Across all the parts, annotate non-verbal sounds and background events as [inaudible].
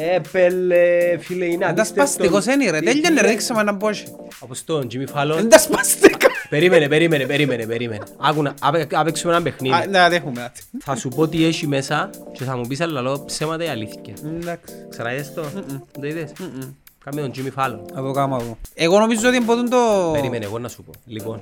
Ε, πέλε, φίλε, είναι Είναι τα απίστευτο. σπαστικός είναι ρε, Τι- τέλειωνε τι- ρε, δείξαμε έναν πόσι. Από στον Jimmy Fallon. Είναι τα σπαστικά. Περίμενε, περίμενε, περίμενε, περίμενε. Άκου να απαι- να παίξουμε ένα Α, παιχνίδι. Ναι, αδέχουμε. Θα σου πω τι έχει μέσα και θα μου πεις αλλά λόγω ψέματα ή αλήθεια. Εντάξει. Ξαναείδες το; Δεν το είδες; Κάμε τον Jimmy Fallon. Θα το κάνω εγώ. Εγώ νομίζω ότι μπορούν το... Περίμενε, εγώ να σου πω. Λοιπόν,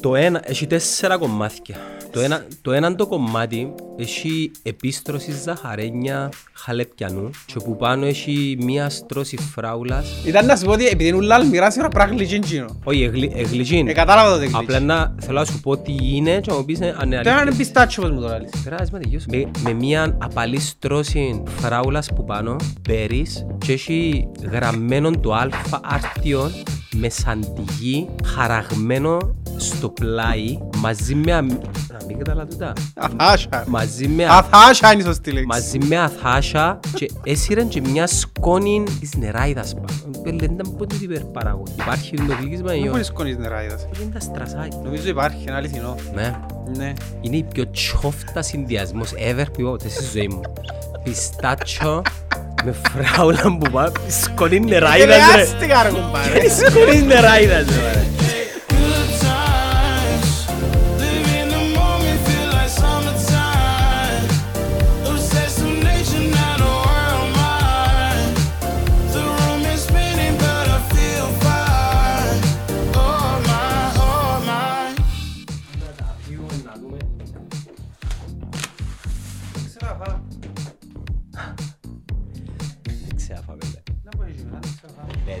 το ένα, έχει τέσσερα κομμάτια. Το ένα, το ένα το κομμάτι έχει επίστρωση ζαχαρένια χαλεπιανού και που πάνω έχει μία στρώση φράουλας. Ήταν να σου πω ότι επειδή είναι ούλα αλμυρά σήμερα πράγμα γλυκίντσινο. Όχι, εγλυ, εγλυκίν. Ε, κατάλαβα το δεν Απλά γλυκίνει. να θέλω να σου πω τι είναι και να μου πεις αν είναι Τώρα είναι αλήθεια. πιστάτσιο όπως μου το λάλεις. Περάς με τελειώσω. Με, με μία απαλή στρώση φράουλας που πάνω, μπέρις και έχει γραμμένο το αλφα άρτιο με σαντιγί χαραγμένο στο πλάι μαζί με αμ... Να μην καταλάβω τούτα. Αθάσια. Μαζί με, α- Αθάσια είναι η σωστή λέξη. μαζί με αθάσια και έσυραν και μια σκόνη της νεράιδας πάνω. Πέλε, δεν πω τι υπερπαραγωγή. Υπάρχει το γλύκισμα ή Δεν όχι; μπορείς σκόνης νεράιδας. Είναι τα στρασάκια. Νομίζω υπάρχει, είναι αληθινό. Ναι. Ναι. Είναι η πιο τσόφτα συνδυασμός ever που είπα ποτέ στη ζωή μου. [laughs] Πιστάτσιο με φράουλα που πάει σκονή νεράιδας ρε. Επηρεάστηκα ρε κουμπάρε. Είναι σκονή νεράιδας ρε.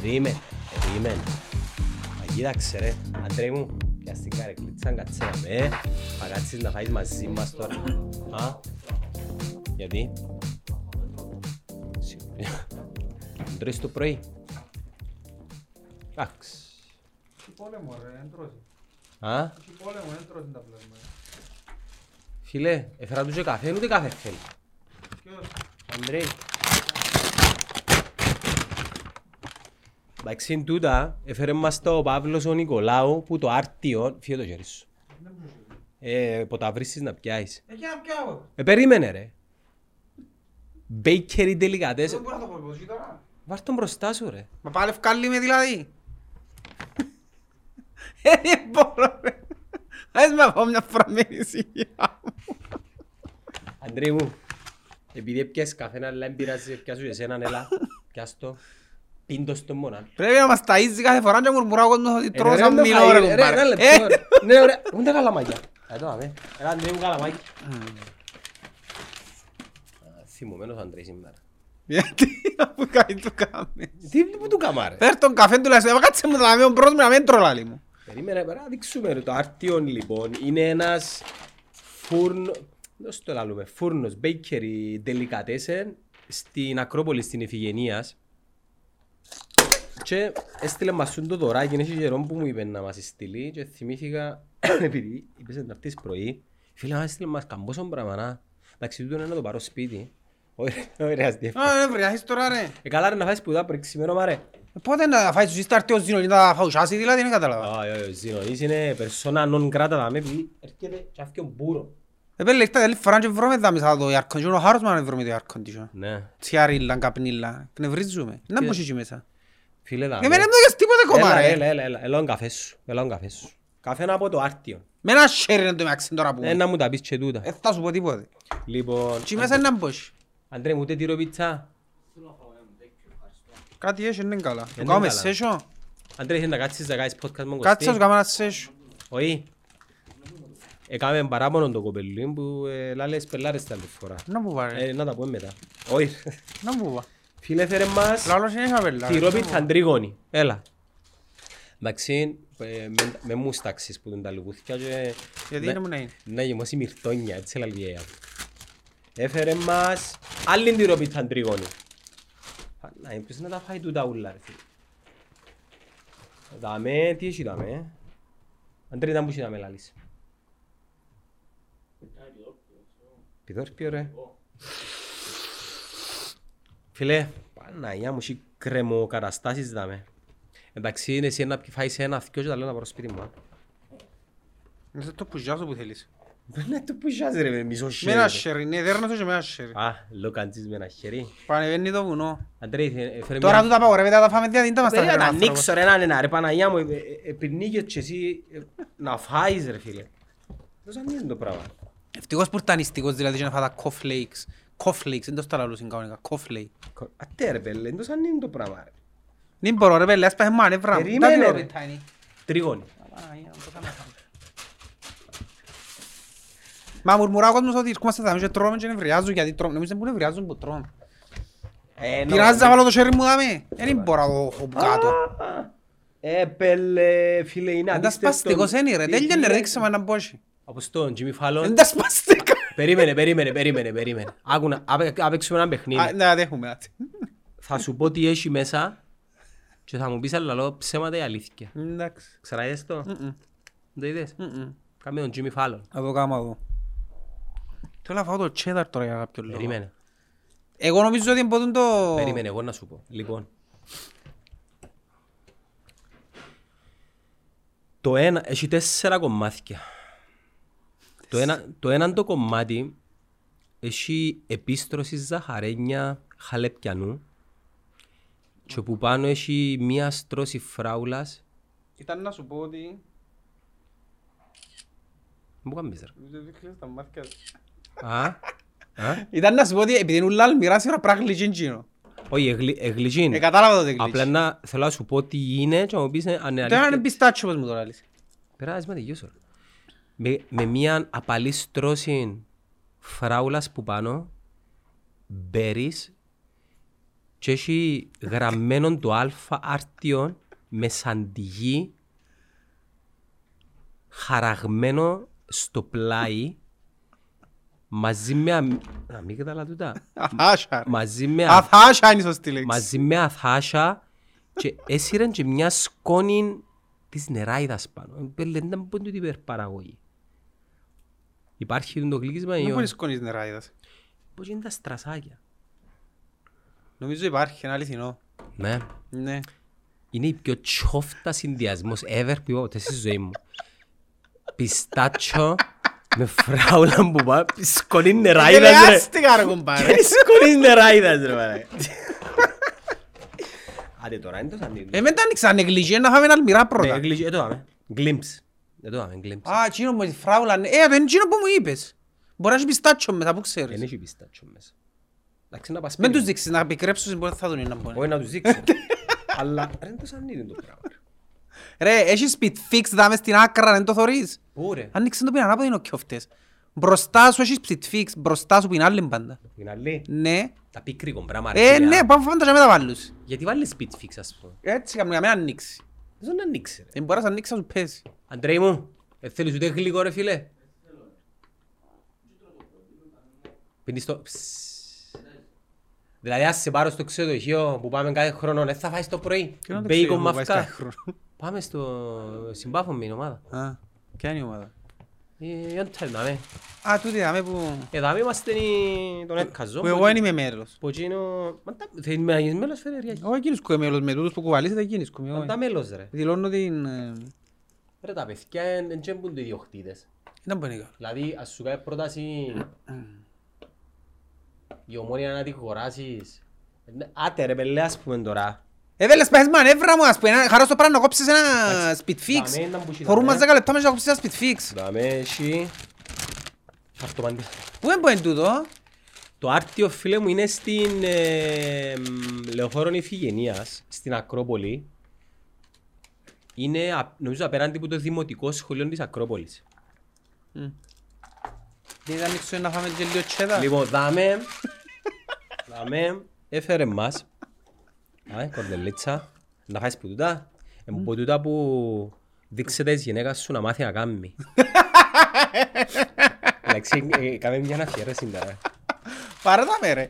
Περίμενε, περίμενε. Μα κοίταξε ρε, άντρε μου, πια στην καρεκλίτσα κάτσε να με, θα κάτσεις να φάεις μαζί μας τώρα. Α, γιατί; Σιγουριά. Δεν τρώεις το πρωί. Εντάξει. Πόλεμο ρε, δεν τρώζει. Α, Έχει πόλεμο, δεν τρώζει τα πλάσματα. φίλε, έφερα τους και καφέ, ούτε καφέ θέλει. Ποιος; Αντρέη. Εντάξει, είναι τούτα, έφερε μας το ο Παύλος ο Νικολάου που το άρτιο, φύγε το χέρι σου. Ε, που τα βρίσκεις να πιάσεις. Εκεί να πιάω. Ε, περίμενε ρε. Bakery delicatessen. Δεν μπορώ να το πω πώς τώρα. Βάρ' τον μπροστά σου ρε. Μα πάλι ευκάλλει με δηλαδή. Ε, Δεν μπορώ ρε. Ας με πάω μια φορά με ησυχία μου. Αντρέη μου, επειδή έπιασες καφέ αλλά δεν πειράζει, πιάσου και εσέναν, έλα, πιάσ' το. Πίν το στο μόνα. Πρέπει να μας ταΐζει κάθε φορά και μουρμουρά ο κόσμος ότι Ε, τρώω ρε, σαν ρε, μηνό ρε ρε, κουμπάρε. ένα λεπτό, Ε, ρε. Ναι, ωραία. Πού είναι τα καλαμάκια. Εδώ, αμέ. Έλα, Αντρέη μου, καλαμάκι. Α, Θυμωμένος Αντρέη σήμερα. Γιατί αφού κάτι του κάμε. Τι που του καμάρε. Φέρ τον καφέ τουλάχιστον, κάτσε μου το λαμείο μπρος μου να μην τρολάλη μου. Περίμενε, πέρα να δείξουμε ρε. Το άρτιον λοιπόν είναι ένας φούρνο, δώσ' το λαλούμε, φούρνος, bakery, delicatessen στην Ακρόπολη στην Ιφηγενείας και έστειλε μας σούν το δωράκι, είναι καιρό που μου είπε να μας στείλει και θυμήθηκα [coughs] επειδή είπες να έρθεις πρωί φίλε μας έστειλε μας καμπόσο πράγμα να εντάξει τούτο είναι να το πάρω σπίτι όχι ρε, ρε αστιεύω Α, ρε βριάχεις τώρα ρε. ε καλά ρε να φάεις σπουδά πρωί ξημέρωμα ρε Ε, Πότε να φάεις σου σύστα έρθει ο Ζήνος και να τα φαουσιάσει δηλαδή, δεν κατάλαβα. Όχι, όχι, ο Ζηνονής είναι persona non grata δάμε επειδή έρχεται και άφηκε ο μπούρο. Ε, πέλε, ήρθα άλλη φορά και βρούμε τα μέσα το air condition, ο χάρος μου να βρούμε το air condition. Ναι. Τσιαρίλα, καπνίλα, πνευρίζουμε. Να Και- μπω εκεί μέσα. Φίλε δάμε. Εμένα δεν μου έκανες τίποτε κομμά Έλα, ρε. έλα, έλα, έλα, έλα τον καφέ σου, έλα τον καφέ σου. Καφέ από το άρτιο. Με ένα σέρι είναι το μεταξύ τώρα που. Ε, να μου τα πεις και τούτα. Ε, θα σου πω τίποτε. Λοιπόν, Εκεί μέσα είναι να μπως. Αντρέ μου ούτε τυρό πίτσα. Κάτι έχει, είναι καλά. Το είναι κάνουμε καλά. session. Αντρέ, θέλει να κάτσεις να κάνεις podcast με Κάτσε να Κωστή. σου κάνουμε ένα session. Όχι. Έκαμε παράπονο το κοπελί που ε, λάλες πελάρες τα άλλη φορά. Να μου πάρε. Ε, να τα πούμε μετά. Όχι. Να μου πάρε. Φίλε φέρε μας Λάλος είναι είχα πελά. τυρό πίτσα αντρίγωνη. Έλα. Εντάξει, ε, με- με μους στάξεις που είναι τα λουκούθια και... Γιατί Ναι. είναι μου να είναι. Να γεμώσει μυρτόνια, έτσι έλα λίγα. Έφερε μας άλλη τυρόπιτσα αντρίγωνη. Να, ποιος να τα φάει τούτα ούλα ρε φίλε. Δάμε, τι έχει δάμε. Αντρέ, ήταν που έχει δάμε λάλης. Πιδόρπιο ρε. Φίλε, Παναγιά μου, έχει κρεμοκαταστάσεις δάμε. Εντάξει, είναι εσύ να φάεις ένα, δυο και τα λέω να πάω σπίτι μου. α. Είναι το πουζιά σου που θέλεις. Να το πουσιάζει ρε με μισό Με χέρι. ένα ρε. χέρι, ναι, δέρνω το και με ένα χέρι. Α, λοκαντζής με ένα χέρι. Πανεβαίνει το βουνό. Αντρέη, θε- φέρε Τώρα μια- του τα απαγορεύεται να τα φάμε διαδίντα μας τα Περίμενα φέρει να ο άνθρωπος. ανοίξω ρε έναν ένα ρε Παναγιά μου, ε, ε, ε, πεινίγες και εσύ ε, να φάεις ρε φίλε. Πώς αν είναι το πράγμα. Ευτυχώς που ήταν νηστικός δηλαδή και να φάω τα κοφλέικς. Κοφλέικς, δεν το στα λαλούς είναι κανονικά. Κοφλέικ. Κο- Ατέ ρε πέλε, πώς αν είναι το πράγμα ρε. Δεν μπορώ ρε πέλε, ας πάμε μάνευρα μου. Περίμενε, Τα ρε. βιωριτά είναι. Τρίγωνη. Παναγία μου, πώς θα με φάμε. Μα μουρμουρά ο κόσμος ότι έρχομαστε θα και τρώμε και νευριάζουν γιατί τρώμε. Νομίζω που νευριάζουν που τρώμε. Ε, Πειράζει να βάλω το χέρι μου δάμε. Δεν μπορώ να το έχω που κάτω. Ε, πέλε, φίλε, είναι Είναι τα απίστευτο. σπαστικός είναι ρε, Τι- τέλειωνε τι ρε, λέει- δείξε μου έναν πόσι. Όπως τον Jimmy Fallon. Είναι τα σπαστικά. Περίμενε, περίμενε, περίμενε, περίμενε. Άκου να απαι- να παίξουμε ένα Α, παιχνίδι. Ναι, αδέχομαι. άτε. Θα σου πω τι έχει μέσα και θα μου πεις αλλά λέω ψέματα ή αλήθεια. Εντάξει. Ξέρεις το, Μμμ, το είδες; μμμ. Κάμε τον Jimmy Fallon. Να το κάνω εδώ. Θέλω να φάω το cheddar τώρα για κάποιο λόγο. Περίμενε, Εγώ νομίζω ότι μπορούν το... περίμενε εγώ να σου πω. Λοιπόν, το ένα, έχει τέσσερα κομμάτια. Το ένα, το ένα το κομμάτι έχει επίστρωση ζαχαρένια χαλεπιανού και που πάνω έχει μία στρώση φράουλας. Ήταν να σου πω ότι... Μου κάνεις ρε. Δεν δείχνεις τα μάτια σου. Α, α. Ήταν να σου πω ότι επειδή είναι ούλα αλμυρά σήμερα πράγμα γλυκίντσινο. Όχι, εγλυ- εγλυκίν. Ε, κατάλαβα το δεν Απλά γλυκίνει. να θέλω να σου πω τι είναι και να μου πεις αν είναι Τώρα είναι αλήθεια. πιστάτσιο πως μου τώρα λες. Περάσεις με τελειώσω. ρε. Με, με μια απαλή στρώση φράουλας που πάνω, μπέρις και έχει γραμμένο το αλφα άρτιο με σαντιγί χαραγμένο στο πλάι μαζί με αμ... αμύγδαλα τούτα. Αθάσα ρε. μαζί με α- Αθάσα είναι η σωστή λέξη. μαζί με αθάσα και έσυραν και μια σκόνη της νεράιδας πάνω. Πέλε, δεν μπορεί τούτη υπερπαραγωγή. Υπάρχει το γλύκισμα ή Δεν μπορεί όχι; σκόνης νεράιδας. Πώς είναι τα στρασάκια; Νομίζω υπάρχει ένα αληθινό. Ναι. Ναι. Είναι η πιο τσόφτα συνδυασμός ever που είπα ποτέ στη ζωή μου. Πιστάτσο με φράουλα που πάει, σκόνη νεράιδας ρε. Γελιάστηκα ρε Και κομπάρε. είναι σκόνη νεράιδας ρε μάνα. Άντε τώρα, είναι το σαν Ε, μετά ανοίξαν εγκλυγέ να φάμε ένα αλμυρά πρώτα. Εγκλήση, εδώ πάμε. Glimpse. Εδώ πάμε, glimpse. Α, εκείνο με τη φράουλα. ναι. Ε, το είναι εκείνο που μου είπες. Μπορείς να έχεις πιστάτσιο μετά που Δεν ξέρεις. έχει πιστάτσο μέσα. Εντάξει, να πας Μην σπίτι τους μου. δείξεις να επικρέψουν μπορεί θα δουν είναι να μπορεί. Όχι να τους δείξω. [laughs] Αλλά ρε, είναι το σαν είναι το πράγμα. ρε. Ρε, έχεις speed fix δάμε στην άκρα, δεν το θωρείς. Πού ρε. Ανοίξε το πίναν από είναι ο κιόφτες. Μπροστά σου έχεις speed fix, μπροστά σου που είναι άλλη μπάντα. Είναι άλλη. Ναι. Τα πίκρη κομπρά Ε, ναι, πάμε φάμε τα και μετά βάλους. Γιατί βάλεις speed fix ας πούμε. Έτσι, καμία με ανοίξει. Δεν να ανοίξει ρε. Δεν μπορείς να ανοίξεις να σου πέσει. Αντρέη μου, ε, θέλεις ούτε γλυκό ρε φίλε; Πίνεις το... Ψ. Δηλαδή ας σε πάρω στο ξενοδοχείο που πάμε κάθε χρόνο, δεν θα φάεις το πρωί. Και να το Μπέικον ξέρω, με που πάει αυκά. κάθε χρόνο. Πάμε στο συμπάφο με η ομάδα. Α, ποια είναι η ομάδα. Ε, δεν θέλουμε, ναι. Α, τούτη δάμε που... Εδώ είμαστε οι- τον έκαζο. Που εγώ δεν είμαι μέλος. Που εκείνο... Μα τα... Δεν είμαι αγής μέλος φερεριακή. Όχι εκείνος που είμαι μέλος με τούτους που κουβαλήσετε εκείνος που είμαι Μα όχι. τα μέλος ρε. Δηλώνω την... ε, Ρε τα παιδιά δεν τσέμπουν οι ιδιοκτήτες. Ήταν που είναι καλό. Δηλαδή ας σου κάνει πρόταση η ομόνια να την χωράσεις. Ε, Άτε ρε πελέ ας πούμε τώρα. Ε, βέλες πες μανεύρα μου, ας πούμε, ένα- χαράς στο πράγμα να κόψεις ένα speed fix. Δαμέ, ήταν που είχε, Χωρούν μας δαμέ. 10 λεπτά μέσα να κόψεις ένα speed fix. Δαμε έχει... Χαρτομάντι. Πού είναι που είναι τούτο; Το άρτιο φίλε μου είναι στην ε, μ, Λεωφόρο Ιφηγενείας, στην Ακρόπολη. Είναι α- νομίζω απέναντι από το Δημοτικό Σχολείο της Ακρόπολης. Δεν θα ανοίξω να φάμε και λίγο τσέτα. Λοιπόν, δάμε, [laughs] δάμε, έφερε μας, α, κορδελίτσα, να φάεις που τούτα, εν που τούτα που δείξετε της γυναίκας σου να μάθει να κάνει. [laughs] Εντάξει, ε, κάμε μια αφιέρωση τώρα. Πάρε τα με ρε.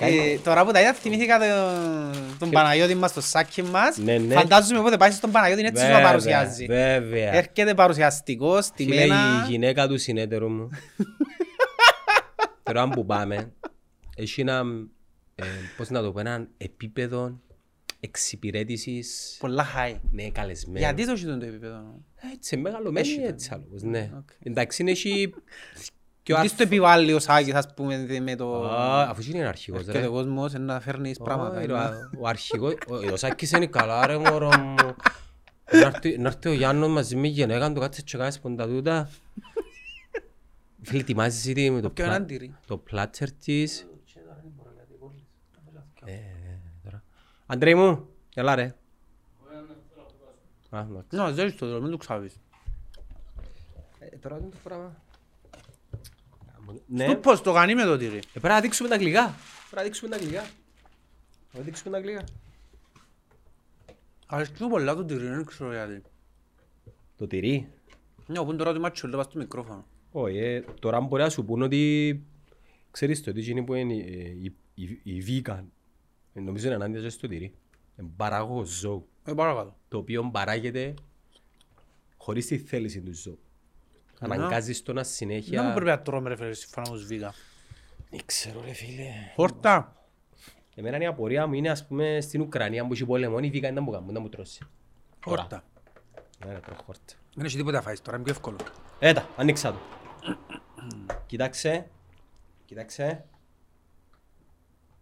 Ε, Τώρα που τα είδα θυμήθηκα το- τον Παναγιώτη μας, το σάκι μας. Ναι, ναι. Φαντάζομαι πότε πάει στον Παναγιώτη είναι έτσι σου να Βέβαια, παρουσιάζει. Βέβαια. Έρχεται παρουσιαστικός, Φίλε, η τιμένα. γυναίκα του συνέτερου μου. [laughs] Τώρα που πάμε, έχει ένα, ε, πώς να το πω, ένα επίπεδο εξυπηρέτησης, Πολλά high. ναι, καλεσμένων. Γιατί το έχει το επίπεδο; Έτσι, μεγαλωμένη Έχει το. έτσι άλλος, ναι. Οκ. Εντάξει, είναι έχει... [laughs] και ο Τι αρφ- στο επιβάλλει ο Σάκης, ας πούμε, δε- με το... Α, Αφού είναι αρχηγός, Και ρε. ο κόσμος να φέρνεις πράγματα. Όχι, είναι. ρε, Ο αρχηγός, ο- ο Σάκης είναι καλά ρε μωρό μου. Να έρθει- Να έρθει ο Γιάννος μαζί με η γυναίκα του, κάτσε και κάνεις ποντα τούτα. [laughs] Φίλε, ετοιμάζεις ήδη με το Ποιο πλα- έναν τυρί. το πλάτσερ της; Ε, ε, τώρα. Αντρέι μου, έλα ρε. Α, εντάξει. Ναι, δεν το δρόμο, μην του ξάβεις. Ε, Τώρα είναι το πράγμα. Ναι, Του πώς το κάνει με το τυρί. Ε, πρέπει να δείξουμε τα αγγλικά. Πρέπει να δείξουμε τα αγγλικά. Να δείξουμε τα αγγλικά. Αρέσκει μου πολλά το τυρί, δεν ξέρω γιατί. Το τυρί. Ναι, όπου είναι τώρα ότι ματσολέ πας στο μικρόφωνο. Όχι, ε, τώρα μπορεί να σου πούν ότι ξέρεις το ότι εκείνοι που είναι ε, οι, οι, οι vegan ε, νομίζω είναι ενάντια και στο τυρί. Είναι παράγωγος ζώου, Ε, παρακάτω. το οποίο παράγεται χωρίς τη θέληση του ζώου. Αναγκάζεις το να Να μου συνέχεια... πρέπει να τρώμε ρε φίλε, σύμφωνα με τους βίγα. Δεν ξέρω ρε φίλε. Χόρτα. Εμένα η απορία μου είναι ας πούμε στην Ουκρανία που έχει πόλεμο, οι vegan δεν μου κάνουν, δεν μου τρώσει. Χόρτα. Ναι, ρε, τρώω χόρτα. Δεν έχει τίποτα να φάεις τώρα, είναι πιο εύκολο. Έτα, ανοίξα το. Κοίταξε. Κοίταξε.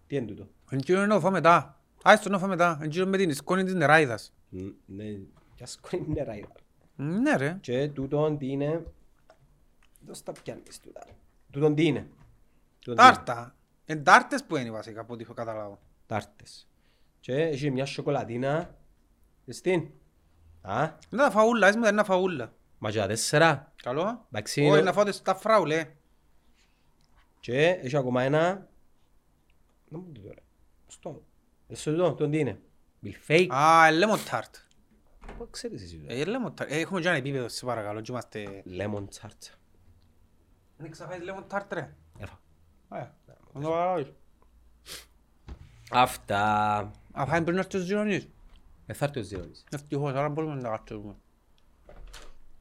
Τι είναι τούτο; Εν κύριο να φάω μετά. Άις το να φάω μετά. Εν κύριο με την σκόνη της νεράιδας. Ν- Ναι, για σκόνη είναι νερά. Ναι ρε. Και τούτον τι είναι; Δώσ' τα πιάνεις τούτα. Τούτον τι είναι; Τούτον τι είναι. Τάρτα. Εν τάρτες που είναι βασικά, από ό,τι έχω καταλάβω. Τάρτες. Και έχει μια σοκολατίνα. Δες την. Α, Είναι τα φαούλα, είσαι μετά είναι τα φαούλα. μα και τα τέσσερα. Καλό. Εντάξει, Όχι, είναι- να φάω τα φράουλε. Και έχει ακόμα ένα. Να μου το τώρα. Στο. Δες το τούτο, τούτον τι είναι. Milfake. Α, lemon tart. Πού ξέρεις εσύ τούτα. Ε, lemon tart. Ε, Έχουμε και ένα επίπεδο, σε παρακαλώ. και είμαστε... Lemon tart. Δεν ξαφάεις lemon tart ρε. Έφα. Ε, να το παραλάβεις. Αυτά. Α, φάμε πριν να έρθει ο Ζηρονής. Ε, θα έρθει ο Ζηρώνης. Ευτυχώς, άρα μπορούμε να τα κάτσουμε.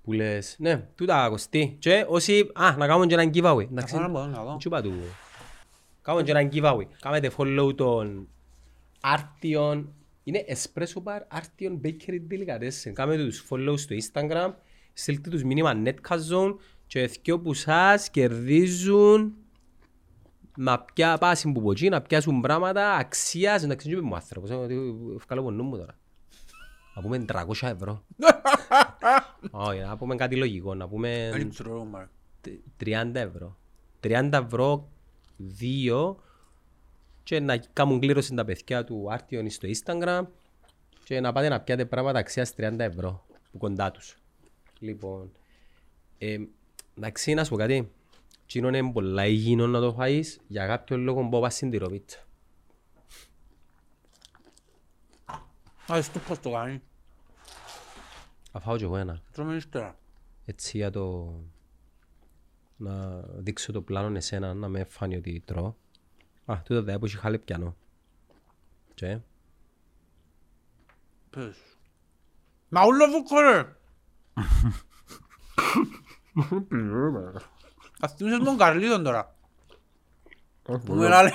Που λες, ναι, τούτα κοστί. Και όσοι, α, να κάνουμε και έναν giveaway. Να Εντάξει, φάμε να μπορώ να δω. Τι είπα του. Κάνουμε και έναν giveaway. Κάμετε follow τον Artion. Είναι Espresso Bar Artion Bakery Delicatessen. Κάμετε τους follow στο Instagram. Στείλτε τους μήνυμα Netcast Zone και δυο που σας κερδίζουν να πια πάσουν που ποτσί, να πιάσουν πράγματα αξίας. Εντάξει, δεν είπε μου ο άνθρωπος, ε, ότι ευκάλω από νου μου τώρα. Να πούμε 300 ευρώ. Όχι, να πούμε κάτι λογικό, να πούμε Δεν ξέρω, μάρε. 30 ευρώ. 30 ευρώ, δύο και να κάνουν κλήρωση τα παιδιά του Άρτιον στο Instagram και να πάτε να πιάτε πράγματα αξίας 30 ευρώ που κοντά τους. Λοιπόν, ε, εντάξει να σου πω κάτι. Τσίνο είναι πολλά υγιεινό να το φάεις για κάποιο λόγο που πας στην τυροπίτσα. Α, εσύ το πώς το κάνεις; Θα φάω και εγώ ένα. Τρώμε ύστερα. Έτσι για το... Να δείξω το πλάνο εσένα, να με φάνει ότι τρώω. Α, τούτο δε που έχει χάλε πιανό. Και... Πες. Μα ούλο βούκο ρε. Ας θυμίσες τον Καρλίδον τώρα. Που με λάλε.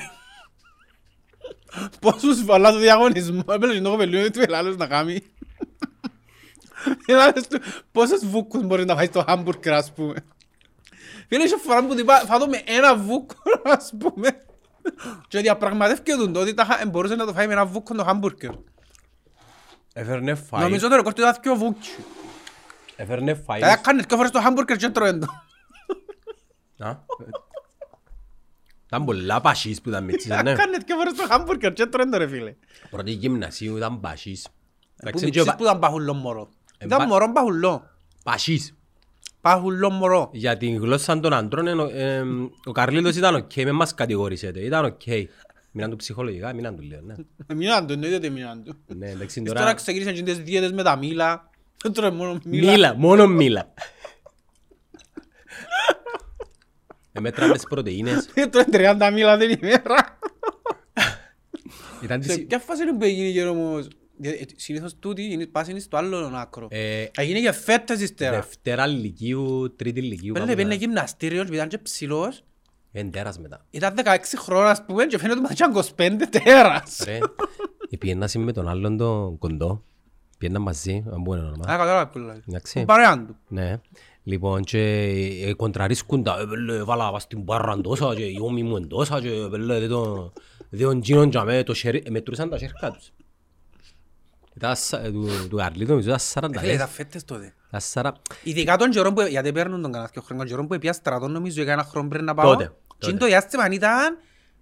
Πόσους βαλά στο διαγωνισμό. Έπαιρνε και το κοπελιό του ελάλος να κάνει. Ελάλες του πόσες βούκους μπορείς να φάεις στο χάμπουργκερ ας πούμε. Φίλε είχε φορά που είπα φάτω με ένα βούκο ας πούμε. Και διαπραγματεύκε τον το ότι τα χα- μπορούσε να το φάει με ένα βούκο το χάμπουργκερ. Έφερνε φάι. Νομίζω το ρεκόρ του ήταν δυο βούκοι. Έφερνε φάι. Θα έκανε δυο φορές το χάμπουργκερ και τρώε το. Α, ε, Ήταν πολλά πασίς που ήταν με τσίζα, ναι. Έκανε δυο φορές το χάμπουργκερ και τρώε το ρε φίλε. Πρώτη γυμνασίου ήταν πασίς. Που Εντάξει, μητσής και ο που ήταν παχουλό μωρό. Ε, Ήταν πα- μωρό παχουλό. Πασίς. Παχουλό μωρό. Για την γλώσσα των αντρών, ενώ, εμ, ο Καρλίτος ήταν οκ, με μας κατηγορήσετε. Ήταν οκ. Μείναν του ψυχολογικά, μείναν του λέω, ναι. Μείναν του, εννοείται ότι μείναν του. Ναι, εντάξει, Τώρα τώρα... ξεκίνησαν και τις δίαιτες με τα μήλα. Τρώε μόνο μήλα. Μίλα, μόνο μίλα. Εμέτραμε τις πρωτεΐνες. Τρώε 30 μήλα την ημέρα. Ήταν Σε τις... ποια φάση είναι που έγινε γύρω όμως. Ε, Συνήθως τούτη είναι πάση είναι στο άλλο άκρο. ε, Έγινε και φέτες ύστερα. Δευτέρα Λυκείου, Τρίτη Λυκείου. Πέλε κάπου πένε τώρα. γυμναστήριο και ήταν και ψηλός. Εν τέρας μετά. Ήταν 16 χρόνια ας πούμε και φαίνεται ότι ήταν 25 τέρας. Ρε, Επιένα με τον άλλον τον κοντό. Πιένα μαζί, αν μπορεί να Α, όνομα. κατάλαβα που λέει. Εντάξει. Τον παρέαν του. Ναι. Λοιπόν, και ε, κοντραρίσκουν τα, «Ε, πέλε, βάλα πας στην μπάρρα τόσα και η όμοι μου εν τόσα και πέλε, δεν τον- δεν τον γίνον για μέ, το χέρι, ε, μετρούσαν τα χέρια τους. Ήταν σα- ε, του, του Καρλίτου, νομίζω, ήταν 40 Φίλε, ήταν λες. φέτες τότε. Ήταν 40. Ειδικά τον καιρό που, γιατί παίρνουν τον κανένα δυο χρόνια, τον καιρό που πια στρατό νομίζω για ένα χρόνο πριν να πάω. Τότε, Και τότε. είναι το διάστημα αν ήταν,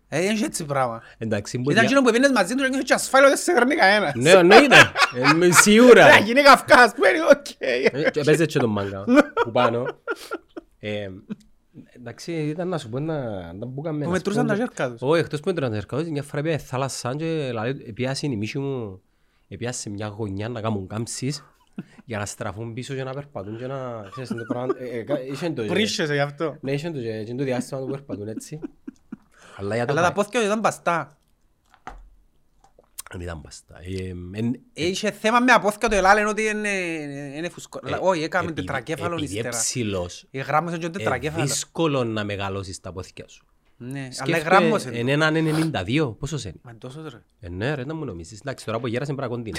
ε, δεν είχε έτσι πράγμα. Εντάξει, που Ήταν δια- εκείνο που έπαιρνες μαζί του και νιώθεις ασφάλεια ότι σε φέρνει κανένας. Ναι, εννοείται. Ε, με [laughs] Σίγουρα. Ε, γίνει Καυκάς, που είναι οκ. Ε, και Παίζε και τον μάγκα που πάνω. Ε, Εντάξει, ήταν να σου πω να να μπούκαμε. Που να μετρούσαν σου πω, τα χέρια τους. Όχι, εκτός που μετρούσαν τα χέρια τους, μια φορά πήγα θάλασσα και λέει, πιάσε η μίση μου, πιάσε σε μια γωνιά να κάνουν κάμψεις για να στραφούν πίσω και να περπατούν και να... Ξέρεις, είναι το πράγμα... ε, ε, κα- είχε το- Πρίσσεσαι γι' αυτό. Ναι, είχε το, και- και το διάστημα που περπατούν έτσι. Αλλά για το Αλλά τα χα- πόθηκια του ήταν μπαστά. δεν ήταν μπαστά. Ε, εν- Είχε θέμα με απόθηκα του ελάλεν ότι είναι, είναι φουσκό. ε, Όχι, έκαμε επειδή- τετρακέφαλο επειδή ύστερα. ψηλός, Η γράμμωσε και ε, τετρακέφαλο. δύσκολο να μεγαλώσεις τα πόθηκια σου. Ναι, αλλά Σκέφτε, γράμμωσε. εν έναν 92, πόσος είναι; Μα είναι τόσο ρε. Ε, ναι ρε, να μου νομίζεις. Εντάξει, τώρα που γέρασε πρέπει να κοντίνε.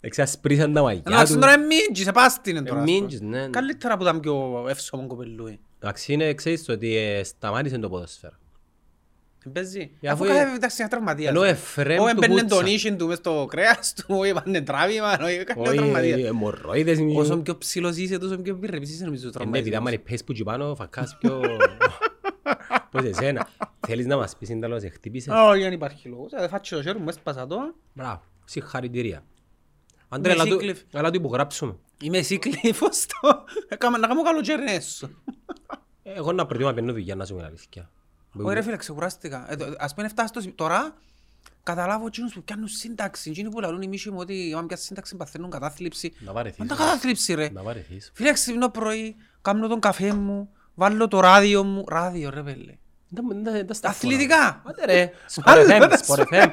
Εντάξει, [laughs] ασπρίσαν τα μαγιά Εντάξει, τους. τώρα είναι μίντζις, σε πάστην είναι τώρα. Ε, ας πούμε. μίντζις, ναι, ναι. Καλύτερα που ήταν πιο εύσωμο κοπελούι. Εντάξει, είναι, ξέρεις το ότι ε, σταμάτησε το ποδοσφαίρο. Δεν παίζει. Ε, Αφού αφού κάθε ε- εντάξει είναι τραυματίας. Ενώ εφρέμ Όχι του έμπαιρνε πουτσα. τον ίσιν του μες στο κρέας του, όχι έπανε τράβημα, όχι έκανε Όχι, τραυματίας. ε, αιμορροίδες είναι. Όσο πιο ψηλός είσαι, τόσο πιο πυρρεπής είσαι νομίζω Ε, ναι, επειδή άμα τραυματισμένος. είναι πες που εκεί πάνω, φακάς πιο... Πώς εσένα. Θέλεις να μας πεις είναι τέλος, χτύπησες; Όχι, δεν υπάρχει λόγος. Ε, φάτσε το χέρι μου, έσπασα το. Μπράβο, συγχαρητήρια. Άντρε, Είμαι έλα του- σύκλιφ. έλα του υπογράψουμε. Είμαι εσύ κλήφος το. Έκαμα- Να κάνω καλοκαίρι σου. Εγώ να προτιμώ να παίρνω δουλειά, να σου πούμε αλήθεια. Όχι ρε φίλε, ξεκουράστηκα. Ε, το- Ας πούμε φτάσει στο σημείο- τώρα, καταλάβω εκείνους που πιάνουν σύνταξη. Εκείνοι που λαλούν οι μίσοι μου ότι άμα πιάσεις σύνταξη παθαίνουν κατάθλιψη. Να βαρεθείς. Μα τα κατάθλιψη ρε. Να βαρεθείς. Φίλε, ξυπνώ πρωί, κάνω τον καφέ μου, βάλω το ράδιο μου. Ράδιο ρε πέλε. Δεν- δεν- δεν τα σταθώ, Αθλητικά. Άντε ρε, Άντε, Sport FM, άντε, Sport FM.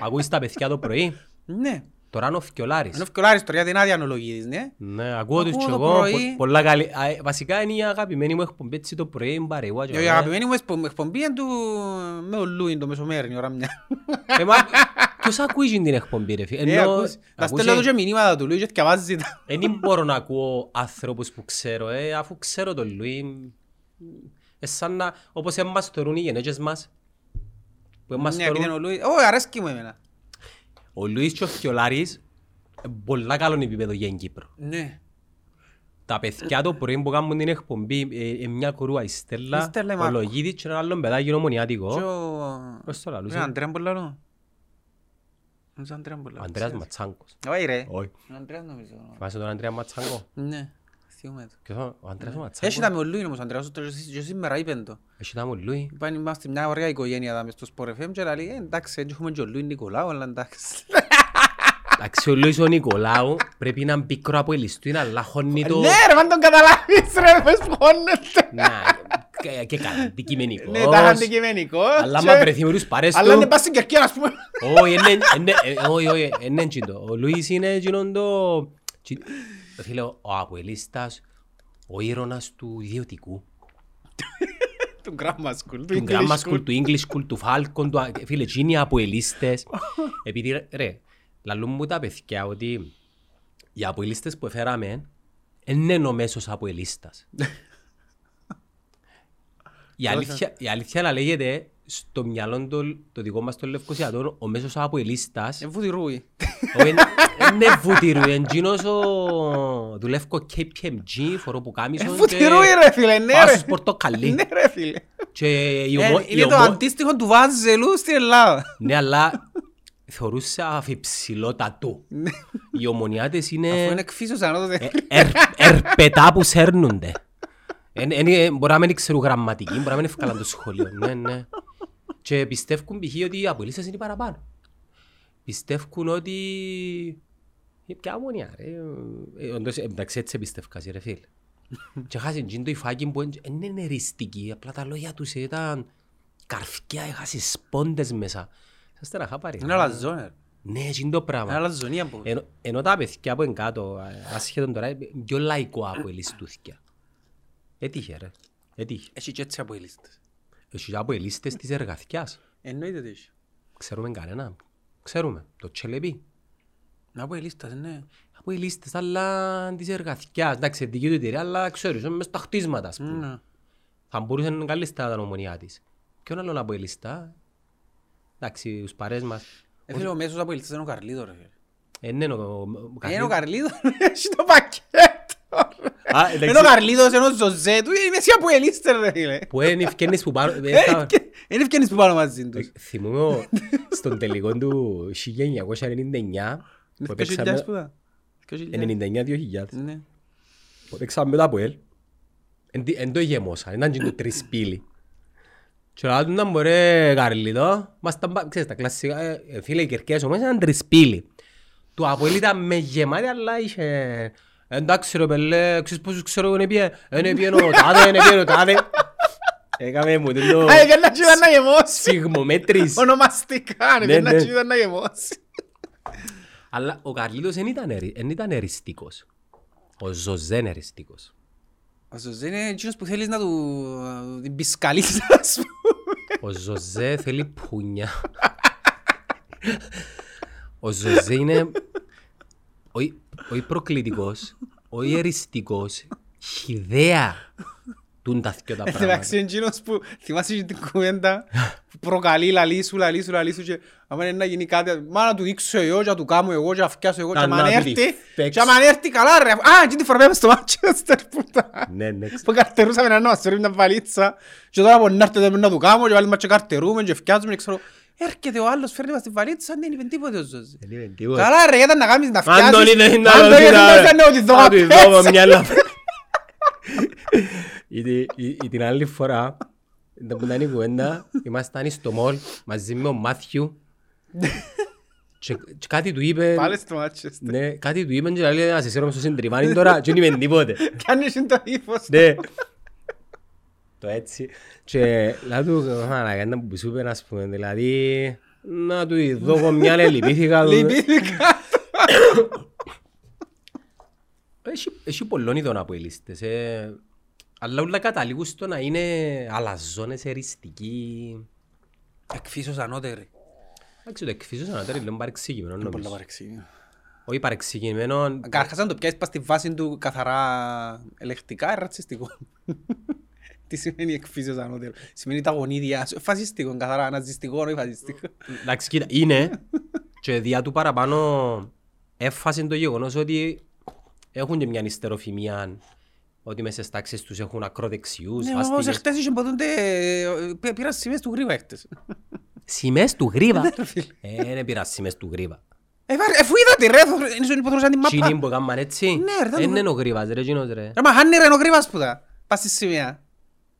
Ακούεις τα παιδιά το πρωί; Ναι. Τώρα είναι ο Φκιολάρης. Ενώ φκιολάρεις τώρα γιατί είναι άδεια ανολογίδης, ναι. Ναι, ακούω τους Ακούω κι το εγώ. πρωί. πο- Πολλά καλή. Α, ε, Βασικά είναι η αγαπημένη μου εκπομπή έτσι το πρωί, μπαρεγουά και Η ωραία. αγαπημένη μου εκπο- εκπομπή είναι του με ο Λούιν το μεσομέρι, ώρα μια. Ε, μα, Ποιος ακούει την εκπομπή ρε φίλε. Ε, Ενώ- ακούς. Να ακούς, στέλνω ε, του και μηνύματα του Λούιν και θκιαβάζει τα. Ε, Δεν μπορώ να ακούω άνθρωπους που ξέρω, ε, αφού ξέρω τον Λουί. Ε, σαν να, όπως εμάς θεωρούν οι γενέτσες μας. Που εμάς Ναι, επειδή είναι θεωρούν. ο Λούιν. Όχι, αρέσκει μου εμένα. Ο Λουίς και ο Φιολάρης, ε, πολλά καλό επίπεδο για την Κύπρο. Ναι. Τα παιδιά το πρωί που κάνουν την εκπομπή, ε, ε, μια κορούα η Η Στέλλα, Στέλλα, η ο Μάρκο. Λογίδης και ένα άλλο παιδάκι Και νομονιάτικο. ο... Πώς το λαλούσες; Είναι ο Αντρέα Μπολαρό. Είναι ο Αντρέα Ο Μπολαρό; Ανδρέας Ματσάγκος. Όχι ρε. Όχι. Ο Αντρέας νομίζω. Θυμάσαι τον Ανδρέα Ματσάγκο. Ναι. Θυμούμαι το. Ποιος είναι ο Ανδρέας ο Έχει τα Ματσάγκος. με ο Λούιν όμως ο Αντρέας, το- και σήμερα είπεν το. Έχει τα μου Λουί. Είπαν είμαστε μια ωραία οικογένεια εδώ μες στο Sport FM και λέει, «Ε, εντάξει, έτσι έχουμε και ο Λούιν Νικολάου, αλλά εντάξει. Εντάξει, ο Λουίς ο Νικολάου πρέπει να είναι πικρό από ελιστού, αλλά χώνει το... Ναι ρε, αν τον καταλάβεις ρε, πώς φωνέται. Να, και- και καλά, αντικειμενικός. Ναι, τα είχα αντικειμενικός. Αλλά και- άμα βρεθεί με τους παρές Αλλά είναι του... πας στην Κερκία, ας πούμε. Όχι, είναι- είναι- ε, όχι, όχι, είναι εκείνο. Ο Λουίς είναι εκείνον το... τσι- Φίλε, ο αποελίστας, ο ήρωας του ιδιωτικού. Του grammar school, Του grammar school, του English school, του Falcon, του... Φίλε, εκείνοι οι αποελίστες. [laughs] Επειδή, ρε- ρε, λαλούν μου τα παιδιά ότι οι αποελίστες που έφεραμε δεν είναι ο μέσος αποελίστας. Η αλήθεια, η αλήθεια να λέγεται στο μυαλό του, το δικό μας των Λευκοσιατών, ο μέσος αποελίστας Είναι βουτυρούι. [laughs] είναι βουτυρού, είναι εκείνος ο δουλεύω KPMG, φορώ που κάμισον Είναι βουτυρούι ρε φίλε, ναι πάω ρε. στους πορτοκαλί. Ναι ρε φίλε. Και η Ε, ομο- η Είναι το ομο- αντίστοιχο του Βάζελου στην Ελλάδα. Ναι, αλλά θεωρούσα αφιψηλότατο. Οι ομονιάτες Αφού είναι είναι εκφύσιος ανώτατε. ε, ερ- ερπετά που σέρνονται. Εν- εν- ε, Μπορεί να μην ξέρουν γραμματική, μπορεί να μην ευκάλαν το σχολείο. Ναι, ναι. Και πιστεύουν π.χ. ότι οι απολύσεις είναι παραπάνω. Πιστεύουν ότι... Ε, Ποια ομονιά ρε. Ε, όντως, ε, Εντάξει έτσι πιστεύκας ρε φίλε. [laughs] Και χάσει τζιν το υφάκι που εν- εν είναι εριστική. Απλά τα λόγια τους ήταν καρφιά, έχασες σπόντες μέσα. Σας στεναχά πάρει. Είναι αλαζόν ρε. Ναι, τζιν το πράγμα. Είναι αλαζονία που. Ενώ, ενώ τα παιδιά που είναι κάτω, α- ασχέτον τώρα, είναι πιο λαϊκό από ελιστούθηκια. Έτυχε ρε. Έτυχε. Έχει και έτσι από οι λίστες. Έχει από ελίστες της εργαθιάς. Εννοείται ότι έχει. Ξέρουμε κανένα. Ξέρουμε. Το Τσελεπί. Να πω η λίστας, ναι. Από οι λίστες, αλλά της εργαθιάς. Εντάξει, δική του εταιρεία, αλλά ξέρεις, μες στα χτίσματα, ας πούμε. Ναι. Θα μπορούσε να είναι καλή στα τα νομονιά της. Ποιον άλλο να πω η λίστα; Εντάξει, τους παρές μας. Ε, φίλε, ο μέσος από η λίστα είναι ο Καρλίδο, ρε. φίλε. Ε, ναι, ο- ο- ο Ε, Είναι ο Καρλίδος. Καρλίδο, έχει [laughs] το πακέτο. ρε. Α, εντάξει. Είναι ο Καρλίδος, είναι ο Ζωζέ του, είναι εσύ από η λίστα, ρε φίλε. Που είναι ευκαινής που πάνω... ε, [laughs] Ε, θα- και- Είναι ευκαινής που πάνω μαζί τους. Ε, Θυμούμαι ο- στον τελικό του [laughs] 1999 που Είναι 20.000 παίξαμε που δα. 20.000. 99-2000 Ναι. που παίξαμε μετά από ελ εν τι- εν το γεμόσα, ήταν και το τρισπύλι και λέω του να μπορεί Καρλίτο μας τα πα- ξέρεις τα κλασσικά ε, ε, φίλε οι κερκές όμως ήταν τρισπύλι του Αποέλ ήταν με γεμάτη αλλά είχε εντάξει ρε πελέ ξέρεις πόσους ξέρω εγώ είναι πιέ είναι πιέ ο τάδε είναι πιέ ο τάδε έκαμε μου το Α, ε, να τσίδα να γεμώσει. σιγμομέτρης Ονομαστικά, Ναι, ναι, να ναι. τσίδα να γεμώσει. Αλλά ο Καρλίτος δεν ήταν, ερι- δεν ήταν εριστικός. Ο Ζωζέ είναι εριστικός. Ο Ζωζέ είναι εκείνος που θέλεις να του ε, την πισκαλίσεις, ας πούμε. Ο Ζωζέ θέλει πούνια. Ο Ζωζέ είναι όχι όχι προκλητικός, όχι εριστικός, χιδέα τούν τα δυο τα πράγματα. Εντάξει, είναι εκείνος που θυμάσαι και την κουβέντα που προκαλεί λαλί σου, λαλί σου, λαλί σου και άμα είναι να γίνει κάτι, μα να του δείξω εγώ και να του κάνω εγώ και να φτιάσω εγώ και Να- άμα να του έρθει, τη παίξω. και άμα έρθει καλά ρε, α, και τη φορά πήγαμε στο Manchester που τα- Ναι, ναι. που καρτερούσαμε να μας φέρει μια βαλίτσα και τώρα που να έρθετε να του κάνω και βάλουμε και καρτερούμε και φτιάζουμε και ξέρω έρχεται ο άλλος φέρνει μας τη βαλίτσα δεν είπε τίποτε ο Ζωζέ Δεν είπε τίποτα. Καλά ρε, ήταν να κάνεις να Αν φτιάσεις τον είδε να Αν τον τον είδε είδα, να ότι δω να του απ' δω έξω. Μια άλλα. Ή τη- ή- ή την άλλη φορά, ήταν που ήταν η κουβέντα, ήμασταν στο μόλ μαζί με ο Μάθιου και και κάτι του είπε, Πάλι στο Manchester ναι, κάτι του είπε και λέει να σε σέρω στο συντριβάνι τώρα και δεν είπε τίποτε. [laughs] Κάνεις το ύφος Ναι. Το έτσι. Και λέω του, μαλάκα, που σου είπε, ας πούμε, δηλαδή, να του δω εγώ μια άλλη λυπήθηκα. του. Λυπήθηκα Έχει, έχει πολλών ειδών από οι λίστες. Ε, αλλά όλα καταλήγουν στο να είναι αλαζόνες, εριστικοί. Εκφύσως ανώτερη Εντάξει, το εκφύσιο σαν να τέρει λίγο παρεξηγημένο Πολλά νομίζω. παρεξήγημα Όχι παρεξηγημένο. Καταρχάς αν το πιάσεις πας στη βάση του καθαρά ελεκτικά, είναι ρατσιστικό. [laughs] Τι σημαίνει εκφύσιος ανώτερο; Σημαίνει τα γονίδια σου. Φασιστικό, καθαρά ναζιστικό, όχι φασιστικό. Εντάξει, κοίτα, είναι και διά του παραπάνω έφασε το γεγονός ότι έχουν και μια ιστεροφημία ότι μέσα στις τάξεις τους έχουν ακροδεξιούς, Ναι, όμως βάστηκες. εχθές είχε ποτέ, πή- πήρα σημαίες του γρήβα εχθές. Σημαίες του γρίβα. [laughs] Ναι, ρε φίλε. Ε, δεν πειρά σημαίες του γρίβα. Ε, βάρε, Εφού είδα τη ρε, θω- είναι στον υποθρούσαν την Τσίνοι μάπα. που έκαναν έτσι. Ναι, ρε, θα το Δεν πω. είναι ο γρίβας ρε, εκείνος ρε. Ρε, μα χάνει ρε, είναι ο γρήβας που τα. Πας στη σημαία.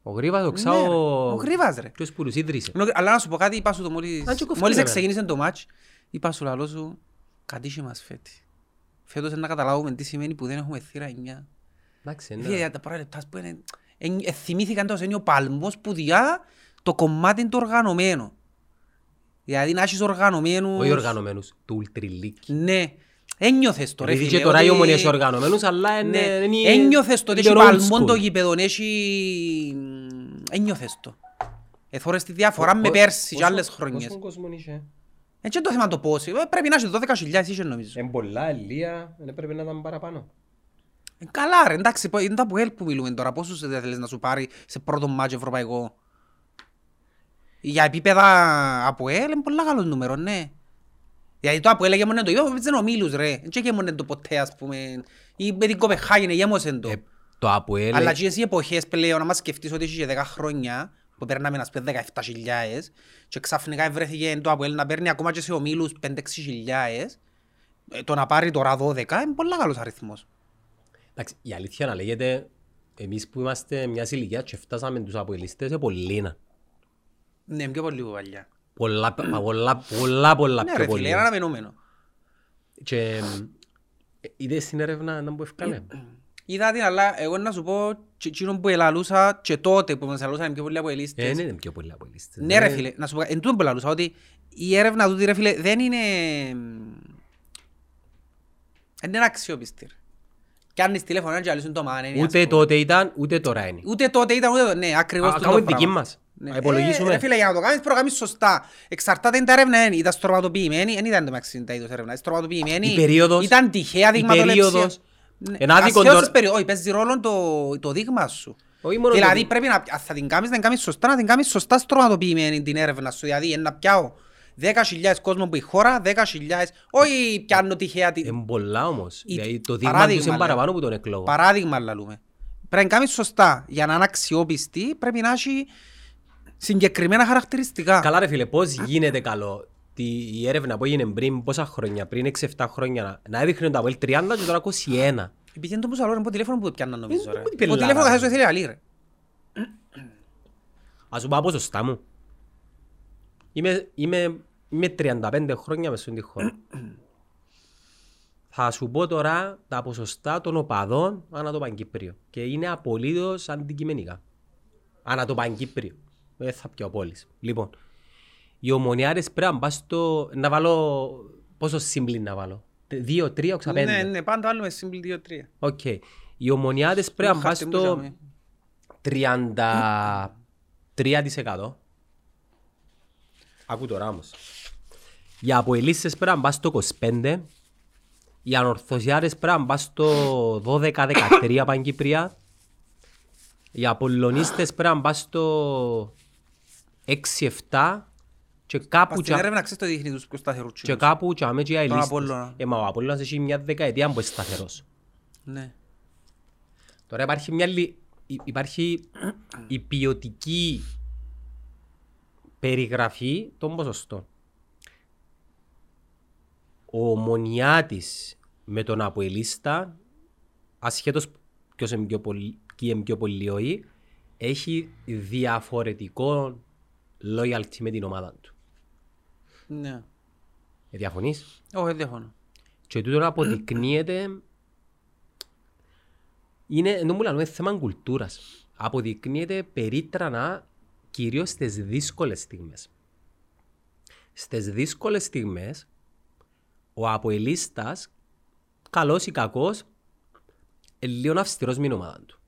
Ο γρίβας ο Ναι, ξάω... ρε, ο γρήβας, ρε. Ποιος που τους ίδρυσε. Ενώ- Αλλά να σου πω κάτι, είπα σου το μόλις, Αν και κοφτεί, μόλις ρε, ξεκίνησε το μάτς, είπα σου λαλό σου, κατήχε μας φέτη. Φέτος να καταλάβουμε τι σημαίνει που δεν έχουμε θύρα 9. Εντάξει, ναι. Φίλε, τα πρώτα λεπτά που είναι, εν- ε, θυμήθηκαν τόσο, είναι ο παλμός που διά το κομμάτι το οργανωμένο. Δηλαδή να έχεις οργανωμένους... Όχι οργανωμένους, του ουλτριλίκη. Ναι. Ένιωθες το ρε Επειδή φίλε. και τώρα η ότι- ομονία έχει οργανωμένους, αλλά Ναι. είναι... είναι- Ένιωθες το ότι είναι έχει old παλμόν το school. γήπεδο, έχει... Ένιωθες το. Εθώρες τη διαφορά με Πο- πέρσι και πόσο- άλλες χρονιές. πόσον κόσμο είχε. Έτσι είναι το θέμα το πόσο. Ε, Πρέπει να έχει 12.000 είχε νομίζω. Εν πολλά, ελία, δεν έπρεπε να ήταν παραπάνω. Ε, Καλά ρε, εντάξει, πω- είναι τα από ελ που μιλούμε τώρα. Πόσους δεν θέλεις να σου πάρει σε πρώτο μάτσο ευρωπαϊκό; Για επίπεδα από ελ είναι πολλά καλό νούμερο, ναι. Γιατί το από ελ έγεμονε το ίδιο, δεν ομίλους ρε. Δεν έγεμονε το ποτέ ας πούμε. Ή με την Κοπεχάγιν έγεμωσεν το. Ε, Το Αποέλ... Αλλά και οι εποχές πλέον, άμα σκεφτείς ότι είχε 10 χρόνια, που παίρναμε να πούμε 17.000 και ξαφνικά βρέθηκε το ΑΠΟΕΛ να παίρνει ακόμα και σε ομίλους 5-6 χιλιάδες, ε, το να πάρει τώρα 12 είναι πολύ καλός αριθμός. Εντάξει, η αλήθεια να λέγεται, εμείς που είμαστε μιας ηλικίας και φτάσαμε τους Αποελιστές, είναι πολύ να. Ναι, πιο πολύ που παλιά. Πολλά, πολλά, πολλά, πολλά, πολλά Ναι πιο ρε πολύ. φίλε, είναι αναμενόμενο. Και ε, είδες την έρευνα να που ευκάλε. Είδα την, αλλά εγώ να σου πω, και εκείνο που ελαλούσα και τότε που μας ελαλούσαν πιο πολλοί από Ε, ελίστες. είναι πιο πολλοί Αποελιστές. Ναι ρε φίλε, να σου πω, εν τούτον που ελαλούσα, ότι η έρευνα τούτη ρε φίλε δεν είναι... Δεν είναι αξιόπιστη. ρε. Κι αν τηλέφωνο και αλήσουν το μάνα. είναι, ας Ούτε πούμε. τότε ήταν, ούτε τώρα είναι. Ούτε τότε ήταν, ούτε τότε. Ναι, ακριβώς Α, τούτο Κάνουμε πράγμα. δική μας. Ναι. Α, υπολογίσουμε. Ε, ρε φίλε, για να το κάνεις πρέπει να κάνεις σωστά. Εξαρτάται είναι τα έρευνα, εν ήταν στρωματοποιημένη, εν ήταν το μεταξύ τα είδος έρευνα. Στρωματοποιημένη, Η περίοδος- ήταν τυχαία η δειγματοληψία. περίοδος- Ναι, Ένα άδικο ασχέτως τώρα- της περίοδος, όχι, παίζει ρόλο το, το δείγμα σου. Όχι μόνο το Δηλαδή δείγμα. πρέπει να, αν θα την κάνεις, να την κάνεις σωστά, να την κάνεις σωστά στρωματοποιημένη την έρευνα σου. Δηλαδή, είναι να πιάω 10.000 κόσμος που η χώρα, 10.000, όχι πιάνω τυχαία την... Είναι πολλά όμως. Η- Δηλαδή το δείγμα παράδειγμα, τους είναι λέω. παραπάνω από τον εκλογό. Παράδειγμα λαλούμε. Πρέπει να κάνεις σωστά. Για να είναι αξιόπιστη πρέπει να έχει συγκεκριμένα χαρακτηριστικά. Καλά ρε φίλε, πώς γίνεται καλό τη, η έρευνα που έγινε πριν πόσα χρόνια, πριν 6-7 χρόνια, να, να έδειχνε το Αποέλ 30 και τώρα 21. Επειδή είναι το πόσο άλλο είναι από τηλέφωνο που το πιάννα νομίζω Ε, ρε. πού την Το πελάρα, τηλέφωνο καθώς ρε. θέλει αλή ρε. Ας σου πω ποσοστά μου. Είμαι, είμαι, είμαι 35 χρόνια μες στη χώρα. Θα σου πω τώρα τα ποσοστά των οπαδών ανά το Παγκύπριο. Και είναι απολύτως αντικειμενικά. Ανά το Παγκύπριο. Δεν θα πιω πόλεις. Λοιπόν, οι ομονιάρες πρέπει να πας στο... Να βάλω... Πόσο σύμπλη να βάλω; Δύο, τρία, οξα Ναι, πέντε. ναι, πάντα βάλουμε σύμπλη 2-3. Οκ. Οι ομονιάδες πρέπει να πας χαρτί μου στο τζάμε. 33%. Ακού τώρα όμως. Οι αποελίστες πρέπει να πας στο 25%. Οι ανορθωσιάρες πρέπει να πας στο 12-13 Παγκύπρια. Οι απολωνίστες πρέπει να πας στο 6-7 και κάπου Πας στην τσα- έρευνα ξέρεις το δείχνει τους πιο σταθερούς και τσίνους. κάπου τσάμε και οι αελίστες. Απόλλωνα. Ε, μα ο Απόλλωνας έχει μια δεκαετία που είναι σταθερός. Ναι. Τώρα υπάρχει μια λι- υ- υπάρχει η ποιοτική περιγραφή των ποσοστών. Ο Μονιάτης με τον Αποελίστα, ασχέτως ποιος είναι πιο πολύ, ποιοι είναι πιο πολύ όχι, έχει διαφορετικό loyalty με την ομάδα του. Ναι. Ε, διαφωνείς; Όχι, δεν διαφωνώ. Και τούτο αποδεικνύεται είναι, ενώ μου λένε, θέμα κουλτούρας. Αποδεικνύεται περίτρανα κυρίως στις δύσκολες στιγμές. Στις δύσκολες στιγμές ο αποελίστας, καλός ή κακός, είναι λίγο αυστηρός με την ομάδα του.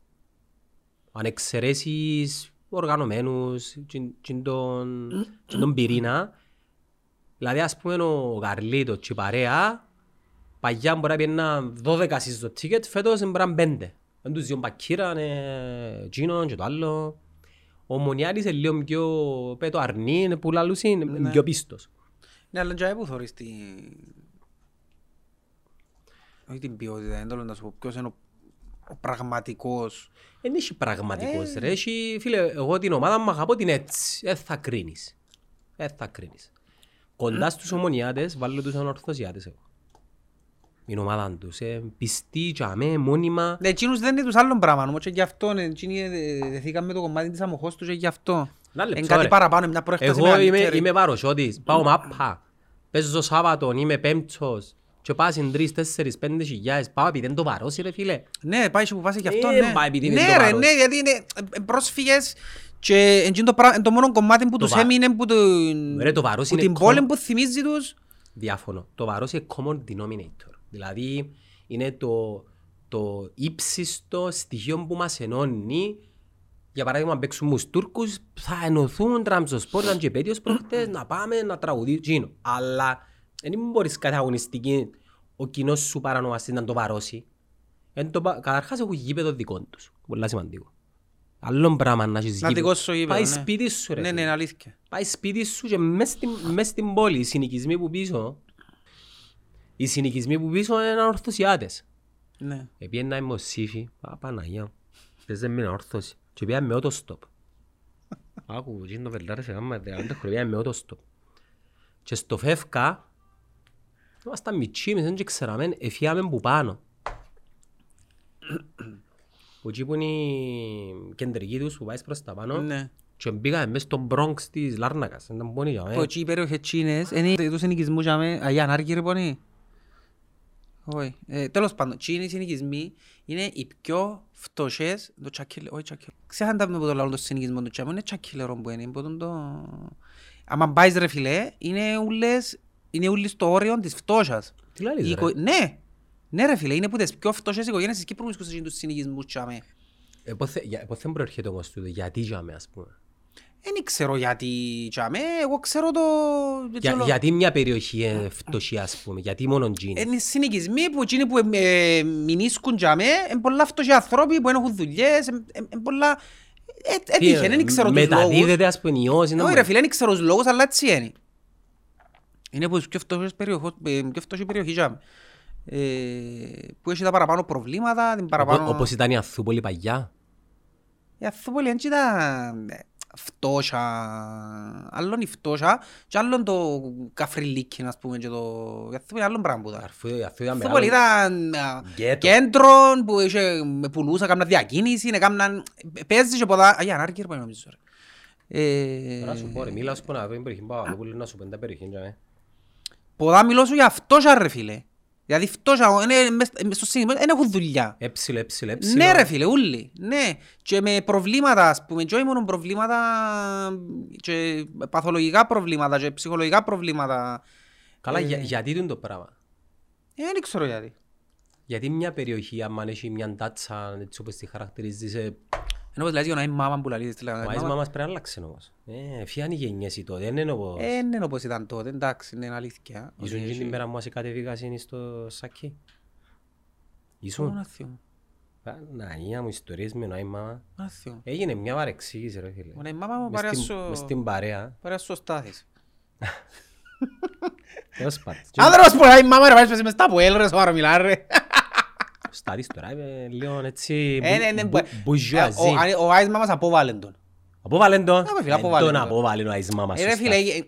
Αν εξαιρέσεις οργανωμένους, τζιν- τζιν τον, τζιν τον πυρήνα, δηλαδή ας πούμε ο Γαρλίτος και η παρέα, Παγιά μπορεί να πιένα 12 στις το ticket, φέτος μπορεί να είναι 5. Δεν τους δύο μπακίραν, εκείνον και το άλλο. Ο Μονιάρης είναι λίγο πιο πέτω αρνή, είναι που λαλούς είναι είναι πιο πίστος. Ναι, αλλά και που θωρείς την... Όχι την ποιότητα, δεν θέλω να σου πω ποιος είναι ο, ο πραγματικός. Δεν έχει πραγματικός ρε, έχει, φίλε, εγώ την ομάδα μου αγαπώ την έτσι, δεν θα κρίνεις. Δεν θα κρίνεις. Κοντά στους ομονιάτες βάλω τους ανορθωσιάτες εγώ. Η ομάδα τους, ε, πιστοί, τζαμέ, μόνιμα. Ναι, εκείνους δεν είναι τους άλλων πράγμα, όμως και γι' αυτό, ναι, εκείνοι ε, δεθήκαν με το κομμάτι της αμοχώς τους και γι' αυτό. Να λεπτό, Είναι κάτι ρε. παραπάνω, μια προέκταση Εγώ είμαι, μεγαλύτερη. είμαι παροσιώτης, πάω μάπα, παίζω Σάββατον, είμαι πέμπτος και πάω συν τρεις, τέσσερις, πέντε χιλιάδες, πάω επειδή δεν το βαρώσει ρε φίλε. Ναι, πάει και που πας και αυτό, Ε, ναι. πάει επειδή είναι Ναι το ρε, βάρος. ναι, γιατί είναι ε, πρόσφυγες και εκείνο το, πρά- το μόνο κομμάτι που τους βα- έμεινε που, το, Ρε, το βάρος που είναι την κο- πόλη που θυμίζει τους. Διάφωνο. Το βαρός είναι common denominator. Δηλαδή είναι το, το ύψιστο στοιχείο που μας ενώνει. Για παράδειγμα, αν παίξουν μου Τούρκους, θα ενωθούν τραμψοσπόρ, ήταν και επέτειος προχτές, να πάμε να τραγουδήσουμε. Αλλά δεν μπορείς κάθε αγωνιστική ο κοινός σου παρανομαστής να το βαρώσει. Εν το, πα- καταρχάς έχουν γήπεδο δικό τους. Πολλά σημαντικό. Άλλο πράγμα να έχεις Να γήπεδο. δικό σου γήπεδο, Πάει ναι. σπίτι σου ρε. Ναι, ναι, φίλε. είναι αλήθεια. Πάει σπίτι σου και μες στην, μες στην πόλη, οι συνοικισμοί που πίσω, οι συνοικισμοί που πίσω είναι ανορθωσιάτες. Ναι. Επίαινα είμαι ο Σύφη, α, Παναγιά, παίζε με ανόρθωση. Και πήγα με ότοστοπ. Άκου, τι είναι το πελάρες, έκανα δεκαλέντα χρόνια με ότοστοπ. Και στο φεύκα, ήμασταν μητσί, εμείς δεν ξέραμε, εφιάμε που πάνω. Που εκεί που είναι η κεντρική τους που πάεις προς τα πάνω, Ναι. και μπήκαμε μες στο Bronx της Λάρνακας. Ήταν πόνοι για Που μένα. εκεί οι περιοχές τσίνες, είναι τους συνοικισμούς για μέ, αγιά ανάρκη ρε πονεί. Όχι. Ε, τέλος πάντων, τσίνοι συνοικισμοί είναι οι πιο φτωχές, το τσακίλε, όχι τσακίλε. Ξέχαν τα με που το λαό το συνοικισμό του τσάμου, είναι τσακίλερο που είναι, που τον το... Άμα πάεις ρε φιλέ, είναι ούλες, είναι ούλοι στο όριο της φτώχειας. Τι λαλείς, Η ρε. οικο- Ναι, ναι ρε φίλε, είναι που τις πιο φτωχές οικογένειες της Κύπρου βρίσκονται σε τους συνοικισμούς τσάμε. Ε, ποθε- για- ποθε προέρχεται όμως τούτο, γιατί για μένα, ας πούμε; Δεν ξέρω γιατί τζάμε, εγώ ξέρω το... Για, το- γιατί μια περιοχή είναι φτωχή ας πούμε, γιατί μόνο τζιν; Είναι συνοικισμοί που εκείνοι που ε, μηνίσκουν τζάμε, είναι πολλά φτωχοί άνθρωποι που δεν έχουν δουλειές, είναι πολλά... Ε, Έτυχε, δεν ξέρω τους λόγους. Μεταδίδεται ας πούμε ιός. είναι Όχι μόνο- ρε φίλε, δεν ξέρω τους λόγους, αλλά έτσι είναι. Είναι από τις πιο φτωχές περιοχές, ε, πιο φτωχή περιοχή τζάμε. Ε, που έχει τα παραπάνω προβλήματα, την παραπάνω... Οπό- Όπως ήταν η Αθούπολη παγιά. Η Αθούπολη δεν ήταν ε, φτώχεια, άλλον η φτώχεια και άλλον το καφριλίκι, ας πούμε, και το... Η Αθούπολη είναι άλλον πράγμα που ήταν. Αφού- αφού ήταν Η Αθούπολη μεγάλο- ήταν α, Γκέτο. κέντρο που είχε με πουλούσα, κάμνα διακίνηση, έκαναν... Παίζει και ποδά... Α, για ανάρκη, ρε, νομίζω, ρε. Ε, Να σου πω ρε, μίλα σου πω να δω την περιοχή Παπαδόπουλου να σου πω την περιοχή. Τζάμε. Ποδά μιλώ σου για φτώχεια, ρε, φίλε. Δηλαδή φτώχεια, είναι μες μες στο σύνδεσμο, δεν έχουν δουλειά. Έψιλο, έψιλο, έψιλο. Ναι ρε φίλε, ούλοι. Ναι. Και με προβλήματα, ας πούμε, και όχι μόνο προβλήματα, και παθολογικά προβλήματα και ψυχολογικά προβλήματα. Καλά, Ε. για- γιατί είναι το πράγμα; Ε, δεν ξέρω γιατί. Γιατί μια περιοχή, αν έχει μια τάτσα, έτσι όπως τη χαρακτηρίζεις, ε, Ενώ πως λες για να είναι μάμα που λαλείς, τι ο λέγανε, άισμα μάμας. μας πρέπει να αλλάξει όμως. Ε, φιάνει οι γενιές ή τότε, δεν είναι όπως... Ε, δεν είναι όπως ήταν τότε, εντάξει, είναι αλήθεια. Ήσουν Ότι και την έχει- μέρα που μας κατεβήκασαν στο σάκι. Πού Ήσουν. να θυμώ, Παναγία μου, ιστορίες με νοή μάμα. να θυμώ. Έγινε μια παρεξήγηση ρε φίλε. Μόνο η μάμα μου Μες παρέα στην- στο- Μες στην παρέα. παρέα στο Στάθης. [laughs] Τέλος πάντων. Άνδρος που λέει η μάμα ρε, πάει σπέσει μες στα ποέλ ρε, σοβαρό μιλά ρε. Ο Στάτης τώρα είμαι λίγο έτσι Ε, ναι, ναι, μπου- μπου- μπουζουαζί. Ε, ο- αν- Ο Άις μάμας απόβαλε τον. Απόβαλεν τον. Ναι, φίλε, Ε, απόβαλεν Τον τον. απόβαλεν ο αισμά μας. Ε, ρε σωστά. φίλε, ε,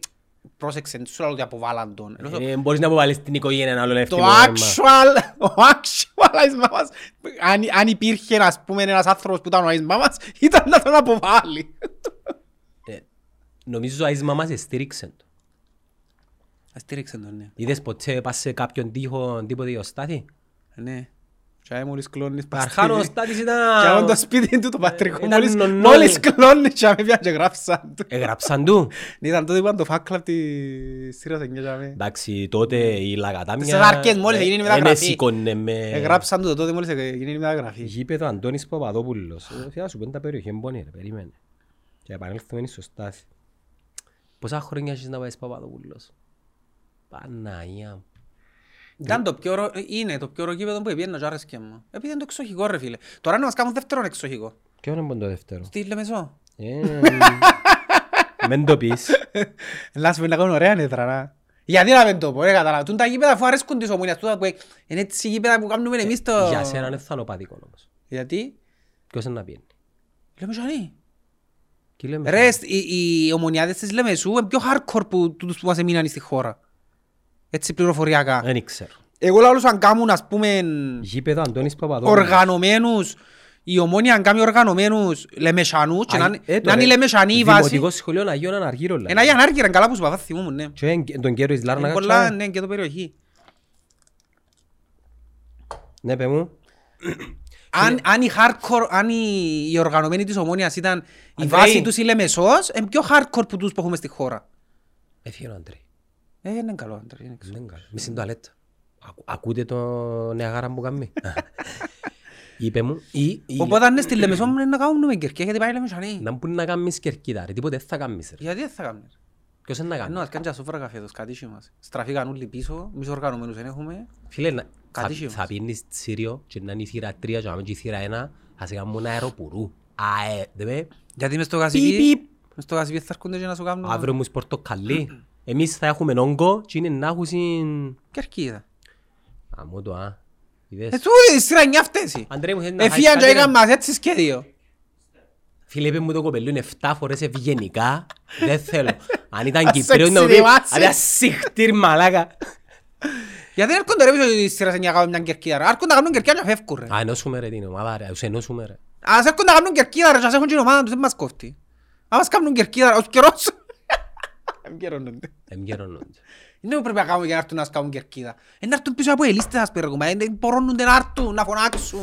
πρόσεξε, δεν σου λέω ότι αποβάλαν τον. Ενώ Ε, Μπορείς να αποβάλεις την οικογένεια ένα άλλο Το εύκολο αίμα. actual, [laughs] ο actual αισμά μας, αν, αν υπήρχε ας πούμε ένας άνθρωπος που ήταν ο αισμά μας, ήταν να τον αποβάλει. Ε, Νομίζω ο αισμά μας εστήριξε το. Αστήριξε τον, ναι. Είδες ποτέ πας σε κάποιον τείχο τίποτε ο Στάθη. Ναι. Και άμαι μόλις κλώνεις Αρχάν ο παστίρι. Στάθης Και άμαι το ήταν... σπίτι του το πατρικό, ήταν μόλις, νονό. μόλις κλώνεις και άμαι πια και γράψαν του. Εγράψαν του. Ήταν τότε που ήταν το φάκλα από της Σύρας εννιά και άμαι. Εντάξει, τότε η λαγατάμια... Τις αρκές μόλις έγινε η ε, μεταγραφή. ε, σήκωνε με... Εγράψαν του το τότε μόλις έγινε η μεταγραφή. Γήπεδο Αντώνης Παπαδόπουλος. Ε, Θέλω να σου πω τα περιοχή εμπονή ρε, περίμενε. Και επανέλθουμε στο Στάθη. Πόσα χρόνια έχεις να πάεις Παπαδόπουλος; Παναγία μου. Ήταν το πιο ωραίο, είναι το πιο ωραίο γήπεδο που έπιένα και άρεσκε μου. Επειδή είναι το εξοχικό ρε φίλε. Τώρα να μας κάνουν δεύτερον εξοχικό. Ποιο είναι το δεύτερο; Στη Λεμεσό. Ε, Μεν το πεις. [laughs] Λάς να κάνουν ωραία νέτρα, να. Γιατί να μην το πω, ρε καταλάβω. Τούν τα γήπεδα αφού αρέσκουν της ομονίας, τούτα που είναι έτσι γήπεδα που κάνουμε εμείς το... Για σένα είναι θανοπατικό όμως. Γιατί, Ποιος είναι να πιένει; λέμε ζανί. Τι λέμε. Ρε, σ- οι, οι ομονιάδες της Λεμεσού είναι πιο hardcore που τούτους που μας έμειναν στη χώρα. Έτσι πληροφοριακά. Δεν ξέρω. Εγώ λάλλος αν κάνουν ας πούμε Γήπεδο Αντώνης Παπαδόπουλος. οργανωμένους, η ομόνια αν κάνει οργανωμένους Λεμεσανούς και να είναι- Ε, να είναι η τώρα, Λεμεσανή η βάση. Δημοτικό σχολείο Αγίων Αναργύρων. Ένα για ανάρκη, καλά που σου παθά θυμούμουν, ναι. Και εν- τον κύριο της Είναι Λάρνακα. πολλά, ναι, και το περιοχή. Ναι, πέ μου. Αν, αν η hardcore, αν η, η οργανωμένη της ομόνιας ήταν η Αντρέη. βάση τους η Λεμεσός, είναι πιο hardcore που τους που έχουμε στη χώρα. Έφυγε ο Αντρέη. Ε, είναι καλό, Αντρέ, είναι Δεν είναι καλό. Μες στην τουαλέτα. Ακού- Ακούτε το νεαγάρα που κάνει. [laughs] Είπε μου, ή, ή, Οπότε αν είναι στη Λεμεσό μου είναι να κάνουμε κερκία γιατί πάει η Λεμεσανή. να μπορεί να κάνεις κερκίδα ρε, τίποτε δεν θα κάνεις ρε. Γιατί δεν θα κάνουμε. Ποιος είναι να Ενώ κάνει. ας κάνεις και σόφρα καφέ τους κατήσι μας. Στραφήκαν όλοι πίσω, εμείς οργανωμένους δεν έχουμε. Φίλε, να- θα, Κάτι θα σίγουρος. πίνεις τσίριο και να είναι η θύρα 3 και να μην και η θύρα 1, θα σε κάνουν αεροπουρού. Αε, δε με, Γιατί μες στο πιπ, γασιπί, πιπ. μες στο γασιπί θα έρχονται και να σου κάνουν Αύριο μου σπορτοκαλί. [clears throat] Εμείς θα έχουμε όγκο και είναι να έχουν συν... κερκίδα. Αμώ το α. Είδες. Ε, του η σειρά νιά φταίει. Αντρέ μου θέλεις να Εφίαν φάεις και κάτι, έκαν ρε. μας έτσι σχέδιο. Φίλε, είπε μου το κοπελού είναι 7 φορές ευγενικά. [laughs] Δεν θέλω. Αν ήταν Ας Κυπρέος σε να μου πει, ξεδιμάσει. «Άντε, ασύχτηρ μαλάκα. Γιατί δεν έρχονται ρε πίσω η σειρά νιά κάνουν μια κερκίδα ρε. Έρχονται να κάνουν κερκίδα και φεύγουν ρε. Α, ενώσουμε ρε την ομάδα ρε, τους ενώσουμε ρε. Ας έρχονται να κάνουν κερκίδα ρε και ας έχουν την ομάδα τους, δεν μας κόφτει. Αν μας κάνουν κερκίδα ρε, ως καιρός. Εμ καιρώνονται. Εμγερώνονται. Είναι που πρέπει να κάνουμε για να έρθουν να μας κάνουν κερκίδα. Ε, να έρθουν πίσω από ελίστες ας πούμε, δεν μπορούν να έρθουν, να φωνάξουν.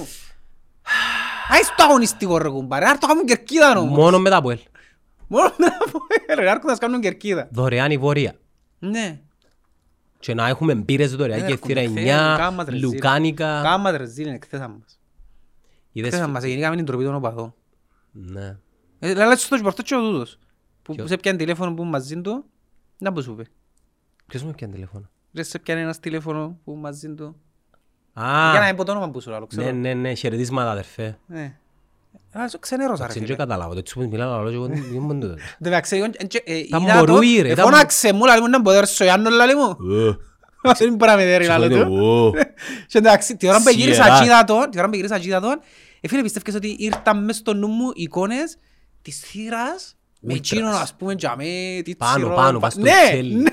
Άι στο αγωνιστικό ρε κουμπάρε, να έρθουν να κάνουν κερκίδα όμως. Μόνο με τα ΠΟΕΛ. Μόνο να πω, ρε, να έρθουν να μας κάνουν κερκίδα. Δωρεάν η βόρεια. Ναι. Και να έχουμε μπύρες δωρεάν και έρχονται, θύρα θέλουν, 9, κάμμα τρεζίλ. λουκάνικα. Κάμμα τρεζίλ είναι εκθέσα μας. Είδες, Εκθέσα μας, γεννήκαμε την τροπή των οπαδών. Ναι. Ε, Λάλα στο σπορτό και ο τούτος. Που Ποιος; σε πιάνε τηλέφωνο που μαζί του, να που σου πει. Ποιος μου πιάνε τηλέφωνο; Ρε σε πιάνε ένας τηλέφωνο που μαζί του. Α, Για να πω το όνομα που σου λέω, ναι, ξέρω. ναι, ναι, χαιρετίσματα αδερφέ. Ναι. Α, σου ξενέρωσα ρε Εντάξει, δεν φίλε. καταλάβω, έτσι που μιλάω άλλο και εγώ δεν δεν μπορώ να το Δεν με ξέρει, ε, ε, Τα είδα το, μωρούι, ρε, ε, τα φώναξε μου, λαλί μου να μπορεί να έρθει ο Ιάννος, λαλί μου. [laughs] δω. Δεν μπορεί να με δέρει, λαλό του. Ω, Και εντάξει, τη ώρα που γύρισα Σιερά. και είδα τον, τη ώρα που γύρισα και είδα τον, ε, φίλε, πιστεύεις ότι ήρθαν μες στο νου μου εικόνες της θύρας με Ούλτρας. εκείνον, ας πούμε, για με, τι Πάνω, τσιρό, πάνω, πα- πας στο Ναι, τσέλι. ναι.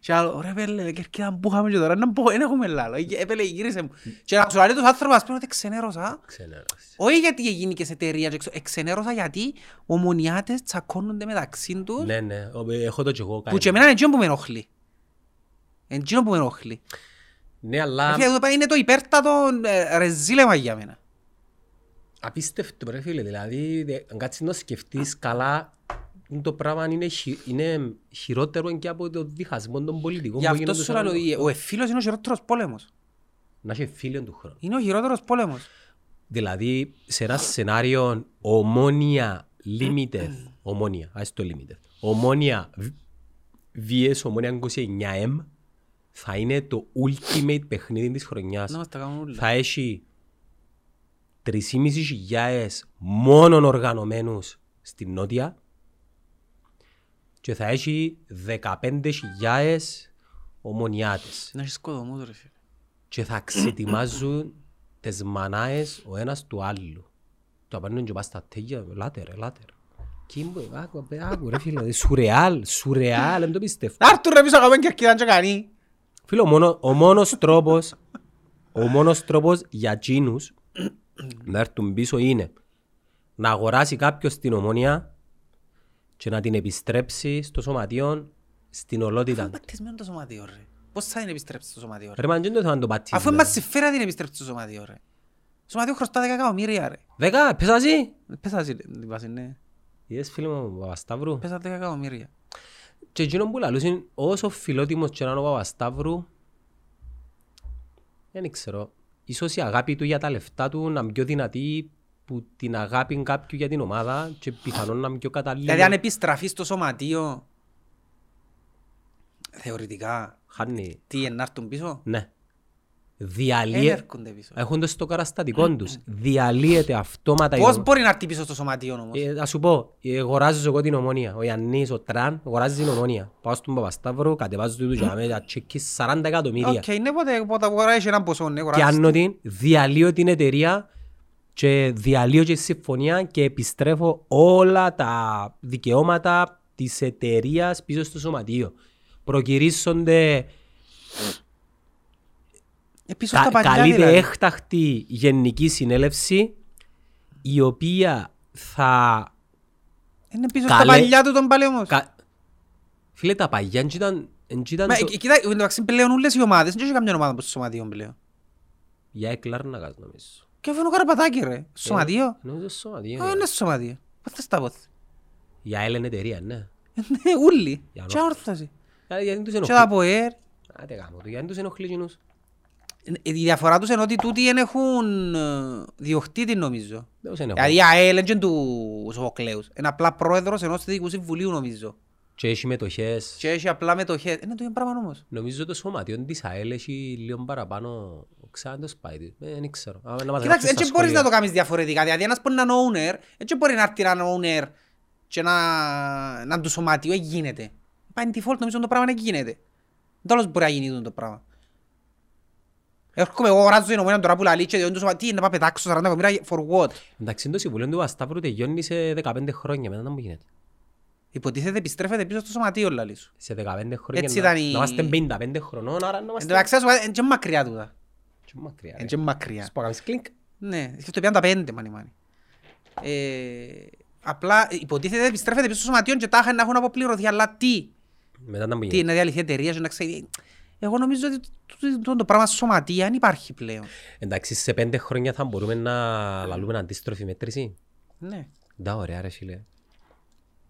Και άλλο, ρε πέλε, και έρχεται που είχαμε και τώρα, να πω, δεν έχουμε λάλο. Ε, πέλε, γύρισε μου. Και να σου λέει τους άνθρωπους, ας πούμε, ότι ξενέρωσα. ξενέρωσες. Όχι γιατί έγινε και σε εταιρεία, και εξω- εξενέρωσα γιατί ομονιάτες τσακώνονται μεταξύ τους, Ναι, ναι, ο- έχω το και εγώ που κάνει. και εμένα είναι εκείνο που με ενοχλεί. Είναι εκείνο που με ενοχλεί. Ναι, αλλά Ε, φίλε, Είναι το υπέρτατο ε, ρεζίλεμα για μένα. Απίστευτο ρε φίλε, δηλαδή δε- αν κάτσεις να σκεφτείς καλά το πράγμα είναι, χει- είναι χειρότερο και από το διχασμό των πολιτικών Γι' που αυτό γίνονται σου σε λέω, άλλο- ότι ο εφήλος είναι ο χειρότερος πόλεμος. Να έχει φίλιο του χρόνου. Είναι ο χειρότερος πόλεμος. Δηλαδή, σε ένα σενάριο ομόνια limited, [clears throat] ομόνια, ας το limited, ομόνια VS ομόνια 29M, θα είναι το ultimate παιχνίδι της χρονιάς. Να μας τα κάνουν όλα. Θα έχει 3.500 μόνον οργανωμένους στην Νότια και θα έχει 15.000 ομονιάτες Να έχεις σκοτωμούς ρε φίλε. και θα ξετοιμάζουν τις μανάες ο ένας του άλλου. Το απάνουν και πας στα τέγια, λάτε ρε, λάτε ρε. Κίμπο, άκου, απέ, άκου ρε φίλε, σουρεάλ, σουρεάλ, δεν το πιστεύω. Να έρθουν ρε πίσω ακόμα και αρκετά και κάνει. Φίλε, ο, μόνο, ο μόνος τρόπος, ο μόνος τρόπος για τσίνους να έρθουν πίσω είναι να αγοράσει κάποιος την ομόνια και να την επιστρέψει στο σωματείο στην ολότητα. Είναι πατισμένο το σωματείο ρε. Πώς θα είναι επιστρέψει στο σωματείο ρε; Ρε μαν, δεν το θέλω να το πατήσεις. Αφού μας συμφέρει να την επιστρέψει στο σωματείο ρε. Το σωματείο χρωστά 10 εκατομμύρια ρε. Δέκα, πες εσύ. Πες ας είναι, την βάση, ναι. Είδες φίλε μου, ο Παπασταύρου; Πες ας 10 εκατομμύρια. Και εκείνο που λαλούσαν, όσο φιλότιμος και να είναι ο Παπασταύρου, δεν ξέρω, ίσως η αγάπη του για τα λεφτά του να είναι πιο δυνατή που την αγάπη κάποιου για την ομάδα και πιθανόν να είναι πιο κατάλληλη. Δηλαδή αν επιστραφείς στο σωματείο, θεωρητικά, Χάνει, τι είναι να έρθουν πίσω; ναι. Δεν Διαλύε... έρχονται πίσω. Έχουν το στο καταστατικό τους. Διαλύεται αυτόματα η Πώς ομάδα. μπορεί να έρθει πίσω στο σωματείο όμως; Ε, θα σου πω, ε, αγοράζω εγώ την Ομόνοια. Ο Ιαννής, ο Τραν, αγοράζεις την Ομόνοια. Πάω στον Παπασταύρο, κατεβάζω του για μένα, τσεκί 40 εκατομμύρια. Οκ, ναι, πότε, πότε αγοράζεις έναν ποσό, ναι, αγοράζεις Πιάνω την, διαλύω την εταιρεία και διαλύω και τη συμφωνία και επιστρέφω όλα τα δικαιώματα της εταιρείας πίσω στο σωματείο. Προκυρήσονται Ε, πίσω κα, στα παλιά καλείται δηλαδή. έκτακτη γενική συνέλευση η οποία θα... Είναι πίσω Καλέ- στα παλιά του τον πάλι όμως. Κα... Φίλε, τα παγιά δεν ήταν, δεν ήταν Μα, το... ε, κοίτα, εν τω μεταξύ πλέον όλες οι ομάδες, δεν έχει καμιά ομάδα που στο σωματείο πλέον. Για εκλάρνακας νομίζω. Και αφήνω καραπατάκι ρε, στο σωματείο. Νομίζω στο σωματείο. Α, είναι στο σωματείο. Πώς θα στα πόθει. Για Έλλην εταιρεία, ναι. [laughs] Ναι, ούλοι. Για Και όρθωση. Γιατί- Γιατί τους Και ενοχλεί. τα ΠΟΕΡ. Άτε γάμο του, γιατί τους ενοχλεί εκείνους. Ε, Η διαφορά τους είναι ότι τούτοι δεν έχουν ε, διοκτήτη νομίζω. Δεν τους ενοχλεί. Δηλαδή η ΑΕΛ είναι του Σοφοκλέους. Είναι απλά πρόεδρος ενός δικού συμβουλίου νομίζω. Και έχει μετοχές. Και έχει απλά μετοχές. Είναι το ίδιο πράγμα όμως. Νομίζω το σωματείο της ΑΕΛ έχει λίγο παραπάνω ξαν το σπάτι. Ε, Δεν ξέρω. Άμα να μας Κοιτάξτε, γράψεις έτσι στα μπορείς σχόλια. να το κάνεις διαφορετικά. Δηλαδή ένας μπορεί να είναι owner, έτσι μπορεί να έρθει να είναι owner και να, να του σωματείο, δεν γίνεται. Πάει default νομίζω το πράγμα δεν γίνεται. Τέλος μπορεί να γίνει το πράγμα. Έρχομαι εγώ αγοράζω την ομόνια τώρα που λαλεί και διότι το σωματείο, τι είναι να πάω πετάξω 40 εκατομμύρια for what; Εντάξει, το συμβουλίο του Βασταύρου τελειώνει σε 15 χρόνια. Μετά να μου γίνεται. Υποτίθεται επιστρέφεται πίσω στο σωματείο λαλείς σου. Σε 15 χρόνια Έτσι να, ήταν η- να είμαστε 55 χρονών, άρα να Εν είμαστε... τω μεταξύ, ας σου πω, είναι και μακριά τούτα. Και μακριά, Είναι ρε. και μακριά. Σου πω, κάνεις κλινκ. Ναι, σκέφτομαι πιάνε τα πέντε μάνι μάνι. Ε, απλά υποτίθεται επιστρέφεται πίσω στο σωματείο και τάχα να έχουν αποπληρωθεί, αλλά τι; Μετά να μου Τι γίνεται. είναι διαλυθεί εταιρεία και να ξέρει. Εγώ νομίζω ότι το- το, το πράγμα σωματεία δεν υπάρχει πλέον. Εντάξει, σε 5 χρόνια θα μπορούμε να λαλούμε αντίστροφη μέτρηση. Ναι. Ντά, ωραία ρε φίλε.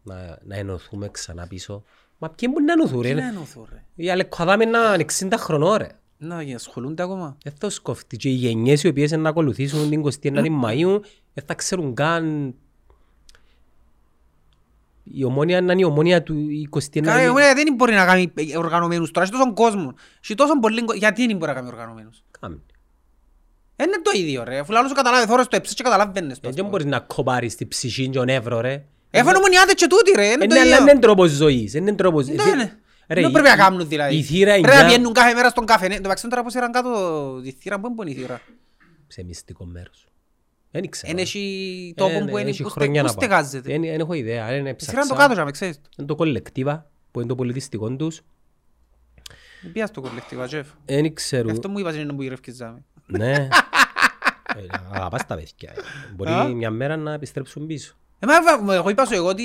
Να, να ενωθούμε ξανά πίσω. Μα ποιοι μπορεί να ενωθούν Τι ρε. να ενωθώ ρε; Οι Αλεκκαδάμε να είναι 60 χρονών ρε. Να και ασχολούνται ακόμα. Δεν θα σκοφτεί και οι γενιές οι οποίες να ακολουθήσουν την 29η Μαΐου δεν θα ξέρουν καν Η ομόνια να είναι η ομόνια του 21. Καλά, η Ομόνια δεν μπορεί να κάνει οργανωμένους τώρα, έχει τόσον κόσμο. Έχει τόσον πολύ... κο- Γιατί δεν μπορεί να κάνει οργανωμένους; Κάμε. Δεν είναι το ίδιο ρε, αφού λάλλον σου καταλάβει, θόρες το έψεις και καταλαβαίνεις το. ας Δεν πούμε. μπορείς να κοπάρεις τη ψυχή και τον ευρώ ρε. Έφανε ομονιάτες και τούτοι ρε, είναι το Είναι αλλά ίδιο. είναι τρόπος ζωής. Είναι τρόπος... Ναι, ναι. Ρε, Δεν η- πρέπει να κάνουν δηλαδή. Η θύρα Πρέπει να εννιά- πιένουν κάθε μέρα στον καφέ. Ναι, το μεταξύ τώρα πως έραν κάτω τη θύρα, πού είναι η θύρα; σε μυστικό μέρος. Δεν ξέρω. Εν ρε. έχει Ε, τόπο ναι, που είναι, έχει πού χρόνια στε- να πού πάω. στεγάζεται. Δεν δεν έχω ιδέα. Δεν Η θύρα είναι το έψαξα. κάτω, ζάμε, ξέρεις το. Είναι το κολεκτίβα που είναι το πολιτιστικό τους. Δεν πιάσεις το κολλεκτήβα, Τζεφ. Δεν ξέρω. Αυτό μου είπας είναι που γυρεύκεις ζάμε. Ναι. [laughs] Ε, Αγαπάς τα παιδιά. [laughs] Α. Μπορεί μια μέρα να επιστρέψουν πίσω. Ε, μα, μα, εγώ είπα σου εγώ ότι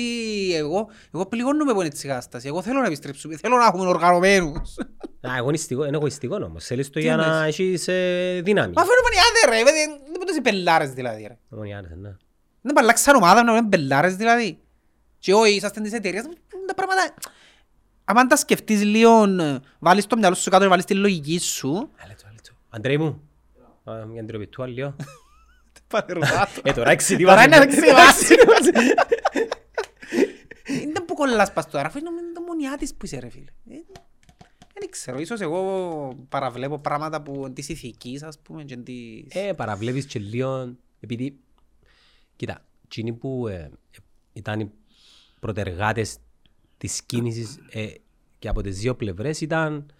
εγώ, εγώ πληγώνομαι από έτσι κατάσταση. Εγώ θέλω να επιστρέψουμε, θέλω να έχουμε οργανωμένους. Α, αγωνιστικό, είναι εγωιστικό όμως. Θέλεις το Τι για να εννοείς; έχεις ε, δύναμη. Μα φαίνομαι νιάτε ρε, δεν δεν μπορείς οι πελάρες δηλαδή ρε. Ομονιάδες, ναι. Δεν παλάξαν ομάδα να είναι πελάρες δηλαδή. Και όχι, είσαστε της εταιρείας, τα πράγματα... Αν τα σκεφτείς λίγο, ε, βάλεις το μυαλό σου κάτω και βάλεις τη λογική σου. Αλέτσο, αλέτσο. Αντρέι μου. Α, Μια ντροπιτού αλλιώ. Πανεροδάτο. Ε, τώρα εξητήβασε. Τώρα είναι εξετάσει. Είναι που κολλάς πας τώρα, αφού είναι το μονιάτης που είσαι ρε φίλε. Ε, Δεν ξέρω, ίσως εγώ παραβλέπω πράγματα που της ηθικής ας πούμε και της... Ε, παραβλέπεις και λίγο, επειδή, κοίτα, εκείνοι που ε, ήταν οι προτεργάτες της κίνησης ε, και από τις δύο πλευρές ήταν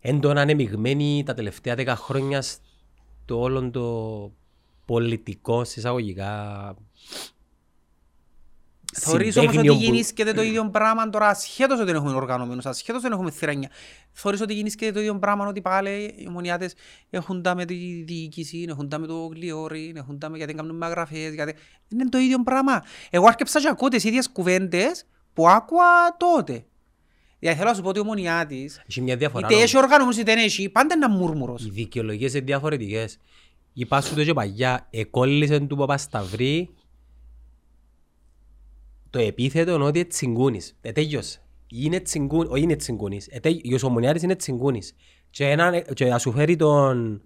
έντονα ανεμιγμένοι τα τελευταία δέκα χρόνια στο όλο το πολιτικό σε εισαγωγικά Θωρείς όμως ότι συμπαίγνιο που- γίνησκεται το ίδιο πράγμα τώρα ασχέτως ότι δεν έχουμε οργανωμένους, ασχέτως ότι δεν έχουμε θηρανιά. Θωρείς ότι γίνησκεται το ίδιο πράγμα ότι πάλι οι ομονιάτες έχουν τα με τη διοίκηση, έχουν τα με το γλιόρι, έχουν τα με γιατί κάνουν μεταγραφές, γιατί... Είναι το ίδιο πράγμα. Εγώ άρκεψα και ακούω τις ίδιες κουβέντες που άκουα τότε. Γιατί θέλω να σου πω ότι ο ομονιάτης, Έχει μια διαφορά. είτε όμως. έχει οργανωμένους είτε δεν έχει, πάντα είναι ένα μουρμουρος. Οι δικαιολογίες είναι διαφορετικές. Είπα σου το και παγιά, εκόλλησε του Παπασταυρή το επίθετο ότι τσιγκούνης. Ε, τέλειωσε. Είναι τσιγκούνης, όχι είναι τσιγκούνης. Ε, τέλει- ο Ομονιάρης είναι τσιγκούνης. Και, έναν, και να σου φέρει τον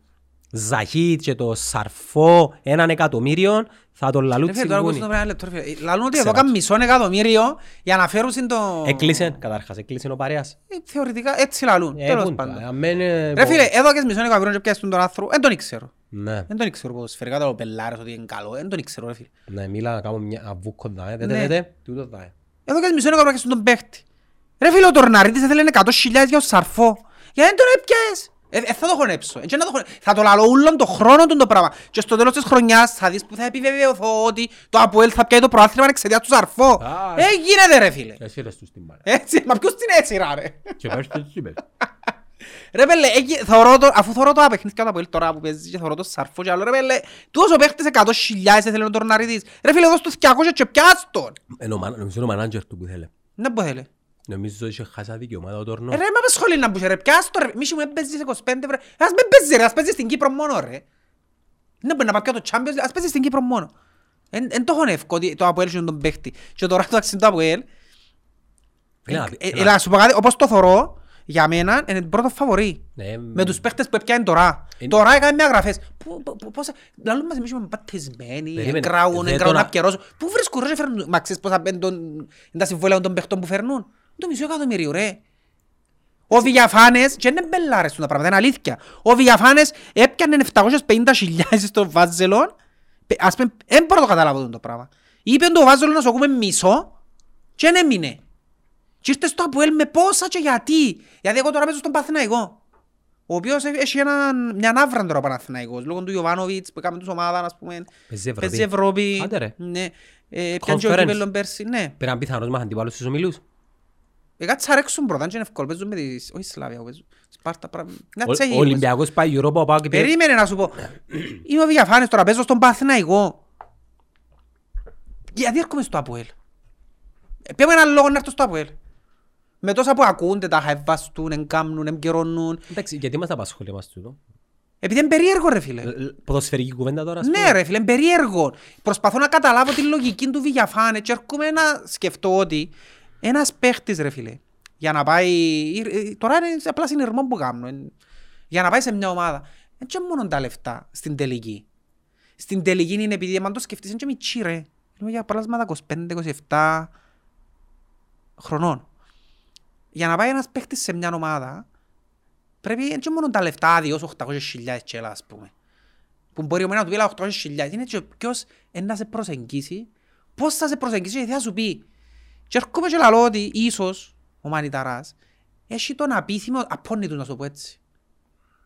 Ζαχίτ και το Σαρφό έναν εκατομμύριο, θα τον λαλούν Ρε φίλε, τώρα που τσιγκούνη. στο ένα λεπτό, ρε φίλε. Λαλούν ότι Ξέρω. εδώ κάνουν μισό εκατομμύριο για να φέρουν στην το... Έκλεισε, καταρχάς, έκλεισε ο παρέας. Ε, Θεωρητικά έτσι λαλούν, Ε, τέλος πού είναι πάντων. τώρα, αμέν, ε, Ρε πο- φίλε, εδώ και μισό εκατομμύριο και πιάσεις τον άνθρωπο, δεν τον ήξερα. Ναι, Δεν τον ήξερα πως σφαιρικά το πελάρες ότι είναι καλό, δεν τον ήξερα ρε φίλε. ναι, μίλα να κάνω μια αβούκο δάμε, Ναι. δέτε, δέτε, τούτο δάμε. Εδώ και μισό εκατομμύριο και τον παίχτη. Ρε φίλε, ο Τορναρίτης ήθελε 100.000 για ο Σαρφό. Γιατί δεν τον έπιασες. Ε, ε, θα το χωνέψω. Ε, και να το χωνε- Θα το λαλώ ούλον το χρόνο του το πράγμα. Και στο τέλος της χρονιάς θα δεις που θα επιβεβαιωθώ ότι το ΑΠΟΕΛ θα πιάει το προάθλημα εξαιτίας του Σαρφό. Α. Ε, γίνεται ρε φίλε. Εσύ ρε στους την μπάλα. Έτσι, μα ποιος την έτσι ρε. ρε. Και πες το έτσι, πες. Ρε πέλε, εκεί θωρώ το, αφού θωρώ το απαιχνίδια του ΑΠΟΕΛ τώρα που παίζεις και θωρώ το Σαρφό και άλλο ρε πέλε, τούτος ο παίχτης 100.000 ήθελε ο Τορναρίτης. Ρε φίλε, δώσ' τους 200 και πιάσ' τον. Ε, νο- Νομίζω είναι ο μανάντζερ του που θέλει. Δεν μπορεί θέλει. Νομίζω είχε χάσει δικαιώματα ο Τόρνο. Ε, Ρε, μα σχολή να μπούσε ρε, πιάσ' το ρε. Μίσι μου έπαιζες 25 βρε. Ας με παίζεις ρε, ας παίζεις στην Κύπρο μόνο ρε. Δεν μπορεί να πάει και το Champions, ας παίζεις στην Κύπρο μόνο. Εν εν το έχω εύκολο ότι το Αποέλ είναι τον παίχτη. Και τώρα το αξίζει το Αποέλ. Φίλε, Ε, να- ε, να- Έλα, σου πω κάτι, όπως το θωρώ, για μένα είναι το πρώτο φαβορί. Ναι, Με τους παίχτες που έπιανε τώρα. Είναι- Τώρα έκανε μια γραφές. Πού- πού- πού- Πόσα... Λαλούν μας εμείς είμαστε πατισμένοι, Περίμενε. εγκράουν, Δεν εγκράουν τώρα- απ' καιρός. Πού βρίσκουν ρε και φέρνουν... Μα ξέρεις πόσα μπαίνουν τον- είναι τα συμβόλαια των παίχτων που φέρνουν; Το μισό εκατομμύριο ρε. Ο Βηγιαφάνες, και είναι μπελάρες του τα πράγματα, είναι αλήθεια. Ο Βηγιαφάνες έπιανε 750.000 στο Βάζελον. Πε- Ας πούμε, δεν μπορώ να το καταλάβω το πράγμα. Είπε το Βάζελον να σου ακούμε μισό και δεν έμεινε. Και ήρθε στο Αποέλ με πόσα και γιατί. Γιατί εγώ τώρα παίζω στον Παθηναϊκό. Ο οποίος έ- έχει έναν, μια ναύρα τώρα ο Παναθηναϊκός. Λόγω του Ιωβάνοβιτς που έκαμε τους ομάδα, ας πούμε. Παίζει Ευρώπη. Παίζει Ευρώπη. Άντε ρε. Ναι. Ε, πιάνε και ο Conference. κύπελλον πέρσι. Ναι. Πέραν πιθανός μας αντιπάλους στους ομιλούς. Ε, κάτσε να ρέξουν πρώτα, είναι εύκολο. Παίζουν με τις... Όχι Σλάβια, παίζουν. Σπάρτα, πράγμα. Να Ο- τσέχει. Ο Ολυμπιακός πάει Europa, ο Πάοκ πήρε- Περίμενε να σου πω. Είμαι ο Βιαφάνης τώρα, παίζω στον Παθηναϊκό. Γιατί έρχομαι στο ΑΠΟΕΛ. Ε, Ποιο είναι ένα λόγο να έρθω στο ΑΠΟΕΛ. Με τόσα που ακούνται, τα χαϊβαστούν, εγκάμνουν, εγκαιρώνουν. Εντάξει, γιατί μας τα απασχολεί μας τούτο; Επειδή είναι περίεργο ρε φίλε. Ε, ε, Ποδοσφαιρική κουβέντα τώρα. ας Ναι πούμε. ρε φίλε, είναι περίεργο. Προσπαθώ να καταλάβω τη λογική του Βηγιαφάνε και έρχομαι να σκεφτώ ότι ένας παίχτης ρε φίλε, για να πάει, ε, τώρα είναι απλά συνειρμό που κάνω, ε, για να πάει σε μια ομάδα, δεν είναι μόνο τα λεφτά στην τελική. Στην τελική είναι επειδή αν το σκεφτείς είναι και μητσί ρε. Είναι για πλάσματα 25-27, χρονών. Για να πάει ένας παίχτης σε μια ομάδα, πρέπει έτσι μόνο τα λεφτά άδειος 800.000 τσέλα, ας πούμε. Που μπορεί ο μένα να του πει «Έλα, 800.000. Είναι και ποιος είναι να σε προσεγγίσει, πώς θα σε προσεγγίσει και τι θα σου πει. Και έρχομαι και λαλώ ότι ίσως ο Μανιταράς έχει τον απίθυμο απόνι του να σου το πω έτσι.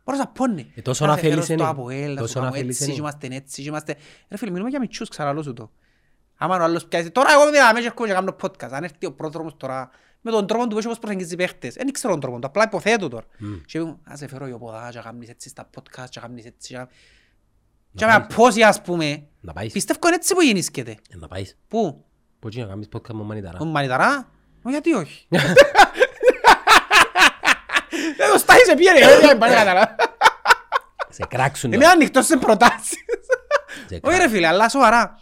Μπορείς να απόνει. Ε, τόσο Να να σε φέρω θέλεις στο είναι. ΑΠΟΕΛ, να Τόσο σου να κάνω θέλεις έτσι, είναι. και είμαστε έτσι, και είμαστε... Ρε φίλε, μιλούμε για μητσούς, ξαναλώ σου το. Άμα ο άλλος πιάσει, τώρα εγώ μιλάμε και έρχομαι και κάνω podcast. Αν έρθει ο πρόδρομος τώρα, με τον τρόπο του πώς προσεγγίζει παίχτες. Δεν ξέρω τον τρόπο του, απλά υποθέτω τώρα. Και μου, ας σε φέρω η οποδά, και κάνεις έτσι στα podcast, και κάνεις έτσι, και κάνεις- και με απόσια, ας πούμε. Να πάεις. Πιστεύω είναι έτσι που γεννήσκεται. Ε, Να πάεις. Πού, Πώς να κάνεις podcast με μανιταρά. ο Μανιταρά, Μα γιατί όχι; [laughs] Δεν το στάχει σε πιέρε, δεν πάνε καλά. Σε κράξουν. Είμαι ανοιχτός σε προτάσεις. Σε Όχι κράξουν. ρε φίλε, αλλά σοβαρά.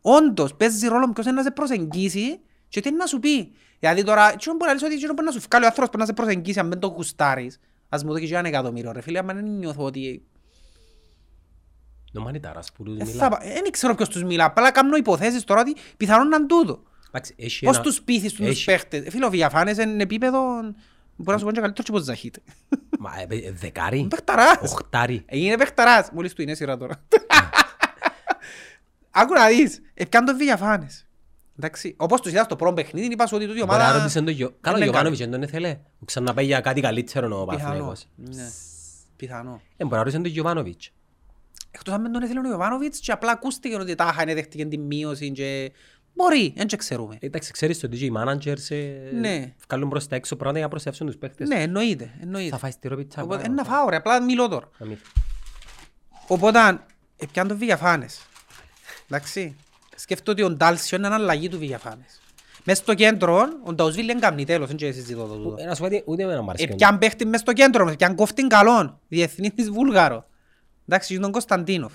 Όντως, παίζει ρόλο ποιος είναι να σε προσεγγίσει και τι είναι να σου πει. Δηλαδή τώρα, τι μπορεί να λες ότι τι μπορεί να σου βγάλει ο άνθρωπος που να σε προσεγγίσει αν δεν το γουστάρεις. Ας μου δώσει και ένα εκατομμύριο ρε φίλε, άμα δεν νιώθω ότι... Ο μανιταράς που τους ε, μιλά. θα πα- Δεν ξέρω ποιος τους μιλά, απλά κάνω υποθέσεις τώρα ότι πιθανόν να είναι τούτο. Εντάξει, έχει Πώς ένα- τους πείθεις τους έχει- παίχτες; Ε, Φίλε, ο Βιαφάνες είναι επίπεδο... Μπορεί να σου πω και καλύτερο και από Ζαχίτ. Μα, ε, ε, Δεκάρι. Παιχταράς. Οχτάρι. Ε, Είναι παιχταράς. Μόλις του είναι σειρά τώρα. Άκου να δεις. Επιάν τον Βιαφάνες. Εντάξει. Όπως τους είδα στο πρώτο παιχνίδι, είπα σου ότι τούτη η Μπορεί να ομάδα... ρωτήσει τον Γιο- Καλά, ο είναι Γιωβάνοβιτς δεν τον ήθελε. Ξαναπάει για κάτι καλύτερο ο Πιθανό. Παναθηναϊκός. Ναι. Πιθανό. Ε, μπορεί να ρωτήσει τον Γιωβάνοβιτς. Εκτός αν δεν τον ήθελε ο Ιωβάνοβιτς και απλά ακούστηκε ότι τάχα είναι δέχτηκε την μείωση και... Μπορεί, δεν και ξέρουμε. Εντάξει, ξέρεις ότι οι managers ε, Ναι. βγάλουν προς τα έξω πράγματα για να προσεύσουν τους παίχτες. Ναι, εννοείται. Θα εννοείται. φάεις τη ροπίτσα. Οπότε, ε, να φάω ρε, απλά μιλώ τώρα. Να μην- Οπότε, επιάν τον Βιαφάνες. Εντάξει. Σκέφτομαι ότι ο Ντάλσιο είναι αναλλαγή του Βιαφάνες. Μες στο κέντρο, ο Νταουσβίλ δεν κάνει τέλος, δεν και συζητώ το τούτο. Ε, Να σου πω ότι ούτε εμένα μου αρέσει. Επιάν παίχτη μες στο κέντρο μας, επιάν κόφτην καλόν, διεθνής της Βούλγαρο. Εντάξει, είναι τον Κωνσταντίνοφ.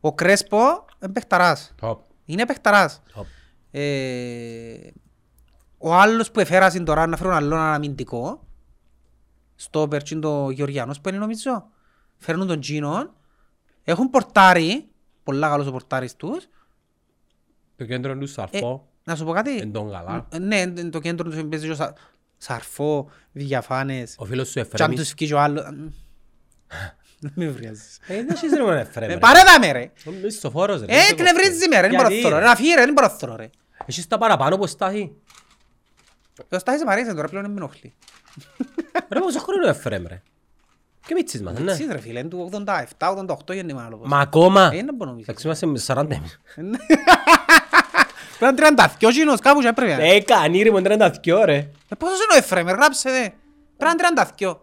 Ο Κρέσπο είναι παιχταράς. Top, Είναι παιχταράς. top. Ε, ο άλλος που εφέρασαν τώρα να φέρουν άλλον αναμυντικό, στο περτσίν το Γεωργιάνος που είναι νομίζω, φέρνουν τον Τζίνον, έχουν πορτάρι, πολλά καλός ο πορτάρις τους, Το κέντρο του ε, Σαρφό, να σου πω κάτι, εν τον καλά. Ε, ναι, εν- το κέντρο τους παίζει ο Σα- Σαρφό, Διαφάνες, Ο φίλος σου και αν Εφρέμις. τους φκεί και ο άλλος, δεν με βρειάζεις. Ε, δεν έχεις ρε μόνο Εφρέμ, Ε, ρε. Πάρε τα με ρε. Ο μισθοφόρος, ρε. Ε, εκνευρίζεις με ρε, δεν μπορώ να Γιατί, θωρώ, ρε. ρε, να φύγει ρε, δεν μπορώ να θωρώ ρε. Έχεις τα παραπάνω πως στάθει. Ο Στάχης μ' αρέσει τώρα, πλέον δεν με ενοχλεί. Ρε πόσο χρόνο είναι ο Εφρέμ, ρε; Και μίτσις μας, ναι. Εσείς ρε φίλε, είναι του 87-88 γεννήμα άλλο. Μα ακόμα. Ε, δεν μπορώ να μιλήσω. Εντάξει, είμαστε με 40 εμείς. [laughs] Πρέπει να είναι 32 γίνος, κάπου και έπρεπε. Ε, Ε, κανεί ρε, μου 32 ρε. πόσος είναι ο Εφραίμ, γράψε δε. Πρέπει να είναι 32.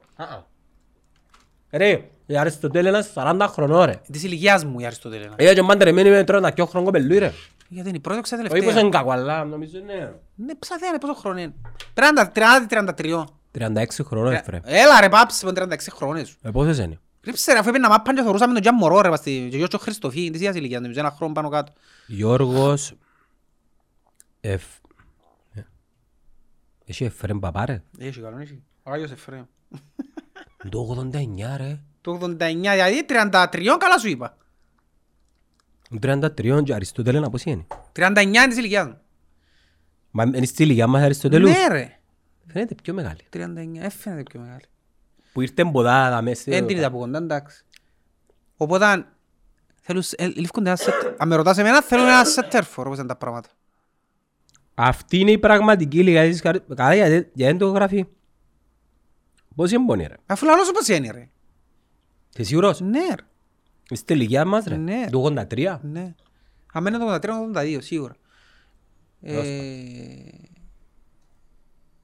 Ρε, η Αριστοτέλη είναι 40 χρονών ρε. Της ηλικίας μου η Αριστοτέλενα. Ε, και μάντερεμένη με 32 χρονών κοπελούι ρε. Γιατί είναι η πρώτη οξά Όχι πως τελευταία. είναι κακό, αλλά νομίζω είναι... Ναι, ψαθέα, πόσο χρόνο είναι. 30-33. 36 χρονών Εφρέμ. Έλα ρε πάψε με 36 χρόνες σου. Ε, πόσες είναι; Ρίψε ρε, αφού έπαιρνα μάπαν και θωρούσαμε τον Τζαν Μωρό ρε, πας στη- και Γιώργος Χριστοφή, της ίδιας ηλικίας, νομίζω ένα χρόνο πάνω κάτω. Γιώργος... Εφ... ε. Έχει Εφρέμ παπά ρε. Έχει καλό, έχει. Ο Άγιος Εφραίμ. Το 89 ρε. Το 89, δηλαδή 33 καλά σου είπα. 33 και Αριστοτέλη να πώς είναι. 39 είναι της ηλικίας μου. Μα είναι στη ηλικίας μας Αριστοτέλους. Ναι ρε. Φαίνεται πιο μεγάλη. 39, έφερε πιο μεγάλη. Που ήρθε μποδάδα μέσα. Δεν την είδα από κοντά, εντάξει. Οπότε, θέλουν, ε, λήφκονται ένα σετ, αν με ρωτάς εμένα, θέλουν ένα σετέρφορ, όπως είναι τα πράγματα. Αυτή είναι η πραγματική ηλικία της καρ- Καλά γιατί γιατί δεν το γράφει. Πώς είναι πόνοι ρε; Αφού λαλός όπως είναι ρε. Είσαι σίγουρος; Ναι ρε. Είστε ηλικία μας ρε. Ναι. Το 83. Ναι. Αν είναι το 83-82, σίγουρα. Ε,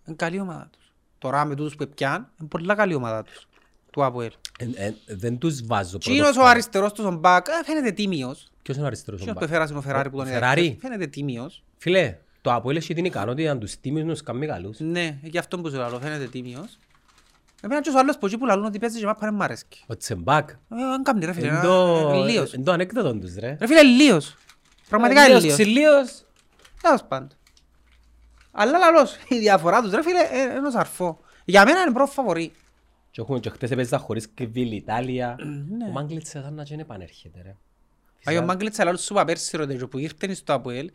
είναι καλή ομάδα τους. Τώρα με τούτους που πιάνουν, είναι πολλά καλή ομάδα τους. Του ΑΠΟΕΛ. Ε, ε, Δεν τους βάζω Τσίνος ο πρώτο. αριστερός τους ο Μπακ, ε, φαίνεται τίμιος. Ποιος είναι ο αριστερός ο Τσίνος που Μπακ. εφέρασε ο Φεράρι που τον είδα. Φεράρι; Φαίνεται τίμιος. Φίλε, το Αποέλ έχει την ικανότητα να τους τίμους να τους κάνει καλούς. Ναι, γι' αυτό που σου λέω, φαίνεται τίμιος. Εμένα και ο άλλος που εκεί που λαλούν ότι παίζει και μάπα δεν μ' αρέσκει. Ο Τσεμπάκ. Ε, Αν κάνει ρε φίλε, Είναι ε, το- ε, λίος. είναι το ανέκδοτο τους ρε. Ρε φίλε, λίος. Πραγματικά είναι Λίος, λίος. ξυλίος. Τέλος πάντων. Αλλά λαλός, η διαφορά τους ρε φίλε ε, είναι ένας αρφό. Για μένα είναι πρώτο φαβορή. Και έχουμε και χτες έπαιζα χωρίς Κεβίλ Ιτάλια. ναι. Ο Μάγκλητς εδώ να και επανέρχεται ρε. Αγιο Μάγκλητς αλλά σου είπα πέρσι ρε τέτοιο που ήρθε στο ΑΠΟΕΛ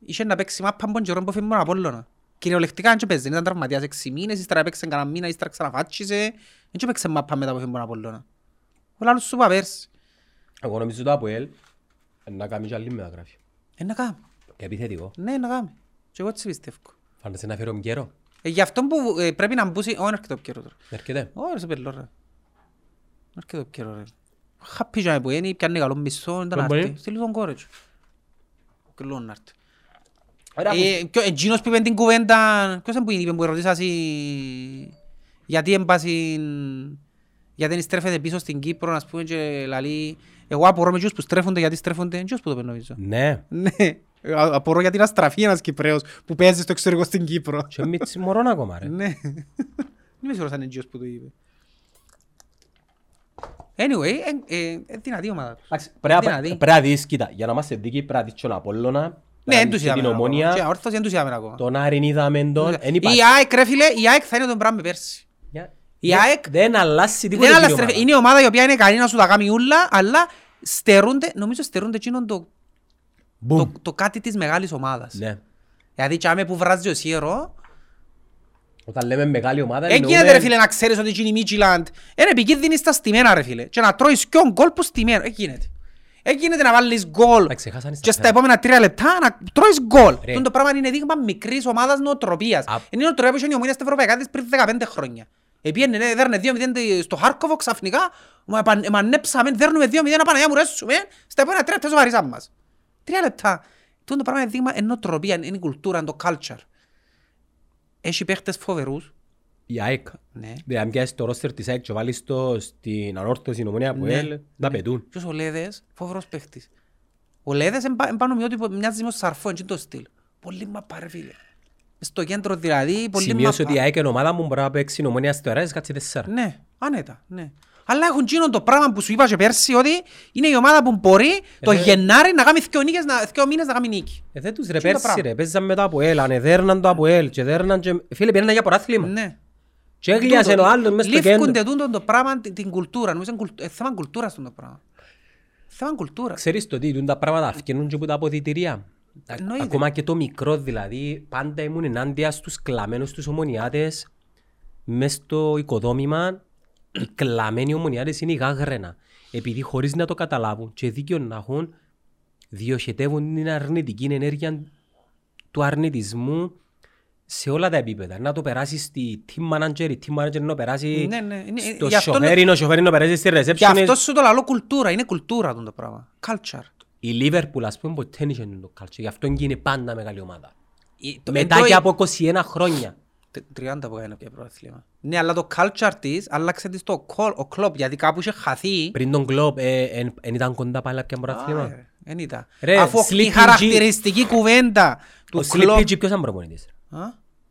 είχε να παίξει μάπα από καιρό που φύγουν από Απόλλωνα. Κυριολεκτικά δεν παίζει, ήταν τραυματίας έξι μήνες, ύστερα έπαιξε κανένα μήνα, ύστερα ξαναφάτσισε. Δεν παίξε μάπα μετά από τον Απόλλωνα. Ο λάλος σου είπα πέρσι. Εγώ νομίζω το ΑΠΟΕΛ να κάνει και άλλη μεταγράφη. Ε, να κάνει. Και επιθετικό. Ναι, να κάνει. Και εγώ έτσι πιστεύω. Φάνεσαι να φέρω καιρό. Ε, γι' αυτό που ε, πρέπει να μπούσει... Όχι, έρχεται ο καιρό τώρα. Έρχεται. Όχι, ρε, σε πελό, ρε. Έρχεται ο καιρό, ρε. Χαπή και που είναι, πιάνει καλό μισθό, ήταν Ποιον να μπορεί; έρθει. Στείλει τον κόρετ. Ο κελόν να έρθει. Ωραία, Ε, ποιο- Εκείνος που είπε την κουβέντα, ποιος είναι που είπε που ρωτήσας γιατί έμπασιν, γιατί δεν στρέφεται πίσω στην Κύπρο, ας πούμε, και λαλεί, εγώ απορώ με εκείνους που στρέφονται, γιατί στρέφονται, εκείνος που το πει νομίζω. Ναι. Ναι, Α- απορώ γιατί είναι αστραφή ένας Κυπρέος που παίζει στο εξωτερικό στην Κύπρο. Και μητσι μωρόν ακόμα ρε. Ναι. Δεν είμαι σίγουρος αν είναι εκείνος που το είπε. Anyway, ε, ε, ε, δυνατή ομάδα. Εντάξει, Πρέπει να- Δυνατή. πρέπει να δεις, κοίτα, για να είμαστε δίκοι πρέπει να δεις τον Απόλλωνα, Ναι, πρέπει να δεν δεις τους και την είδαμε ακόμα. Και Ομόνια, όρθος δεν τους είδαμε ακόμα. τον Άρην είδαμε τον, εν υπάρχει. Η ΑΕΚ, ρε φίλε, η ΑΕΚ θα είναι τον πράγμα πέρσι. Για- η δεν- ΑΕΚ- Δεν αλλάσει τίποτα Δεν εκείνη η άλλα ομάδα. είναι η ομάδα η οποία είναι ικανή να σου τα κάνει ούλα, αλλά στερούνται, νομίζω στερούνται εκείνον το, Μπουμ. το, το κάτι της μεγάλης ομάδας. Ναι. Δηλαδή, τσάμε που βράζει ο Σιέρο, Όταν λέμε μεγάλη ομάδα δεν εννοούμε- γίνεται ρε φίλε να ξέρεις ότι εκείνη η Μίτσιλαντ είναι επικίνδυνη στα στημένα ρε φίλε και να τρώεις κι γκολ που στημένο, δεν γίνεται. Δεν γίνεται να βάλεις γκολ Τα ξεχάσανε στα και στα φέρα. επόμενα τρία λεπτά να τρώεις γκολ. Ρε. Αυτό το πράγμα είναι δείγμα μικρής ομάδας νοοτροπίας. Α. Είναι η νοοτροπία που είχε η ομόνια στα ευρωπαϊκά της πριν 15 χρόνια. Επίενε, ναι, δέρνε 2-0 στο Χάρκοβο ξαφνικά, μα επαν- εμανέψαμε, δέρνουμε 2-0, Παναγιά μου ρέσουμε, στα επόμενα τρία λεπτά σοβαρίσαμε μας. Τρία λεπτά. Αυτό το πράγμα είναι δείγμα είναι νοοτροπία, είναι η κουλτούρα, είναι το culture. Έχει παίχτες φοβερούς. Η ΑΕΚ. Ναι. Δηλαδή, αν πιάσεις το ρόστερ της ΑΕΚ και βάλεις το στην ανόρθωση Ομόνια που Ναι. έλ, να πετούν. Ποιος ο Λέδες, φοβερός παίχτης. Ο Λέδες είναι πα- είναι πάνω μειώτη που μοιάζει με ο Σαρφό, είναι το στυλ. Πολύ μαπά ρε φίλε. Στο κέντρο δηλαδή, πολύ Σημείωσε ότι η μαπά. ΑΕΚ είναι ομάδα μου μπορεί να παίξει η Ομόνια στο ΕΡΑ, κάτσει τέσσερα. Ναι, άνετα, ναι. Αλλά έχουν γίνον το πράγμα που σου είπα και πέρσι ότι είναι η ομάδα που μπορεί το Ε, Γενάρη να κάνει δυο νίκες, να- δυο μήνες να κάνει νίκη. Ε, δεν τους ρε Τι είναι το πέρσι πράγμα. ρε, παίζαν με το ΑΠΟΕΛ, ανεδέρναν το ΑΠΟΕΛ και δέρναν και... Φίλε, πήγαιναν για πρωτάθλημα. Ναι. Και έγλιασε ο άλλος μες στο κέντρο. Λήφκονται τούτο το πράγμα την- την κουλτούρα. Νομίζω είναι κουλ- ε, θέμα κουλτούρας τούτο το πράγμα. Θέμα κουλτούρας. Ξέρεις το τι, τούν τα πράγματα φτιάχνουν και από τα αποδητηρία. Εννοείται. Ακόμα και το μικρό δηλαδή, πάντα ήμουν ενάντια στους κλαμμένους τους ομονιάτες μες στο οικοδόμημα, οι κλαμμένοι ομονιάτες είναι η γάγραινα. Επειδή χωρίς να το καταλάβουν και δίκιο να έχουν, διοχετεύουν την αρνητική ενέργεια του αρνητισμού σε όλα τα επίπεδα. Να το περάσει στη team manager, η team manager να περάσει Ναι, ναι, είναι- στο γι' αυτό σοφέρι, ο σοφέρι να περάσει στη Γι' reception. αυτό σου το λαλό κουλτούρα. Είναι κουλτούρα τούτο το πράγμα. Culture. Η Liverpool ας πούμε ποτέ δεν είχε το culture. Γι' αυτό είναι πάντα μεγάλη ομάδα. Η- το- Μετά εν και το- από 21 χρόνια. Τε- 30 που έκανε πια πρωτάθλημα. Ναι, αλλά το culture της άλλαξε της το κολ- ο κλόπ, γιατί κάπου είχε χαθεί. Πριν τον κλόπ, εν ήταν κοντά πάλι πια πρωτάθλημα. Α, ε, Εν ήταν. Ρε, Αφού η Sleepy G- χαρακτηριστική κουβέντα Ο του κλόπ... Sleepy G ποιος ήταν προπονητής.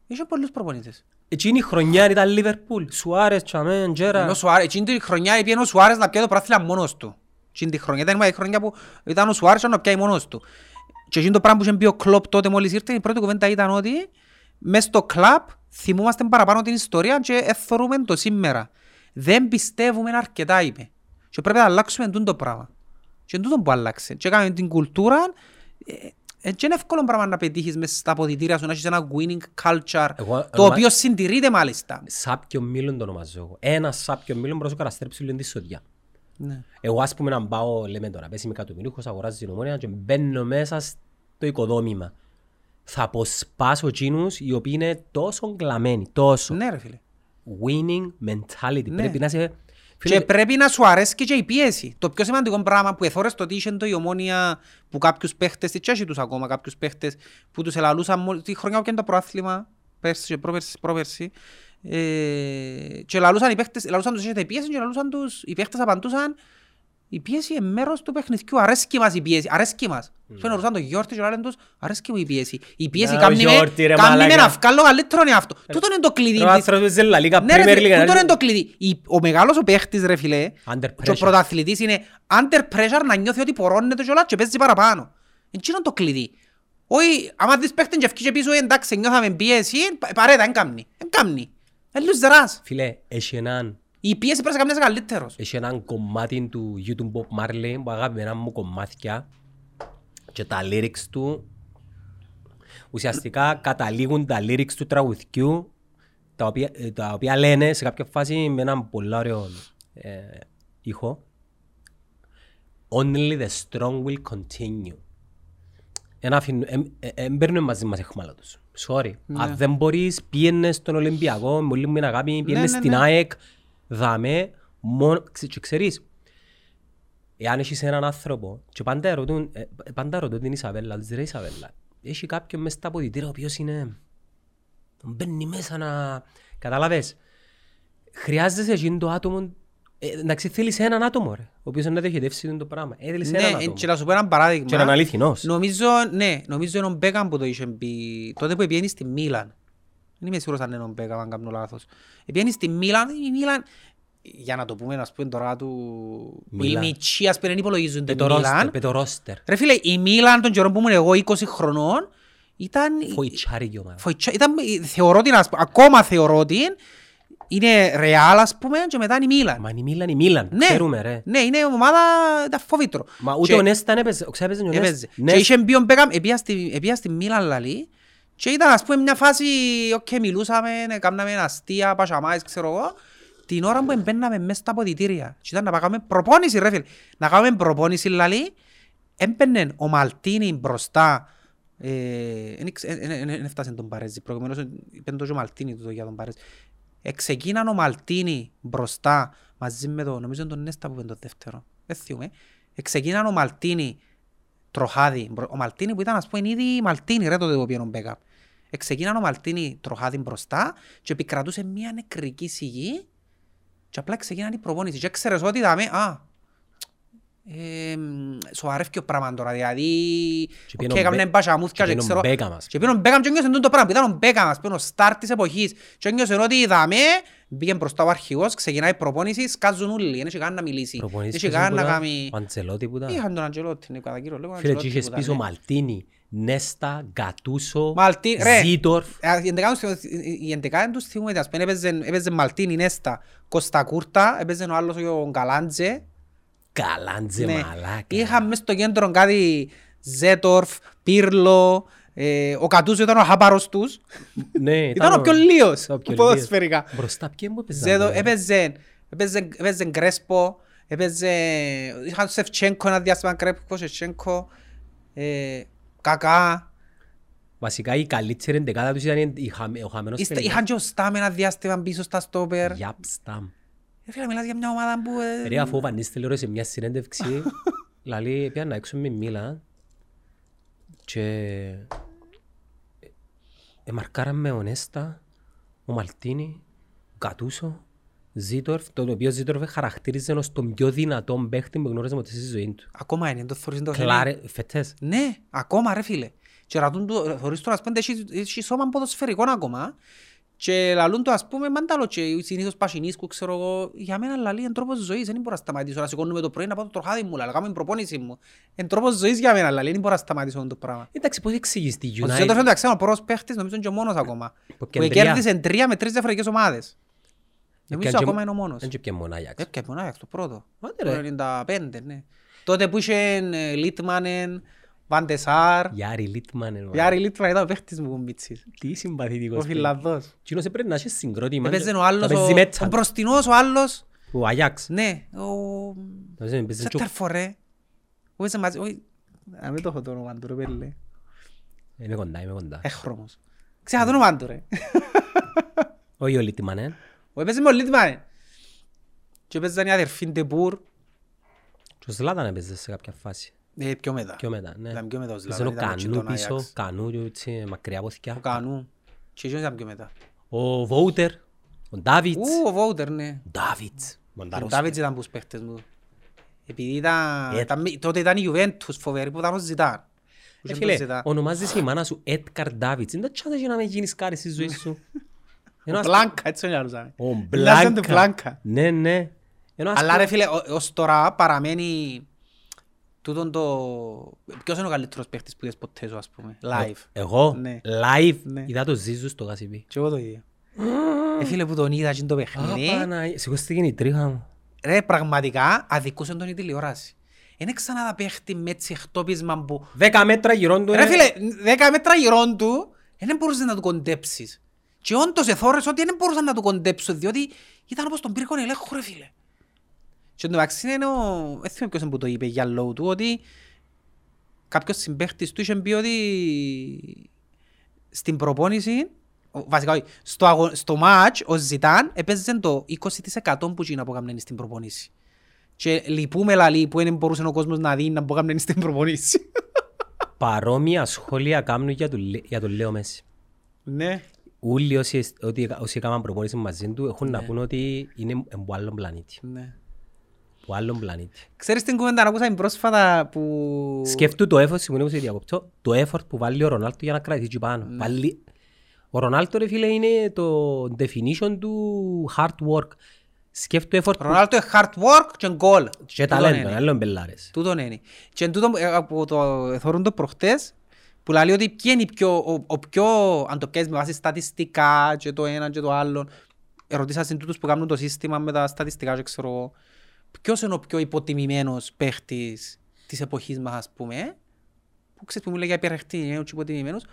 Α, Είχε πολλούς προπονητές. Εκείνη η χρονιά ήταν Liverpool. Σουάρες, Τσαμέν, Ενώ Τζέρα. ο Σουάρες, εκείνη τη χρονιά έπιανε ο Σουάρες να πιάει το πρωτάθλημα μόνος του. Εκείνη τη χρονιά, ήταν η χρονιά που ήταν ο Σουάρες να πιάει μόνος του. Και εκείνο το πράγμα που είχε πει ο Κλόπ τότε μόλις ήρθε, η πρώτη κουβέντα ήταν ότι μες στο κλαμπ θυμούμαστε παραπάνω την ιστορία και εθωρούμε το σήμερα. Δεν πιστεύουμε αρκετά, είπε. Και πρέπει να αλλάξουμε τούτο το πράγμα. Και είναι τούτο που άλλαξε. Και έκαμε την κουλτούρα, ε, ε, και είναι εύκολο πράγμα να πετύχεις μέσα στα αποδητήρια σου, να έχεις ένα winning culture, Εγώ- το ονομα- οποίο συντηρείται μάλιστα. Σάπιο μήλον το ονομάζω εγώ. Ένα σάπιο μήλον μπορώ να σου καταστρέψεις λίγο τη σοδιά. Ναι. Εγώ ας πούμε να πάω, λέμε τώρα, πέσει με κατομιλούχος, αγοράζεις την ομόνια και μπαίνω μέσα στο οικοδόμημα. Θα αποσπάσω εκείνους οι οποίοι είναι τόσο κλαμμένοι, τόσο. Ναι ρε φίλε. Winning mentality. Ναι. Πρέπει να είσαι... Και πρέπει να σου αρέσει και η πίεση. Το πιο σημαντικό πράγμα που εθώρες το ότι είχε το η ομόνια που κάποιους παίχτες, τις τσέχει τους ακόμα κάποιους παίχτες που τους ελαλούσαν μόλις τη χρονιά που έκανε το προάθλημα, πέρσι και πρόπερσι, πρόπερσι, ε, και λαλούσαν οι παίχτες, λαλούσαν τους έχετε πίεση και λαλούσαν τους, οι παίχτες απαντούσαν η πίεση είναι μέρος του παιχνιδιού, αρέσκει μας η πίεση, αρέσκει μας. Mm. ρωτούσαν τον Γιώργη και λένε τους, αρέσκει μου η πίεση. Η πίεση Να, ο κάνει με, Γιώργη, ρε κάνει με μαλάκα. να βγάλω καλύτερο εαυτό. Τούτο είναι το κλειδί Ο της άνθρωπος δεν λαλεί ναι ρε Premier φίλε, League. τούτο είναι το κλειδί. Η- Ο μεγάλος ο παίχτης ρε φίλε Under και ο pressure. πρωταθλητής είναι under pressure να νιώθει ότι πορώνεται κιόλας και παίζει παραπάνω. Εκείνο είναι το κλειδί. Όχι, άμα δεις παίχτεν και ευκεί και πίσω, «Ε, εντάξει, νιώθαμε πίεση, πα- παρέτα, εν κάμνει. Εν κάμνει. Εν λουζεράς. Φίλε, έχει έναν Η πίεση πρέπει να κάνεις καλύτερος. Έχει έναν κομμάτι του YouTube Bob Marley που αγαπημένα μου κομμάτια και τα lyrics του ουσιαστικά καταλήγουν τα lyrics του τραγουδιού τα οποία, ε, τα οποία λένε σε κάποια φάση με έναν πολύ ωραίο ε, ήχο Only the strong will continue. Ένα αφήνουν, εμ- ε, ε, μπαίνουν μαζί μας εχμάλα τους. Sorry. Αν δεν μπορείς, πήγαινε στον Ολυμπιακό, με πολύ μου είναι αγάπη, πήγαινε ναι, στην ναι. ΑΕΚ, δάμε, μόνο, ξε- και ξέρεις, εάν έχεις έναν άνθρωπο, και πάντα ρωτούν, ε, πάντα ρωτούν την Ισαβέλα, τους ρε Ισαβέλα, έχει κάποιον μες στα αποδητήρια ο οποίος είναι, μπαίνει μέσα να, καταλάβες, χρειάζεσαι εκείνο το άτομο, ε, εντάξει θέλεις έναν άτομο ρε, ο οποίος να διοχετεύσει το πράγμα, ε, θέλεις έναν Ναι, άτομο. και να σου πω ένα παράδειγμα. Και να είναι αληθινός. Νομίζω, ναι, νομίζω είναι ο Μπέκαμ που το είχε πει, τότε που πήγαινε στη Μίλαν. Δεν είμαι σίγουρος αν είναι ο Μπέκαμ, αν κάνω λάθος. Πήγαινε στη Μίλαν, η Μίλαν, για να το πούμε, να πούμε τώρα του... που οι Μίλαν. μητσοί, ας πούμε, δεν υπολογίζουν Με την το ρόστερ, Μίλαν. με το ρόστερ. Ρε φίλε, η Μίλαν τον καιρό που ήμουν εγώ 20 χρονών, ήταν... Φοητσάρικη ομάδα. Φοητσά- ήταν, θεωρώ την, ας πούμε, ακόμα θεωρώ την, είναι Ρεάλ, ας πούμε, και μετά είναι η Μίλαν. Μα είναι η Μίλαν, η Μίλαν, Ναι, ξέρουμε ρε. ναι, είναι ομάδα, ήταν φοβήτρο. Μα ούτε Και- ο Νέστα έπαιζε, ξέπαιζε ο Νέστα. Έπαιζε. Ναι, Και είχε μπει ο Μπέκαμ, επήα στη- επήα στη Μίλαν λαλεί και ήταν ας πούμε μια φάση, οκ, μιλούσαμε, έκαναμε αστεία, πασαμάες, ξέρω εγώ, την ώρα που μπαίναμε μέσα στα αποδυτήρια. Και ήταν να κάνουμε προπόνηση ρε φίλε. Να κάνουμε προπόνηση λαλεί, έμπαινε ο Μαλτίνι μπροστά, ε, εν ήξε- εν- εν- εν έφτασε τον Μπαρέζι, προηγουμένως είπε το και ο Μαλτίνι τούτο για τον Μπαρέζι. Εξεκίναν ο Μαλτίνι μπροστά μαζί με το, νομίζω είναι τον Νέστα που είπε το δεύτερο, δεν θυμούμαι. Εξεκίναν ο Μαλτίνι τροχάδι, μπρο- ο Μαλτίνι που ήταν ας πούμε ήδη Μαλτίνι ρε τότε που πήγαινε ο Μπέκαμ. Εξεκίναν ο Μαλτίνι τροχάδι μπροστά και επικρατούσε μια νεκρική σιγή και απλά ξεκίναν η προπόνηση και ξέρεις ότι είδαμε, α, ε, σοβαρεύει ο πράγμα τώρα, δηλαδή, Και οκ, πήγαινε ο έκαμε Μπέ- μπασαμούθκια και και πήγαινε ο ξέρω, Μπέκαμ, ας και πήγαινε ο Μπέκαμ και νιώσε το πράγμα, που ήταν ο Μπέκαμ, ας πούμε, ο στάρ της εποχής και νιώσε ότι είδαμε, πήγε μπροστά ο αρχηγός, ξεκινάει η προπόνηση, σκάζουν όλοι, δεν έχει κανένα να μιλήσει, δεν προπονήσεις έχει ποιος κανένα να ήταν, κάνει... Ο Αντζελότη που ήταν. Είχαν τον Αντζελότη, ναι, κατά κύριο λόγο, Φίλε, Αντζελότη και είχες που πίσω ήταν, ναι. Μαλτίνι, Νέστα, Γκατούσο, Μαλτί- ρε. Ζίτορφ. Ε, Η εντεκάδα τους- η εντεκάδα τους θυμούμαι, ας πούμε, έπαιζε- έπαιζε Μαλτίνι, Νέστα, Κώστα Κούρτα, έπαιζε ο άλλος ο Γκαλάντζε, Καλάντζε Ναι. μαλάκα. Είχαμε μες στο κέντρο κάτι Ζέτορφ, Πύρλο, ε, ο Κατούσο ήταν ο χάπαρος τους. Ναι, [laughs] Ήταν ο πιο λίος, ήταν ο πιο ποδοσφαιρικά. λίος. Μπροστά ποιοι μου έπαιζαν, Ζέτο, ρε; έπαιζε, έπαιζε, έπαιζε Γκρέσπο, έπαιζε, είχαν τον Σεφτσένκο ένα διάστημα, Γκρέσπο, Σεφτσένκο, ε, Κακά. Βασικά η καλύτερη εντεκάδα τους ήταν η χαμε- ο χαμένος Είστε- Πελικάς. Είχαν και ο Στάμ ένα διάστημα πίσω στα στόπερ. Γιαπ, Σταμ. Ε, Φίλε, μιλάς για μια ομάδα που... ε, Ρε αφού ο Βανίστελ σε μια συνέντευξη [laughs] λαλεί πιάνε να έξω με Μίλαν και εμαρκάραμε ο Νέστα, ο Μαλτίνι, ο Κατούσο, Ζίτορφ, τον οποίο Ζίτορφ χαρακτήριζε ως τον πιο δυνατό παίχτη που γνώριζε ποτέ στη ζωή του. Ακόμα είναι, το θεωρείς το Κλάρε, φετές. Ναι, ακόμα ρε φίλε. Και ρωτούν του, θωρείς τώρα, ας πούμε, έχει, έχει σώμα ποδοσφαιρικό ακόμα. Και λαλούν του, ας πούμε, μαντάλο και συνήθως πασινίσκου, ξέρω εγώ, για μένα λαλεί εν τρόπος ζωής, δεν μπορώ να σταματήσω, να σηκώνουμε το πρωί να πάω το τροχάδι μου, να κάνω την προπόνηση μου. Εν τρόπος ζωής για μένα λαλεί, δεν μπορώ να σταματήσω αυτό το πράγμα. Εντάξει, πώς εξηγείς τη Ο Ζέντορφ United; εντάξει, είναι ο πρώτος παίχτης, νομίζω είναι και ο μόνος ακόμα. Που κεντριά. κέρδισε τρία με τρεις διαφορετικές ομάδες. Νομίζω Έπιαν και- ακόμα είναι ο μόνος. Δεν και πιάνε μόνο Άγιαξ. Έπιανε τον Άγιαξ το πρώτο. Άντε, Το ρε. 95, ναι. Τότε που είχε ε, Λίτμανεν, Βαντεσάρ. Γιάρη Λίτμαν. ε, Γιάρη Λίτμαν ήταν ο παίχτης μου ο Μίτσης. Τι συμπαθητικός. Ο παίχτης. Φιλανδός. Εκείνος έπρεπε να έχει συγκρότημα. Έπαιζε και- ο άλλος, να παίζει ο, μέτσα. ο μπροστινός ο άλλος. Ο Αγιάξ. Ναι, ο... Έπαιζε- έπαιζε και ο- Σέτερφορ, ρε. Που έπαιζε μαζί, όχι, να μην το έχω το όνομα του, ρε πέλε. Είμαι κοντά, είμαι κοντά. Έχρωμος. Ξέχα το όνομα του, ρε. Όχι ο Λίτμαν, ε. Ο έπαιζε με ο Λίτμαν. Και έπαιζαν οι αδερφοί Ντεπούρ. Και ο Ζλάταν έπαιζε σε κάποια φάση. Ε, πιο μετά. Πιο μετά, ναι. Ήταν πιο μετά ο Έπαιζε Ζλάταν, ο ήταν με Κανού τον πίσω, Άγιαξ. Κανού και έτσι μακριά από Ο θυκιά. Κανού. Και εκείνος ήταν πιο μετά. Ο Βόουτερ, ο Ντάβιτς. Ου, ο Βόουτερ, ναι. Ντάβιτς. Ο Μοντάρος. Ντάβιτς ήταν που τους παίχτες μου. Επειδή ήταν, Ε. ήταν- τότε ήταν η Juventus φοβερή που ήταν ο Ζητάν. Που Ε, είχε φίλε, τον Ζητάν. ονομάζεσαι η μάνα σου Έτκαρ Ντάβιτς. Είναι το τσάντα για να με γίνεις κάτι στη ζωή σου. [laughs] Ενώ Ο ας- Μπλάνκα, έτσι τον λαλούσαμε. Ο Λάζαν Μπλάνκα. του Μπλάνκα. Ναι, ναι. Ενώ ας Αλλά ρε πούμε- φίλε, ο- ως τώρα παραμένει τούτον το... Ποιος είναι ο καλύτερος παίχτης που είδες ποτέ σου, ας πούμε, live; Εγώ, Ναι. live, Ναι. είδα το Ζίζου στο Κασιπί. Και εγώ το ίδιο. Ε, φίλε που τον είδα και το παιχνίδι, Απαναγία, σηκώστηκε η τρίχα μου. ρε πραγματικά αδικούσε τον η τηλεόραση. Είναι ξανά να παίχτη με έτσι εκτόπισμα που... 10 μέτρα γυρών του Ρε είναι- φίλε, 10 μέτρα γυρών του, δεν μπορούσες να του κοντέψεις. Και όντως εθώρες ότι δεν μπορούσαν να του κοντέψουν, διότι ήταν όπως τον πύρκον ελέγχου ρε φίλε. Και εν τω μεταξύ είναι ο... Δεν θυμάμαι ποιος είναι που το είπε για λόγου του, ότι κάποιος συμπαίχτης του είχε πει ότι στην προπόνηση, ο- βασικά όχι, στο, αγω... στο match ο Ζητάν έπαιζε το 20% που εκείνα που έκαναν στην προπόνηση. Και λυπούμε λαλή που δεν μπορούσε ο κόσμος να δει να που έκαναν στην προπονήσει. Παρόμοια σχόλια κάνουν για τον, Λε- για τον Λέο Μέση. ναι. Όλοι όσοι, ότι, όσοι έκαναν προπόνηση μαζί του έχουν να πούν ότι είναι από άλλον πλανήτη. ναι. Από άλλον πλανήτη. Ξέρεις την κουβέντα να ακούσαμε πρόσφατα που... Σκέφτου το effort, συγγνώμη που σε διακοπτώ, το effort που βάλει ο Ρονάλτο για να κρατήσει εκεί πάνω. Βάλει... Ο Ρονάλτο ρε φίλε είναι το definition του hard work. Σκέφτου effort που... Ρονάλτο είναι hard work και goal. και Τούτον ταλέντο, είναι. άλλον μπελάρες. Τούτον είναι. Και εν τούτο, ε, από το θωρούν το προχτές, που λέει ότι ποιο είναι η πιο, ο, ο πιο, αν το πιέσεις με βάση στατιστικά και το ένα και το άλλο, ερωτήσα στην τούτους που κάνουν το σύστημα με τα στατιστικά και ξέρω εγώ, ποιος είναι ο πιο υποτιμημένος παίχτης της εποχής μας, ας πούμε, που ξέρεις που μου λέει για υπερχτή, είναι ο υποτιμημένος,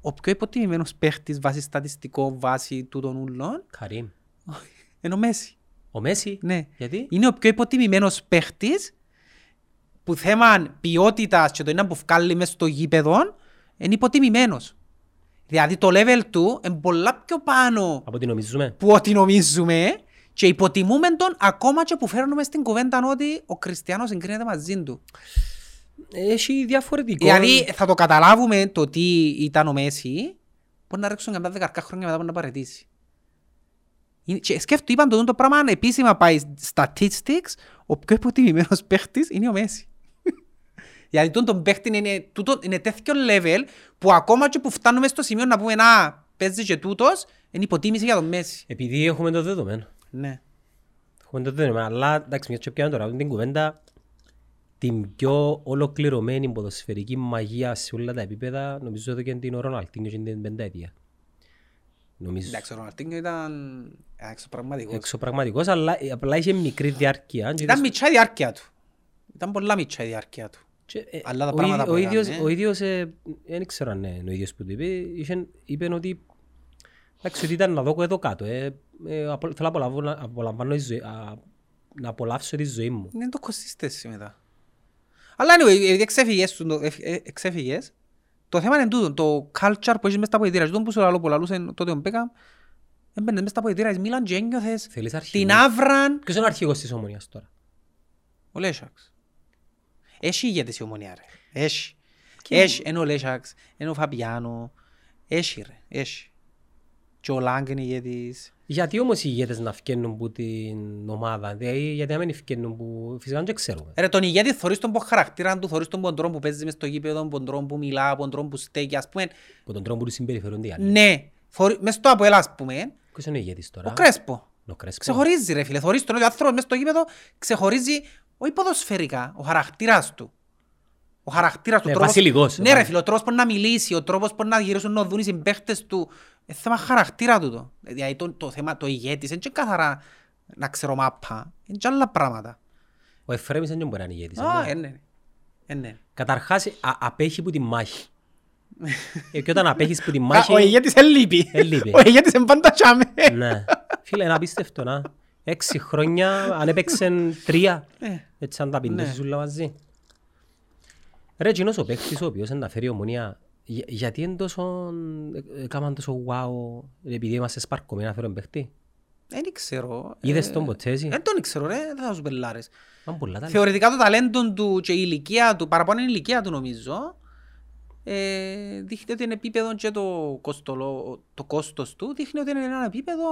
ο πιο υποτιμημένος παίχτης βάσει στατιστικό, βάσει τούτων ούλων, Καρύμ. [laughs] είναι ο Μέση. Ο Μέση; Ναι. Γιατί; Είναι ο πιο υποτιμημένος παίχτης που θέμα ποιότητας και το είναι που βγάλει μέσα στο γήπεδο είναι υποτιμημένος. Δηλαδή το level του είναι πολλά πιο πάνω Από τι νομίζουμε. που ό,τι νομίζουμε και υποτιμούμε τον ακόμα και που φέρνουμε στην κουβέντα ότι ο Κριστιανός συγκρίνεται μαζί του. Έχει διαφορετικό. Δηλαδή θα το καταλάβουμε το τι ήταν ο Μέση μπορεί να ρίξουν καμιά δεκαρκά χρόνια μετά που να παρετήσει. Είναι- Και σκέφτομαι, είπαν το, το πράγμα αν επίσημα πάει statistics, ο πιο υποτιμημένος παίχτης είναι ο Μέση. Γιατί τούτον τον παίχτη είναι, τούτο, είναι τέτοιο level που ακόμα και που φτάνουμε στο σημείο να πούμε να παίζει και τούτος, είναι υποτίμηση για τον Μέση. Επειδή έχουμε το δεδομένο. Ναι. Έχουμε το δεδομένο. Αλλά εντάξει, μια και πιάνω τώρα αυτή την κουβέντα, την πιο ολοκληρωμένη ποδοσφαιρική μαγεία σε όλα τα επίπεδα, νομίζω εδώ και την ο Ρονάλτινγκ και την πενταετία. Νομίζω Εντάξει, ο Ροναλτίνιος ήταν εξωπραγματικός. εξωπραγματικός, αλλά απλά είχε μικρή διάρκεια. και Ήταν μητσά η διάρκεια του. Ήταν πολλά μητσά η διάρκεια του. Και, ε, Αλλά τα ο πράγματα ίδι- που ο ίδιος, έκανε, ο ίδιος, ε, δεν ξέρω αν είναι ο ίδιος που το είπε, είχε- είπε ότι εντάξει, ότι ήταν να δω εδώ κάτω. Ε, ε, απο- θέλω να απολαμβάνω, να απολαμβάνω τη ζωή, α, να απολαύσω τη ζωή μου. Είναι το consistency μετά. Αλλά anyway, επειδή εξέφυγες, του, το- ε- ε- εξέφυγες, το θέμα είναι τούτο, το culture που έχεις μες στα ποητήρια. Τον που σου λέω που λαλούσε τότε ο Μπέκαμ, έμπαινες μες στα ποητήρια, εις Μίλαν και ένιωθες Θέλεις αρχηγό. την άβραν Ποιος είναι ο αρχηγός της Ομονίας τώρα; ο Λέσσαξ. Έχει ηγέτης η ομονία ρε. Έχει. Έχει. Είναι ο Λέσσαξ, είναι ο Φαπιάνο. Έχει ρε. Έχει. Και ο Λάγκ είναι ηγέτης. Γιατί όμως οι ηγέτες να φκαίνουν από την ομάδα, δηλαδή γιατί να μην φκαίνουν που φυσικά δεν ξέρουμε. Ρε τον ηγέτη θωρείς τον που χαρακτήρα του, θωρείς τον που τον τρόπο που παίζει μες στο γήπεδο, που τον τρόπο που μιλά, που τον τρόπο που στέκει, ας πούμε. Από τον τρόπο που τους συμπεριφερούνται οι άλλοι. Ναι. Θωρεί- Μες στο Αποέλ, ας πούμε, Ποιος είναι ο ηγέτης τώρα; ο Κρέσπο. Ο Κρέσπο. Ξεχωρίζει ρε φίλε, θωρείς τον ότι ο άνθρωπος μες στο γήπεδο ξεχωρίζει όχι ποδοσφαιρικά, ο χαρακτήρας του. Ο χαρακτήρας του Ναι, τρόπος... βασιλικός. Ναι ρε φίλε, ο τρόπος που να μιλήσει, ο τρόπος που να γυρίσουν να δουν οι συμπαίχτες του. Είναι θέμα χαρακτήρα του το. Δηλαδή το, το θέμα, το ηγέτης, είναι και καθαρά να ξέρω μάπα. Είναι και άλλα πράγματα. Ο Εφραίμης δεν μπορεί να είναι ηγέτης. Α, ναι. ε, ναι. Ε, ναι. Καταρχάς α- απέχει που τη μάχη. ε, και όταν απέχεις που τη Α, μάχη... Ο ηγέτης δεν λείπει. Εν λείπει. Ο ηγέτης είναι πάντα τσάμε. ναι. Φίλε, είναι απίστευτο να. Έξι χρόνια, αν έπαιξαν τρία. Ε, Έτσι αν τα πindώσεις Ναι. όλα μαζί. Ρε, εκείνος ο παίχτης ο οποίος να φέρει ομονία, για- γιατί είναι τόσο, ε, έκαναν τόσο wow, επειδή είμαστε σπαρκωμένοι να φέρουν παίχτη. Δεν ξέρω. Είδες Ε, τον ποτέ εσύ. Δεν τον ξέρω ρε, δεν θα σου πελάρες. Μα πολλά τα Θεωρητικά το ταλέντο του και η ηλικία του, παραπάνω είναι η ηλικία του νομίζω, ε, δείχνει ότι είναι επίπεδο και το, κοστολο, το κόστος του, δείχνει ότι είναι ένα επίπεδο,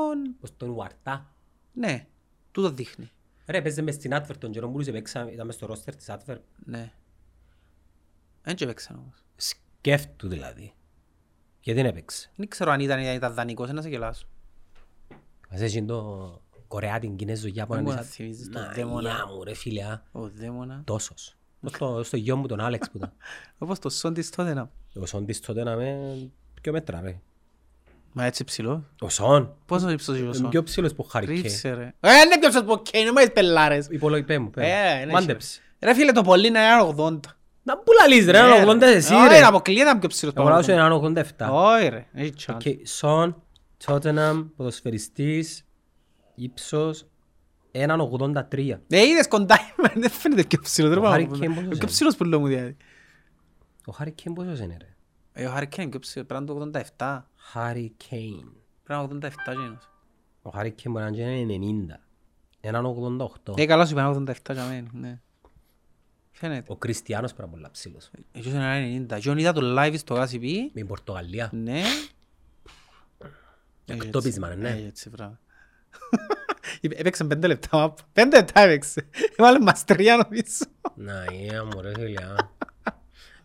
Ως τον Ουαρτά. Ναι, τούτο δείχνει. Ρε, παίζε μες στην Advert τον καιρό που μπορούσε παίξα, ήταν μες στο ρόστερ της Advert. Ναι. Δεν και έπαιξαν όμως. Σκέφτου δηλαδή. Γιατί δεν έπαιξε. Δεν ξέρω αν ήταν, ήταν δανεικός, να σε γελάσω. Μας έχει το Κορεά την Κινέζο για Δεν από μου να θυμίζεις τον Να, δαίμονα. γεια μου ρε φίλε, α. Ο δαίμονα. Τόσος. Ως το- Στο γιο μου τον Άλεξ που ήταν. [laughs] Όπως το σον της τότε να. Ο Σον της τότε να με πιο μέτρα ρε. Μα έτσι ψηλό. Ο Σον. Πόσο ύψος είναι ο Είναι σον; πιο ψηλός που χαρικέ. Ρίψε ρε. Ε, είναι πιο ψηλός που και είναι, μα πελάρες. Υπολογιπέ μου. πέ μου. Ε, είναι Μάντεψε. Ρε φίλε, το πολύ είναι έναν 80. Να που λαλείς ρε, Ναι, ένα 80 εσύ Όχι, ρε. αποκλείεται να πιο ψηλός Εγώ λάζω πάνω. έναν 87. Όχι ρε, έχει chance. Οκ, Σον, Τότεναμ, ποδοσφαιριστής, ύψος, έναν 83. Ε, είδες κοντά είμαι, [laughs] δεν φαίνεται πιο ψηλός. ρε, Ο πάνω Harry από Kane μένα. πόσος Πιο είναι; ψηλός που λέω μου δηλαδή. Ο Χάρι Κέιν πόσος είναι ρε; Ε, ο Harry Kane πιο ψηλός, πρέπει να είναι το 87. Χάρι Κέιν. Πρέπει να είναι 87 γίνος. Ο Χάρι Κέιν μπορεί να είναι 90. Έναν 88. Ε, καλώς είπα, είναι 87 για μένα, ναι. Φαίνεται. Ο Κριστιανός πρέπει να είναι πολλά ψηλός. Εκείνος είναι ένα 90. Και όταν είδα το live στο Gazzy P, Με η Πορτογαλία. ναι. Εκτόπισμα, Ε, ναι. έτσι, μπράβο. Είπε- Έπαιξε πέντε λεπτά, μάπ. πέντε λεπτά έπαιξε. Έβαλε μας τρία νομίζω. Να, είναι μωρέ φίλε.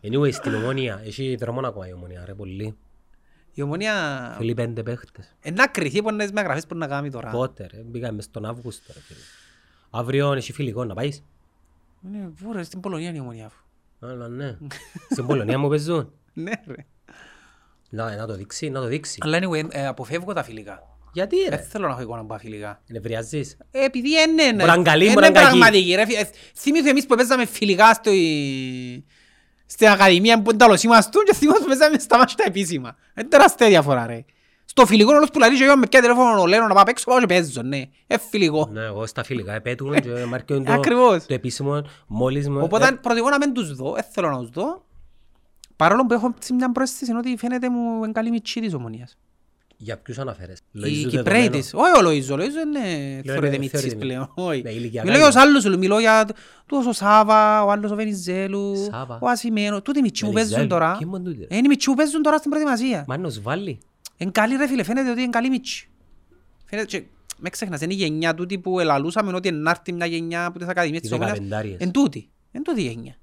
Α. Anyway, στην Ομόνια, έχει δρόμο ακόμα η Ομόνια ρε πολύ. Η ομονία Θέλει πέντε παίχτες. να κρυθεί πόνες με γραφές που να κάνει τώρα. Πότε ρε, μπήκαμε μες στον Αύγουστο ρε φίλε. Αύριο έχει φιλικό να πάεις; Είναι πού ρε, στην Πολωνία είναι η ομονία αφού. Αλλά ναι. Στην Πολωνία μου παίζουν. [laughs] Ναι ρε. Να, να το δείξει, να το δείξει. Αλλά anyway, ε, αποφεύγω τα φιλικά. Γιατί Δεν ρε, θέλω να έχω εικόνα από τα φιλικά. νευριαζείς. Ε, Επειδή είναι, Μπορεί να είναι καλή, είναι μπορεί να είναι κακή. πραγματική. ρε, φι- ε, Θυμήθω εμείς που παίζαμε φιλικά στο, στην Ακαδημία που εντάλλως ήμαστούν και θυμήθω που παίζαμε στα μάτια τα επίσημα. Είναι τεράστια διαφορά ρε. Στο φιλικό όλος που λαλείς και εγώ με ποια τηλέφωνο λέω να πάω απ' έξω πάω και παίζω, ναι. Ε, φιλικό. Ναι, εγώ στα φιλικά επέτουν και μάρκουν το, Ακριβώς. το επίσημο μόλις μου... Οπότε ε, προτιμώ να μην τους δω, δεν θέλω να τους δω. Παρόλο που έχω έτσι μια προαίσθηση ότι φαίνεται μου εν καλή μητσί της ομονίας. Για ποιους αναφέρες. Η Λοΐζου Κυπρέη δεδομένο. της. Όχι ο Λοΐζος, ο Λοΐζος είναι θεωρείται θεωρείται μητσής μητσής. πλέον. Όχι. Ναι, ηλικιακά Μιλώ για τους είναι. άλλους, σου, μιλώ για τους ο Σάβα, ο άλλος ο Βενιζέλου, Σάβα. ο Ασημένος. Τούτοι μητσί που παίζουν Βενιζέλου. τώρα. Ποιοι είναι τούτοι, ρε; Είναι οι μητσί που παίζουν τώρα στην προετοιμασία. Μάνος βάλει. Εν καλή ρε φίλε, φαίνεται ότι είναι καλή μητσί. Φαίνεται και με ξέχνας, είναι η γενιά τούτη που ελαλούσαμε ότι να έρθει μια γενιά που τις ακαδημίες Οι της ομονίας. δεκαπεντάριες. Εν τούτη, εν τούτη η γενιά.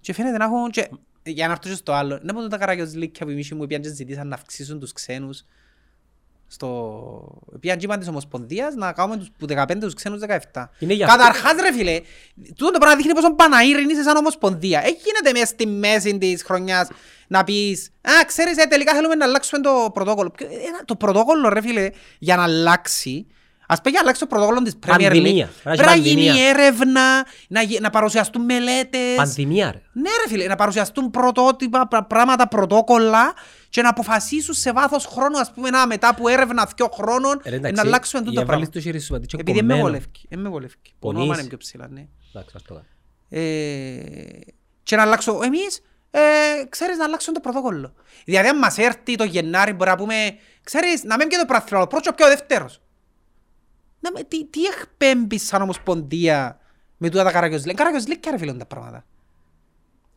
Και φαίνεται να έχουν και... Για να έρθω και στο άλλο, να πω τα καραγιοζλίκια που οι μίσοι μου πήγαν και ζητήσαν να αυξήσουν τους ξένους στο... Πήγαν και είπαν της Ομοσπονδίας να κάνουμε τους που 15 τους ξένους 17. Είναι γι' αυτό. Καταρχάς ρε φίλε, τούτο το πράγμα δείχνει πόσο παναήριν είσαι σαν Ομοσπονδία. Έχει γίνεται μέσα στη μέση της χρονιάς να πεις «Α, ξέρεις, ε, τελικά θέλουμε να αλλάξουμε το πρωτόκολλο». Ποιο- ένα- Το πρωτόκολλο ρε φίλε, για να αλλάξει, ας πει για να αλλάξει το πρωτόκολλο της Premier League, Πανδημία. πρέπει να γίνει Πανδημία. έρευνα, να, γι- να παρουσιαστούν μελέτες. Πανδημία ρε. Ναι ρε φίλε, να παρουσιαστούν πρωτότυπα, πρα- πράγματα, πρωτόκολλα και να αποφασίσουν σε βάθος χρόνου, ας πούμε, να, μετά από έρευνα δύο χρόνων, Ρε, ε, να εντάξει, αλλάξουμε τούτο η πράγμα. έβαλες το χέρι σου, πατήτσο Επειδή με κομμένο. βολεύει, με βολεύει. Το Πονείς. όνομα είναι πιο ψηλά, ναι. Εντάξει, ας το κάνω. Ε, και να αλλάξω εμείς, ε, ξέρεις να αλλάξουν το πρωτόκολλο. Δηλαδή αν μας έρθει το Γενάρη μπορεί να πούμε, ξέρεις, να μην και το πράθυνο, πρώτος και ο δεύτερος. Να με, τι, τι εκπέμπεις σαν ομοσπονδία με τούτα τα καραγιοζλίκια. Καραγιοζλίκια ρε φίλον τα πράγματα.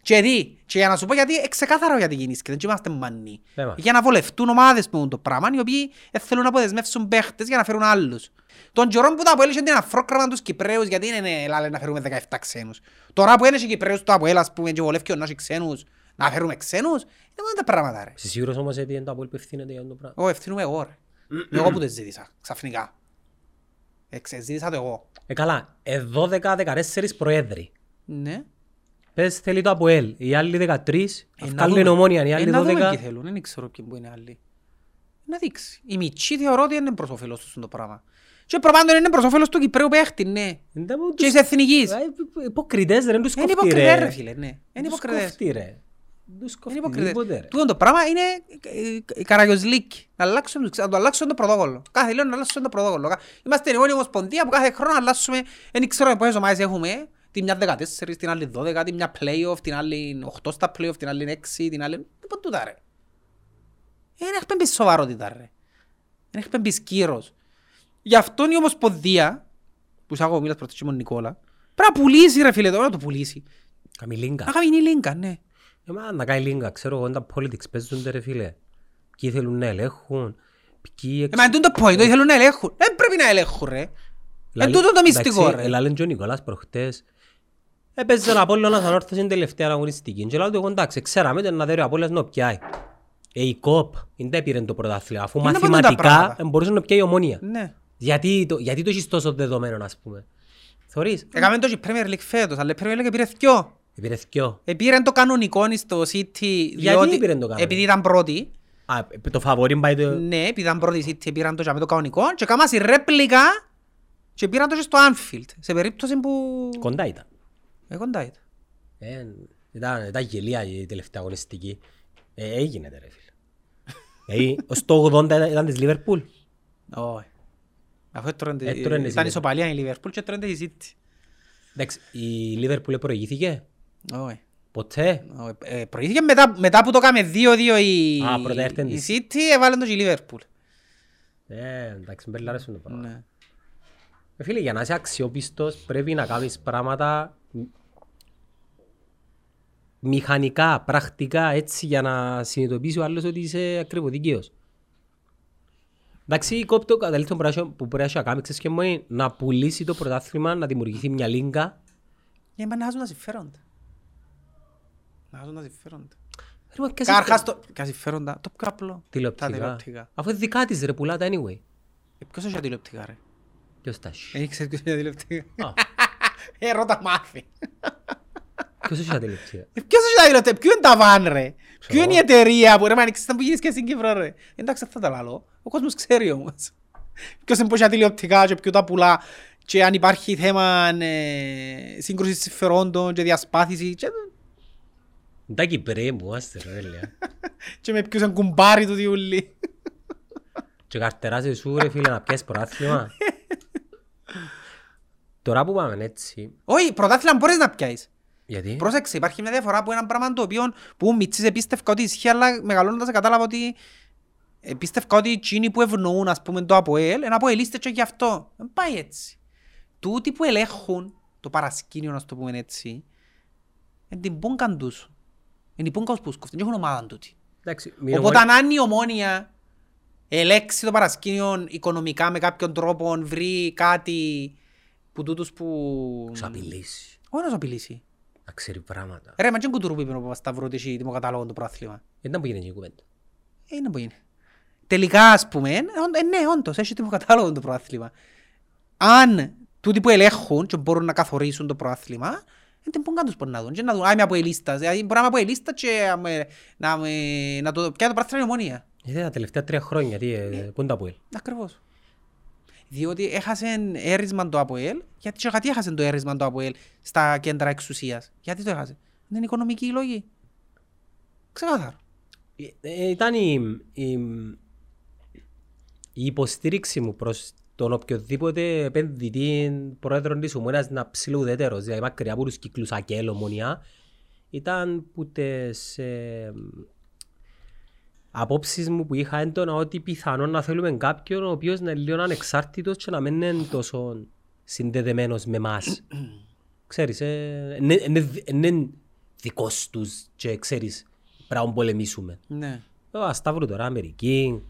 Και δει, και για να σου πω γιατί, ε, ξεκάθαρο γιατί γίνησκε, δεν είμαστε μανί. Θέμα. Για να βολευτούν ομάδες με το πράγμα, οι οποίοι ε, θέλουν να αποδεσμεύσουν παίχτες για να φέρουν άλλους. Τον καιρό που το Αποέλ είχε την αφρόκραμα τους Κυπρέους, γιατί είναι ναι, λάλε να φέρουμε 17 ξένους. Τώρα που είναι και Κυπρέους το Αποέλ, ας πούμε, και βολεύει να έχει ξένους, να φέρουμε ξένους, είναι μόνο τα πράγματα ρε. Είσαι σίγουρος όμως ότι είναι το Απόελ που ευθύνεται για το πράγμα; Εγώ ευθύνομαι εγώ ρε. Εγώ που το ζήτησα, ξαφνικά. Εξε, ζήτησα το εγώ. Ε, καλά, ε, 12-14 προέδροι. Ναι. Πες θέλει το Αποέλ, οι άλλοι 13, Ε, να αυκάλλουν δούμε. ομόνια, οι Ε, άλλοι να δούμε 12. ποιοι θέλουν, δεν ξέρω ποιοι που είναι άλλοι. Να δείξει. Η Μιτσί θεωρώ ότι είναι προς όφελος τους το πράγμα. Και προπάντων είναι προς όφελος του Κυπρέου παίχτη, ναι. Δεν μου Και τους- της εθνικής. Ε, Υποκριτές ρε, δεν τους Είναι κοφτεί υποκριτές ρε. ρε φίλε, ναι. Είναι Τους υποκριτές. κοφτεί, ρε. Τους Είναι κοφτεί υποκριτές. τίποτε, ρε. Τούτο το πράγμα είναι ε, η Καραγιοζλίκη. Να αλλάξουν, τους- να το αλλάξουν το πρωτόκολλο. Κάθε λίγο να αλλάξουν το πρωτόκολλο. Κα- Είμαστε η μόνη ομοσπονδία που κάθε χρόνο αλλάσουμε, δεν ξέρω πόσες ομάδες έχουμε. Τη μια 14, την άλλη 12, τη μια play-off, την άλλη 8 στα play-off, την άλλη 6, την άλλη... Λοιπόν τούτα ρε. Δεν έχει πέμπει σοβαρότητα ρε. Δεν έχει πέμπει κύρος. Γι' αυτό η ομοσπονδία, που σ' άκουγα μίλας πρώτα και με τον Νικόλα, πρέπει να πουλήσει ρε φίλε, τώρα να το πουλήσει. Καμιλίγκα. Να κάνει η λίγκα, ναι. Ε, μα, να κάνει λίγκα, ξέρω εγώ, τα politics παίζονται ρε φίλε. Ποιοι θέλουν να ελέγχουν, ποιοι Ε, μα εν τούτο point, ότι θέλουν να ελέγχουν. Δεν πρέπει να ελέγχουν ρε. Εν τούτο το μυστικό ρε. Ελάλεν και ο Νικόλας προχτές. Έπαιζε ο Απόλλωνας ανόρθωσε την τελευταία αγωνιστική. Και λέω του εγώ εντάξει, ξέραμε ότι να δέρει ο Απόλλωνας να πιάει. Ε, η ΚΟΠ, δεν τα πήρε το πρωτάθλημα, αφού Είναι από τα μαθηματικά πράγματα. ε, μπορούσε να πιάει η ομόνια. Ναι. Γιατί το, γιατί το έχεις τόσο δεδομένο, ας πούμε. Θωρείς, Έκαμε το και η Premier League φέτος, αλλά η Premier League πήρε δυο. πήρε δυο. Επήρε το κανονικό στο City, διότι πήρε το κανονικό; επειδή ήταν πρώτη. Α, το φαβορήν πάει το... Ναι, επειδή ήταν πρώτη η City, πήραν το και με το κανονικό και κάμασαν ρέπλικα και πήραν το και στο Anfield, σε περίπτωση που... Κοντά ήταν. Ε, κοντά ήταν. Ε, ήταν, ήταν γελία η τελευταία αγωνιστική. Ε, έγινε ρε φίλε. Ε, ως το 80 ήταν, ήταν της Λίβερπουλ. Όχι. Αφού έτρωγαν τη- Έτρωγαν της ήταν City. ισοπαλία η Λίβερπουλ και έτρωγαν της City. Εντάξει, η Λίβερπουλ προηγήθηκε; Όχι. Ποτέ; Όχι. Ε, Προηγήθηκε μετά, μετά που το κάμε 2-2 η, Α, πρώτα έρθεν η της. City, έβαλαν το και η Λίβερπουλ. Ε, εντάξει, μπέλα αρέσουν το πράγμα. Ναι. Ε, Φίλε, για να είσαι αξιόπιστος πρέπει να κάνεις πράγματα μ- μηχανικά, πρακτικά, έτσι για να συνειδητοποιήσει ο άλλος ότι είσαι ακριβοδικαίος. Εντάξει, κόπτω καταλήκτο πράγμα που πρέπει να κάνει, ξέρεις και μόνο είναι να πουλήσει το πρωτάθλημα, να δημιουργηθεί μια λίγκα. Για να χάσουν τα συμφέροντα. Να χάσουν τα συμφέροντα. Ρε, μα ποιες Καρχάς είναι- το... Ποια συμφέροντα. Το πιο απλό. Τα Τηλεοπτικά. τηλεοπτικά. Αφού είναι δικά της ρε, πουλάτα anyway. Ε, Ποιος έχει τα τηλεοπτικά ρε; Ποιος τα έχει; Ε, ξέρεις ποιος έχει τα τηλεοπτικά. Α, Ε, ρώτα μάθη. Ποιος έχει τα τηλεοπτικά. Ε, Ποιος έχει τα τηλεοπτικά. Ποιο είναι τα βαν ρε; Ποιο είναι η εταιρεία που ρε μ' ξέρεις να που γίνεις και στην Κύπρο ρε. Εντάξει θα τα λαλώ. Ο κόσμος ξέρει όμως. Ποιος είναι που έχει τα τηλεοπτικά και ποιο τα πουλά. Και αν υπάρχει θέμα ε, σύγκρουσης συμφερόντων και διασπάθηση. Και, Τα Κυπρέ μου, άστε ρε, λέει. [laughs] και με ποιους είναι κουμπάρι του διούλη. Και καρτεράζε σου ρε φίλε να πιάσεις πρωτάθλημα. Τώρα που πάμε έτσι, Όχι, πρωτάθλημα μπορείς να πιάσεις. γιατί; Πρόσεξε, υπάρχει μια διαφορά που ένα πράγμα το οποίο που μητσής επίστευκα ότι ισχύει, αλλά μεγαλώνοντας κατάλαβα ότι επίστευκα ότι εκείνοι που ευνοούν, ας πούμε, το ΑΠΟΕΛ, ένα ΑΠΟΕΛ και γι' αυτό. Δεν πάει έτσι. Τούτοι που ελέγχουν το παρασκήνιο, να το πούμε έτσι, είναι την πούγκαν τους. Είναι η πούγκαν που σκοφτούν, δεν έχουν ομάδα τούτη. εντάξει, μην Οπότε ομόνι- αν η ομόνια ελέξει το παρασκήνιο οικονομικά με κάποιον τρόπο, βρει κάτι που τούτους που... Σου απειλήσεις, Όχι να σου απειλήσει. να ξέρει πράγματα. Ρε, μα και κουτουρού που είπε ο Παπασταυρώτης η δημοκατάλογο του πρόθλημα. Δεν που γίνει η κουβέντα. Ε, είναι που είναι. Τελικά, ας πούμε, ε, ον- ε, ναι, όντως, έχει δημοκατάλογο το πρόθλημα. Αν τούτοι που ελέγχουν και μπορούν να καθορίσουν το πρόθλημα, δεν μπορούν καν τους μπορεί να δουν. Και να δουν, α, είμαι από ελίστας. Δηλαδή, μπορεί να είμαι από ελίστα και να με- να, με- να το πιάει το πρόθλημα η ομόνια. Γιατί τα τελευταία τρία χρόνια, τι, ε, πού είναι τα Αποέλ; Ακριβώς. Διότι έχασε έρισμα το ΑΠΟΕΛ, γιατί, και γιατί έχασε το έρισμα το ΑΠΟΕΛ στα κέντρα εξουσίας. Γιατί το έχασε; Δεν είναι οικονομικοί λόγοι. Ξεκάθαρο. Ε, ε, Ήταν η, η, η υποστήριξη μου προς τον οποιοδήποτε επενδυτή πρόεδρο της ομόνιας να ψηλουδέτερος, δηλαδή μακριά από τους κύκλους ΑΚΕΛ ομονία, ήταν που τις ε, απόψεις μου που είχα έντονα ότι πιθανόν να θέλουμε κάποιον ο οποίος να είναι λίγο ανεξάρτητος και να μην είναι τόσο συνδεδεμένος με εμάς. [clears throat] ξέρεις, ε, είναι- είναι είναι δικός τους και ξέρεις, πρέπει να πολεμήσουμε. Ναι. Ο Ασταύρου τώρα Αμερική,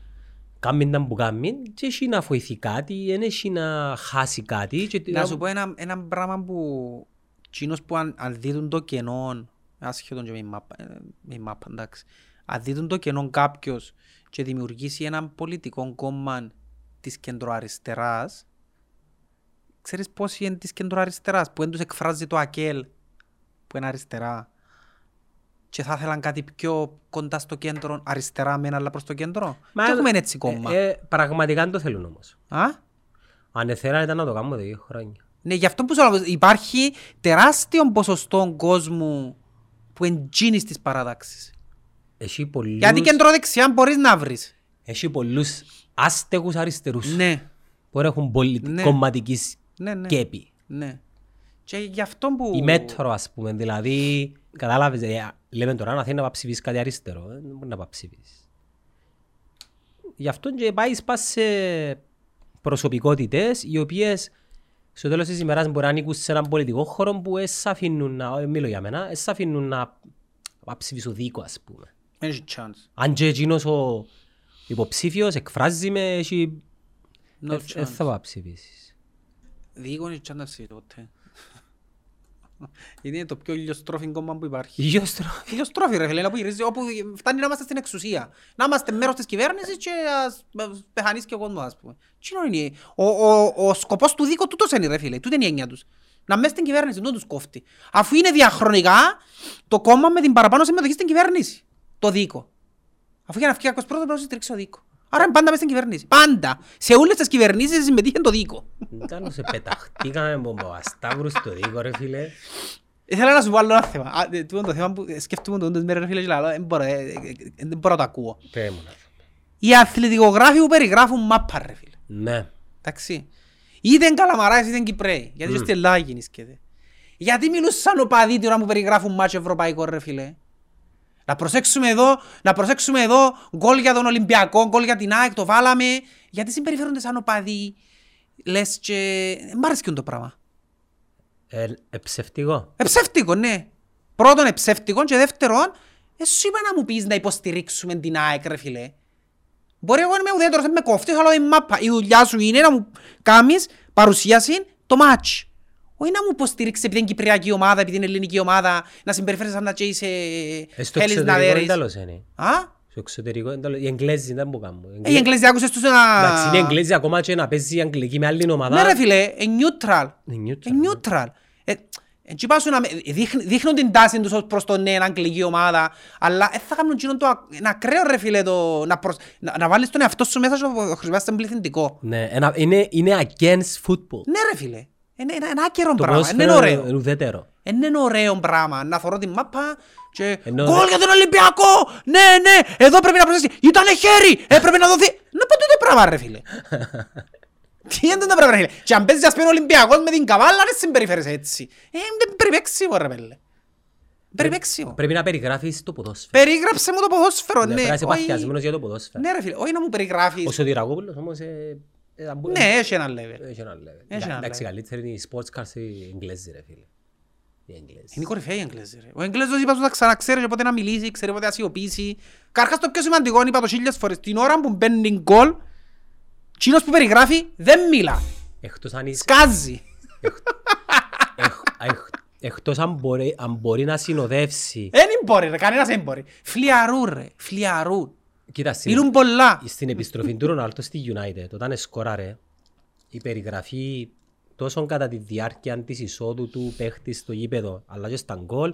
κάμιν τα που κάμιν και έχει να βοηθεί κάτι, δεν έχει να χάσει κάτι. Και Να σου πω ένα, ένα πράγμα που κοινός που αν, αν δίδουν το κενό, άσχετον και με η μάπα, ε, με η μάπα εντάξει, αν δίδουν το κενό κάποιος και δημιουργήσει ένα πολιτικό κόμμα της κεντροαριστεράς, ξέρεις πώς είναι της κεντροαριστεράς, που δεν τους εκφράζει το ΑΚΕΛ, που είναι αριστερά, και θα ήθελαν κάτι πιο κοντά στο κέντρο, αριστερά μεν αλλά προς το κέντρο; Μα- και έχουμε έτσι κόμμα. Ε, ε, πραγματικά δεν το θέλουν όμως. Α; Αν θέλανε ήταν να το κάνουμε δύο χρόνια. Ναι, γι' αυτό που σου λέω, υπάρχει τεράστιο ποσοστό κόσμου που εντζίνει στις παραδάξεις. Έχει πολλούς, Γιατί κεντροδεξιά μπορείς να βρεις. έχει πολλούς άστεγους αριστερούς Ναι, που έχουν πολιτι... Ναι. κομματικής ναι, ναι. σκέπη. ναι. Και γι' αυτό που... Η μέτρο ας πούμε, δηλαδή, κατάλαβες, ε, λέμε τώρα να θέλεις να πάει ψηφίσεις κάτι αριστερό, ε, δεν μπορεί να πάει ψηφίσεις. Γι' αυτό και πάει πας σε προσωπικότητες οι οποίες στο τέλος της ημέρας μπορεί να ανήκουν σε έναν πολιτικό χώρο που εσ αφήνουν να, ε, μιλώ για μένα, εσ αφήνουν να να πάει ψηφίσω δίκο ας πούμε. Δεν έχει chance. Αν και εκείνος ο υποψήφιος εκφράζει με, έχει... No ε, ε, chance. θα πάει ψηφίσεις. Δίκο είναι chance να ψηφίσει ποτέ. Είναι το πιο ηλιοστρόφι κόμμα που υπάρχει. Γιώστρο. Ηλιοστρόφι ρε φίλε, να που γυρίζει, όπου φτάνει να είμαστε στην εξουσία. Να είμαστε μέρος της κυβέρνησης και ας ας πεθανείς και ο κόσμος ας πούμε. Τι είναι ο, ο, ο σκοπός του δίκου τούτος είναι ρε φίλε, τούτη είναι η έννοια τους. Να μέσα στην κυβέρνηση, δεν τους κόφτει. Αφού είναι διαχρονικά το κόμμα με την παραπάνω συμμετοχή στην κυβέρνηση. Το δίκο. Αφού για να βγει κάποιος πρώτος πρέπει να στηρίξει το δίκο. Άρα είναι πάντα μέσα στην κυβέρνηση. Πάντα. Σε όλες τις κυβερνήσεις συμμετείχε το δίκο. Ήταν σε πεταχτήκαμε από Ασταύρου στο δίκο ρε φίλε. Ήθελα να σου πω άλλο ένα θέμα. Α, ε, τούτο το θέμα που ε, σκέφτομαι το μέρες ρε φίλε και λέω, «Δεν μπορώ, ε, ε, ε, δεν μπορώ να το ακούω. Πέ μου να. Οι αθλητικογράφοι που περιγράφουν μάπα ρε φίλε. Ναι. Εντάξει. Είτε είναι Καλαμαράς είτε είναι Κυπρέοι. Γιατί και στην Ελλάδα γεννήσκεται. Γιατί μιλούν σαν οπαδοί την ώρα που περιγράφουν μάτσο ευρωπαϊκό ρε φίλε. Να προσέξουμε εδώ, να προσέξουμε εδώ γκολ για τον Ολυμπιακό, γκολ για την ΑΕΚ, το βάλαμε. Γιατί συμπεριφέρονται σαν οπαδοί. Λες και... Μ' αρέσει το πράγμα. Ε, ε, ψευτικό. Εψεύτικο, ναι. Πρώτον εψεύτικο και δεύτερον, εσύ είπα να μου πεις να υποστηρίξουμε την ΑΕΚ ρε φίλε. Μπορεί εγώ να είμαι ουδέτερος, να με κόφτεις, αλλά η μάπα. Η δουλειά σου είναι να μου κάνεις παρουσίαση το μάτς. Όχι να μου υποστηρίξεις επειδή είναι κυπριακή ομάδα, επειδή είναι ελληνική ομάδα, να συμπεριφέρεις σαν να και είσαι Ε, στο θέλεις να εξωτερικό δέρεις. εντάλλως είναι. Α, Στο εξωτερικό εντάλλως. Οι Εγγλέζοι δεν μου κάνουν. ε, οι Εγγλέζοι άκουσες τους ένα... Εντάξει, είναι Εγγλέζοι ακόμα και να παίζει η Αγγλική με άλλη ομάδα. Ναι ρε φίλε, ε, neutral. Είναι neutral, Ε, neutral. Ε, έτσι πάσουν να με- δείχν- δείχνουν την τάση τους ως προς τον ναι, αγγλική ομάδα, αλλά δεν θα κάνουν εκείνον το ακ- ένα ακραίο ρε φίλε το, να, προσ, να, να βάλεις τον εαυτό σου μέσα στο χρησιμοποιάς τον πληθυντικό. Ναι, ένα- είναι, είναι against football. Ναι ρε φίλε, είναι είναι ένα άκερο Το πράγμα, ποδόσφαιρο είναι ωραίο. είναι ουδέτερο. Είναι ωραίο πράγμα, να θωρώ την μάπα και Ενώ γκολ δε- για τον Ολυμπιακό, ναι ναι, εδώ πρέπει να προσέξει, ήτανε χέρι, έπρεπε να δοθεί. Να πω τούτο πράγμα ρε φίλε. [laughs] Τι είναι το πράγμα ρε φίλε. Και αν παίζεις ας πούμε ο Ολυμπιακός με την καβάλα δεν συμπεριφέρεσαι έτσι. Ε, είναι περιπέξιμο ρε πέλε. Περιπέξιμο. Πρέπει να περιγράφεις το ποδόσφαιρο. Περίγραψε μου το ποδόσφαιρο, Ναι, ναι. Πρέπει να είσαι όχι- παθιασμένος για το ποδόσφαιρο. Ναι ρε φίλε, όχι να μου περιγράφεις. Ο Σωτηρακόπουλος όμως ε, ε, θα μπο- Ναι, έχει ένα level. έχει ένα level. Έχει ένα Εντάξει, level. καλύτερη είναι οι sports cars οι Εγγλέζοι ρε φίλε. Οι Εγγλέζοι. Είναι κορυφαίοι οι Εγγλέζοι ρε. Ο Εγγλέζος είπα σου θα ξαναξέρει και πότε να μιλήσει, ξέρει πότε να σιωπήσει. Καρχάς το πιο σημαντικό, είπα το χίλιες φορές, την ώρα που μπαίνει γκολ, εκείνος που περιγράφει δεν μιλά, Εκτός αν είσαι- σκάζει. Έχ- έχ- Εκτός αν μπορεί, αν μπορεί να συνοδεύσει. Δεν μπορεί ρε, κανένας δεν μπορεί. Φλιαρούν ρε, φλιαρούν. Κοίτα, στην, Μιλούν πολλά. στην επιστροφή του Ρονάλτο στη United, όταν σκόραρε, η περιγραφή τόσο κατά τη διάρκεια της εισόδου του παίχτη στο γήπεδο, αλλά και στα γκολ,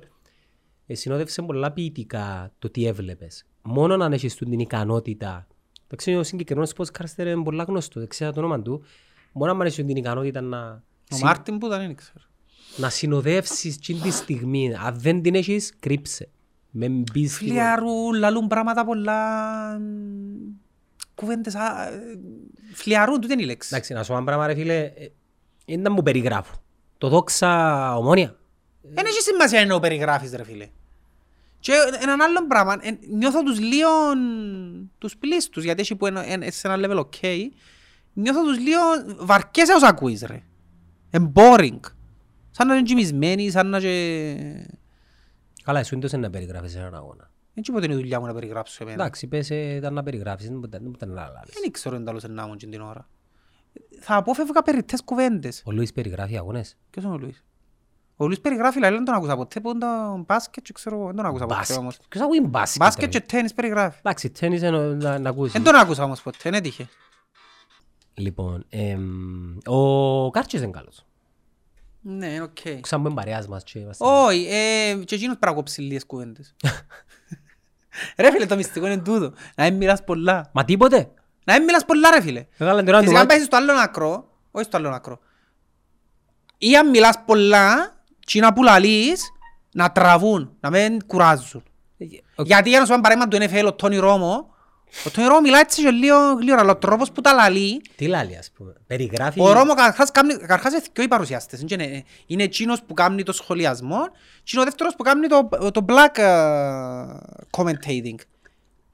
ε, συνόδευσε πολλά ποιητικά το τι έβλεπες. Μόνο αν έχεις του την ικανότητα, εντάξει ο συγκεκριμένος podcastер είναι πολλά γνωστό, δεν ξέρω το όνομα του, μόνο αν έχεις του την ικανότητα να, Ο συ- Μάρτιν που ήταν, δεν ξέρω. να συνοδεύσεις εκείνη τη στιγμή. Αν δεν την έχεις, κρύψε. Με μπεις στην- Φλιαρούν, λαλούν πράγματα πολλά... μ, Κουβέντες... α, ε, Φλιαρούν, τούτη είναι η λέξη. Εντάξει, να σου πω ένα πράγμα ρε φίλε, ε, είναι να μου περιγράφω. Το δόξα ομόνια. Δεν έχει σημασία να το περιγράφεις ρε φίλε. Και έναν άλλο πράγμα, ε, νιώθω τους λίγο τους πλήστους, γιατί έχει που είναι είναι σε ένα level ok, νιώθω τους λίγο βαρκέσαι ως ακούεις ρε. Είναι boring. Σαν να είναι κοιμισμένοι, σαν να και... Καλά, εσύ είναι να περιγράφεις έναν αγώνα. Δεν ξέρω πότε είναι η δουλειά μου να περιγράψω εμένα. Εντάξει, πες ε, ήταν να περιγράφεις, δεν μπορεί- δεν μπορεί να λάβεις. Δεν ξέρω εν τέλος να ήμουν την ώρα. Θα απόφευγα περιττές κουβέντες. Ο Λουίς περιγράφει αγώνες; Ποιος είναι ο Λουίς; Ο Λουίς περιγράφει, αλλά δεν τον άκουσα ποτέ, που είναι το μπάσκετ και ξέρω, δεν τον άκουσα ποτέ Μπάσκετ. όμως. Ποιος ακούει μπάσκετ. Μπάσκετ ρε; και τένις περιγράφει. Εντάξει, τένις είναι να, να ακούσεις. Δεν τον άκουσα όμως ποτέ, δεν έτυχε. Λοιπόν, εμ, ο Κάρτσιος είναι καλός. Ναι, οκ. Ξαν που είναι παρέας μας και είμαστε... Όχι, ε, και εκείνος πρέπει να κόψει λίγες κουβέντες. Ρε φίλε, το μυστικό είναι τούτο. Να μην μιλάς πολλά. Μα τίποτε. Να μην μιλάς πολλά ρε φίλε. Μεγάλα την ώρα του Φυσικά αν μάτς. πάεις στο άλλο άκρο, όχι στο άλλο άκρο. Ή αν μιλάς πολλά, τζείνα που λαλείς, να τραβούν, να μην κουράζουν. Ο- Γιατί για να σου πω ένα παράδειγμα του NFL, ο Τόνι Ρόμο, ο Τόνι Ρόμο μιλάει έτσι και λίγο γλήορα, αλλά ο τρόπος που τα λαλεί, Τι λαλεί ας πούμε. Περιγράφει... ο Ρόμο καταρχάς, κάνει- καταρχάς είναι και οι παρουσιάστες. Είναι- Είναι, είναι εκείνος που κάνει το σχολιασμό και είναι ο δεύτερος που κάνει το, το black uh, commentating.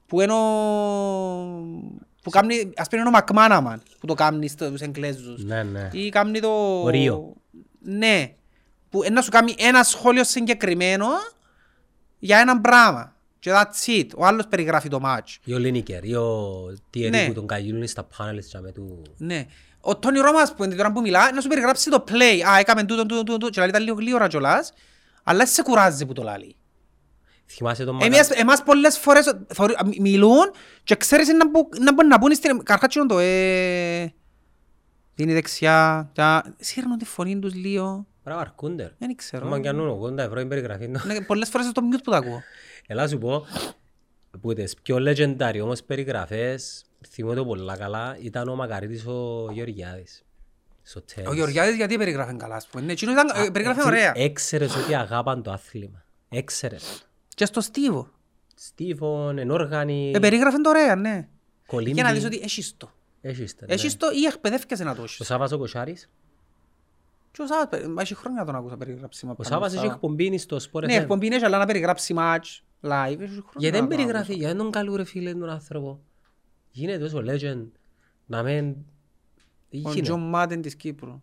Που είναι ο... Που κάνει, ας πούμε είναι ο Μακμάναμαν που το κάνει στους Εγγλέζους. Ναι, ναι. Ή κάνει το... Ο Ρίο. Ναι. Που είναι να σου κάνει ένα σχόλιο συγκεκριμένο για ένα πράγμα. Και that's it. Ο άλλος περιγράφει το match. Ή ο Λίνικερ, ή ο Τιερή Ναι. που τον καγιούν στα πάνελ και με του... Ναι. Ο Τόνι Ρώμας που είναι τώρα που μιλά, να σου περιγράψει το play. Α, έκαμε τούτο, τούτο, τούτο, και λέει τα λίγο γλύωρα κιόλας, αλλά σε κουράζει που το λέει. Θυμάσαι τον Εμείς, εμάς πολλές φορές θωρεί- μι- μιλούν και ξέρεις να, που, να μπορεί να πούν στην... Καρχάς τσινόν το ε... Δίνει δεξιά, τα... Σύρνουν τη φωνή τους λίγο. Πράγμα αρκούντερ. Δεν ξέρω. Άμα κι αν 80 ευρώ η περιγραφή του. Ναι, Πολλές φορές στο mute που τα ακούω. Έλα σου πω, που τις πιο legendary όμως περιγραφές, θυμώ το πολλά καλά, ήταν ο Μακαρίτης ο Γεωργιάδης. στο Ο τένις. Γεωργιάδης γιατί περιγράφει καλά, ας πούμε. Ναι, εκείνος ήταν, ε, περιγράφει ωραία. Έξερες ότι αγάπαν το άθλημα. Έξερες. Και στο Στίβο. Στίβον, ενόργανοι, Ε, περιγράφει το ωραία, ναι. κολύμπι. Για να δεις ότι έχεις το. Έχεις τα, ναι. Έχεις το ή εκπαιδεύκεσαι να το Ο έχεις. Σάββας ο Κοσάρης. Και ο Σάββας, παι- μα έχει χρόνια τον ακούσα περιγράψει. μα Ο πάνω Σάββας στα- έχει εκπομπή στο Sport Ναι, FM. εκπομπή έχει, αλλά να περιγράψει μάτς, live. έχει χρόνια Γιατί δεν να τον περιγράφει, ακούσα. γιατί δεν τον καλού ρε φίλε τον άνθρωπο. Γίνεται τόσο legend να μην... Τι Ο γίνεται; Τζον Μάτεν της Κύπρου.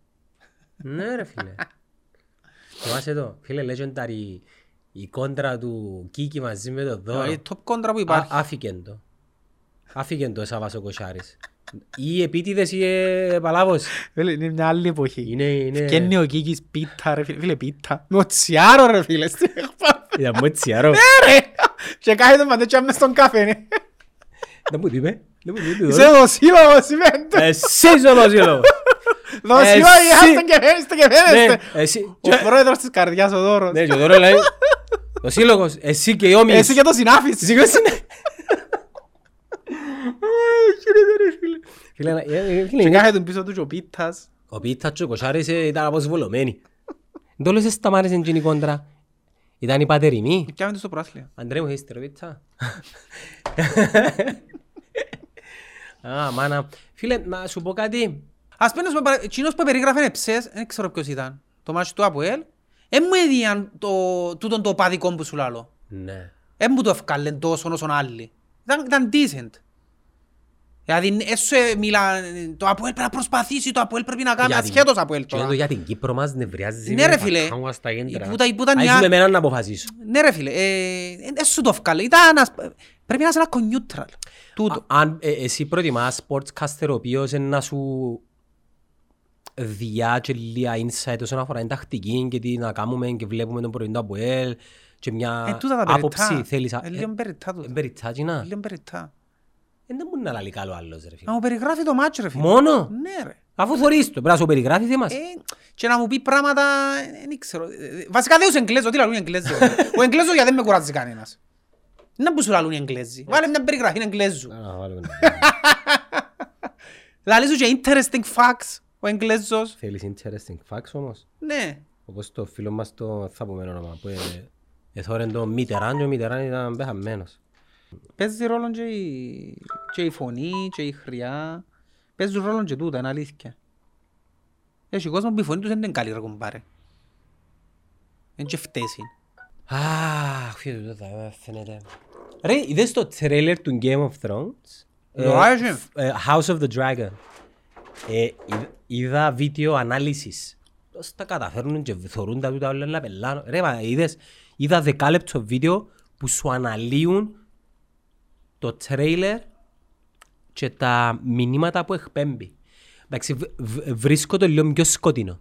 Ναι ρε φίλε. Θυμάσαι το, φίλε legendary η κόντρα του Κίκη μαζί με τον Δώρο. Είναι top κόντρα που Α- υπάρχει. Άφηκεν το. Άφηκεν το ο Σάββας ο Κοσάρης. Ή επίτηδες ή επαλάβος. Φίλε, Είναι μια άλλη εποχή. Είναι, είναι... Και είναι ο Κίκης πίτα ρε φίλε, φίλε πίτα. Με ο Τσιάρο ρε φίλε. στην εκπομπή. Ήταν μου έτσι αρώ. Ναι ρε. Και κάθεται παντέ μες στον καφέ. ναι. Δεν μου είπε. Δεν μου είπε. Είσαι δοσύλλογος σημαίνει. Εσύ είσαι ο Βασίλος. Δοσύλλογοι Εσύ. άστε και φαίνεστε και Ναι, φαίνεστε. εσύ. Ο πρόεδρος της καρδιάς ο Δώρος. Ναι, και ο Δώρος λέει. Ο σύλλογος, εσύ και οι όμοιοι. Εσύ και το συνάφης. Εσύ και ο συνα- Φίλε, ε, ε, φίλε, Και είναι- κάθεται πίσω του και ο πίτας. Ο Πίτσας και ο Κοσάρης ε, ήταν αποσβολωμένοι. Δεν το λες σταμάτησαν εκείνη η κόντρα. Ήταν η πατερημή. Πιάμε το στο προάθλιο. Αντρέ μου, έχεις τεροπίτσα. Α, μάνα. Φίλε, να σου πω κάτι. Ας πούμε, πούμε, παρα- εκείνος που περιγράφει εψές, δεν ξέρω ποιος ήταν. Το μάτσι του Αποέλ. Εν μου έδιαν το, τούτον το παδικό που σου λάλλω. Ναι. Εν μου το ευκάλεν τόσο όσον άλλοι. Ήταν, ήταν decent. Δηλαδή, έσου μιλά, το Αποέλ πρέπει να προσπαθήσει, το Αποέλ πρέπει να κάνει, Για την- ασχέτως Αποέλ Και τώρα. το για την Κύπρο μας νευριάζει. Ναι, με ρε, φίλε. τα κάμουα στα κέντρα. Που τα- που ήταν Α, οι ήσουν άλλοι- εμένα να αποφασίσω. Ναι ρε φίλε, ε, έσου το ευκάλε. Ήταν, ας- πρέπει να είσαι ένα neutral. Τούτο. Α- Αν ε, εσύ προτιμάς sportscaster ο οποίος είναι να σου διά και λίγα insight όσον αφορά την τακτική και τι να κάνουμε και βλέπουμε τον πρωί του ΑΠΟΕΛ και μια Ε, τούτα τα άποψη περιττά. θέλεις... Ε, λίγο περιττά τούτα. Περιττάτσινα. Λίγο περιττά. Δεν μπορεί να λαλεί καλό άλλος ρε Να φίλε. μου περιγράφει το μάτσο ρε φίλε. Μόνο; Ναι ρε. Αφού θωρείς το, πρέπει να σου περιγράφει θέμας. Ε, και να μου πει πράγματα, ε, δεν ξέρω. Ε, Βασικά δεν τους Εγγλέζος, τι λαλούν οι Εγγλέζοι. Ο Εγγλέζος γιατί δεν με κουράζει κανένας. Να που σου λαλούν οι Εγγλέζοι. Βάλε μια περιγραφή Εγγλέζου. Να βάλουμε. [laughs] Λαλείς σου και interesting facts ο Εγγλέζος. Θέλεις interesting facts όμως; Ναι. Όπως το φίλο μας το θα πούμε όνομα που ε, εθώρεν το Μιτεράν και ο Μιτεράν ήταν πεθαμένος. Παίζει ρόλο και η, και η φωνή και η χρειά. Παίζουν ρόλο και τούτα, είναι αλήθεια. Έχει κόσμος που η φωνή τους δεν είναι καλή ρε κομπάρε. Είναι και φταίσι. Αχ, φίλε, το θα φαίνεται. Ρε, είδες το τρέλερ του Game of Thrones; Ε, Λογάζει. ε, House of the Dragon. Ε, είδα- Είδα βίντεο ανάλυσης. Πώς τα καταφέρνουν και θωρούν τα τούτα όλα να πελάνω. Ρε, μα είδες, είδα δεκάλεπτο βίντεο που σου αναλύουν το τρέιλερ και τα μηνύματα που εκπέμπει. Εντάξει, β- β- βρίσκω το λίγο πιο σκοτεινό.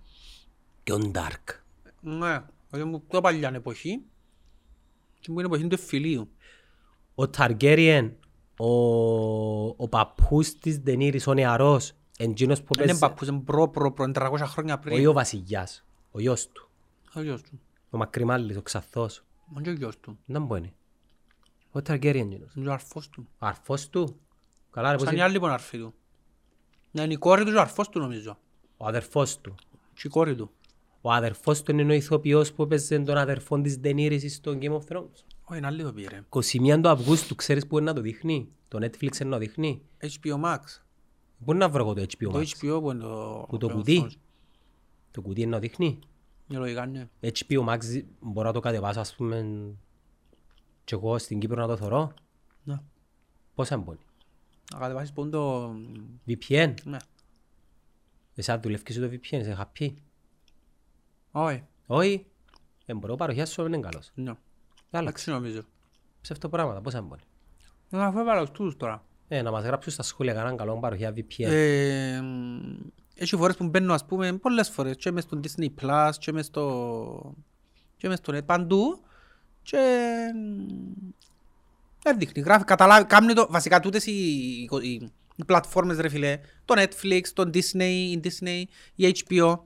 Πιο dark. Ναι, γιατί μου το παλιά εποχή. Και μου είναι εποχή του εφηλίου. ο Ταργέριεν, ο, ο παππούς της Δενήρης, ο νεαρός, εντζήνος που Είναι παίζει, παππούς, είναι προ προ προ, είναι 300 χρόνια πριν. όχι ο βασιλιάς, ο γιος του, Ο γιος του. ο Μακρυμάλης, ο Ξαθός, Μα και ο γιος του. δεν μπορεί. Ο Ταργέριεν εντζήνος. Είναι και ο αρφός του. Ο αρφός του, καλά ρε πώς Σαν οι είναι, άλλοι που είναι αρφοί του. Ναι, είναι η κόρη του και ο αρφός του νομίζω. ο αδερφός του. Και η κόρη του. Ο αδερφός του είναι ο ηθοποιός που έπαιζε τον αδερφόν της Δενήρης στο Game of Thrones. Όχι, είναι άλλη το πήρε. 21 του Αυγούστου, ξέρεις που είναι να το δείχνει, το Netflix είναι να το δείχνει; HBO Max. Πού είναι να βρω εγώ το HBO Το Max, HBO που είναι το... που το Game of κουτί, Thrones. το κουτί είναι να το δείχνει; Για λογικά, ναι. HBO Max μπορώ να το κατεβάσω ας πούμε και εγώ στην Κύπρο να το θωρώ. Ναι. Πόσα μπώνει. Να κατεβάσεις πόν το... VPN. Ναι. Εσύ αν δουλεύεις το VPN, είσαι happy. Όχι. Όχι. Δεν μπορώ παροχιά σου είναι καλός. Ναι. Άλλαξε. Εντάξει νομίζω. Ψεύτο πράγματα. Πόσα μπώνει. Να φέρω βάλω τους τώρα. Ε, να μας γράψουν στα σχόλια κανέναν καλό παροχιά VPN. Ε, μ, Έχει φορές που μπαίνω ας πούμε πολλές φορές και μες στο Disney Plus και μες στο και μες στο net παντού και μ, δεν δείχνει, γράφει, καταλάβει, κάνει το, βασικά τούτες οι, οι, οι πλατφόρμες ρε φίλε, το Netflix, το Disney, η Disney, η HBO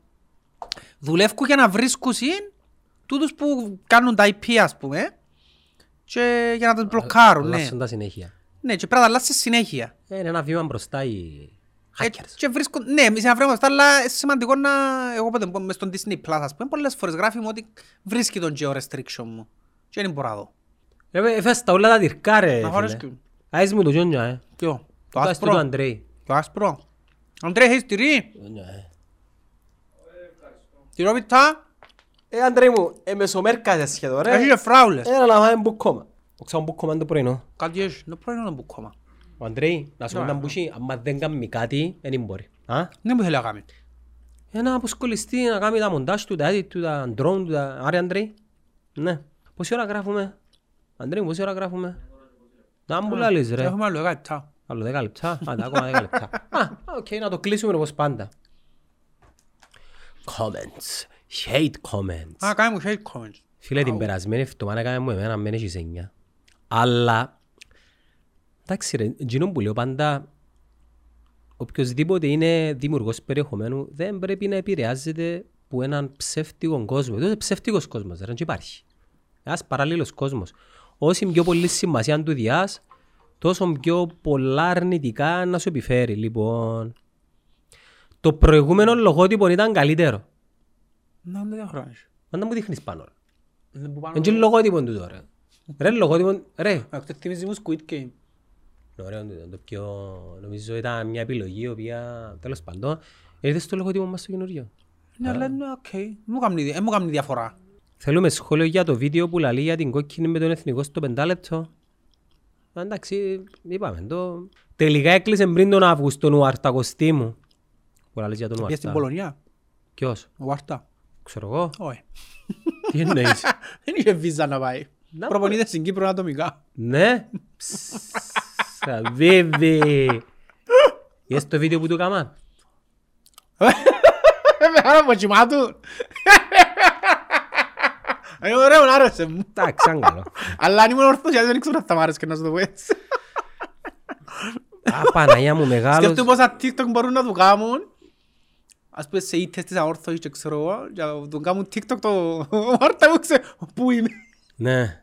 δουλεύουν για να βρίσκουν τούτους που κάνουν τα IP ας πούμε και για να τους μπλοκάρουν, ναι. Αλλάσσουν τα συνέχεια. Ναι, και πρέπει να τα αλλάσεις συνέχεια. Ε, είναι ένα βήμα μπροστά η Hackers. και βρίσκουν, ναι, εμείς αναφέρομαστε, αλλά είναι σημαντικό να, εγώ πότε πω, μες στον Disney Plus, ας πούμε, πολλές φορές γράφει μου ότι βρίσκει τον geo-restriction μου. Και δεν μπορώ να δω. Ρε, έφεσαι τα όλα τα τυρκά ρε. Να φίλε. χωρέσκουν. Άις μου το γιόνια, ε. Ποιο, το Το άσπρο του άσπρο, Αντρέη. το άσπρο. Αντρέ, έχεις τυρί, Γιόνια, ε. τυρόπιτα, Ε, Αντρέη μου, ε, μεσομέρκαζε σχεδόν, ρε. έχεις και φράουλες. Έλα να φάμε μπουκόμα. Οξά μπουκόμα είναι το πρωινό. Κάτι έχεις, το πρωινό να μπουκόμα. Ο Αντρέη, να σου πω Ναι. να μπούσει, άμα δεν κάνει κάτι, δεν μπορεί. Α; Δεν μου θέλει να κάνει. Ε, να αποσκολιστεί, να κάνει τα μοντάζ του, τα edit του, τα drone του, τα... Άρη Αντρέη. Ναι. Πόση ώρα γράφουμε; Αντρέη, πόση ώρα γράφουμε; Να μου λάλεις ρε. Έχουμε άλλο κάτι. Άλλο 10 λεπτά. Άντε, ακόμα 10 λεπτά. Α, οκ, να το κλείσουμε όπως πάντα. Comments. Hate comments. Α, κάνει μου hate comments. Φίλε, την περασμένη εβδομάδα έκαμε μου εμένα, μένει έχεις εννιά. Αλλά, εντάξει ρε, εκείνο που λέω πάντα, οποιοςδήποτε είναι δημιουργός περιεχομένου, δεν πρέπει να επηρεάζεται από έναν ψεύτικο κόσμο. Αυτό είναι ψεύτικος κόσμος, δεν υπάρχει. Ένας παράλληλος κόσμος. Όση πιο πολύ σημασία του διάς, τόσο πιο πολλά αρνητικά να σου επιφέρει. Λοιπόν, το προηγούμενο λογότυπο ήταν καλύτερο. Να, δεν διαχρόνεις. Πάντα μου δείχνεις πάνω. ρε. Δεν που πάνω- Είναι και λογότυπο του τώρα. Ρε, λογότυπο, ρε. Αυτό θυμίζει μου Squid Game. Ωραίο το, το πιο, νομίζω ήταν μια επιλογή η οποία, τέλος πάντων, ήρθε στο λογότυπο μας στο καινούριο. Ναι, αλλά είναι οκ. Μου κάνει δι- ε, μου κάνει διαφορά. Θέλουμε σχόλιο για το βίντεο που λαλεί για την κόκκινη με τον εθνικό στο πεντάλεπτο. Α, Εντάξει, είπαμε το. Τελικά έκλεισε πριν τον Αύγουστο ο Αρτακοστή μου. Που λαλείς για τον Πήγες στην Ουαρτά. Πολωνία. Ποιος, Ο Βάρτα. ξέρω εγώ. Όχι. Τι εννοείς; [laughs] Δεν είχε βίζα να πάει. Να Προπονείται στην Κύπρο ατομικά. Ναι. [laughs] Σαβίβι. Είδες το βίντεο που του έκαναν. [laughs] Με άρα από τσιμά του. Ε, ωραίο, να άρεσε μου. Εντάξει, αν καλό. Αλλά αν ήμουν ορθός, γιατί δεν ξέρω αν θα μ' άρεσε και να σου το πω έτσι. Α, Παναγιά μου μεγάλος. Σκέφτομαι πόσα TikTok μπορούν να του κάνουν. Ας πούμε σε ήττες της αόρθωσης και ξέρω εγώ, για να του κάνουν TikTok το Μάρτα μου ξέρω πού είμαι. Ναι.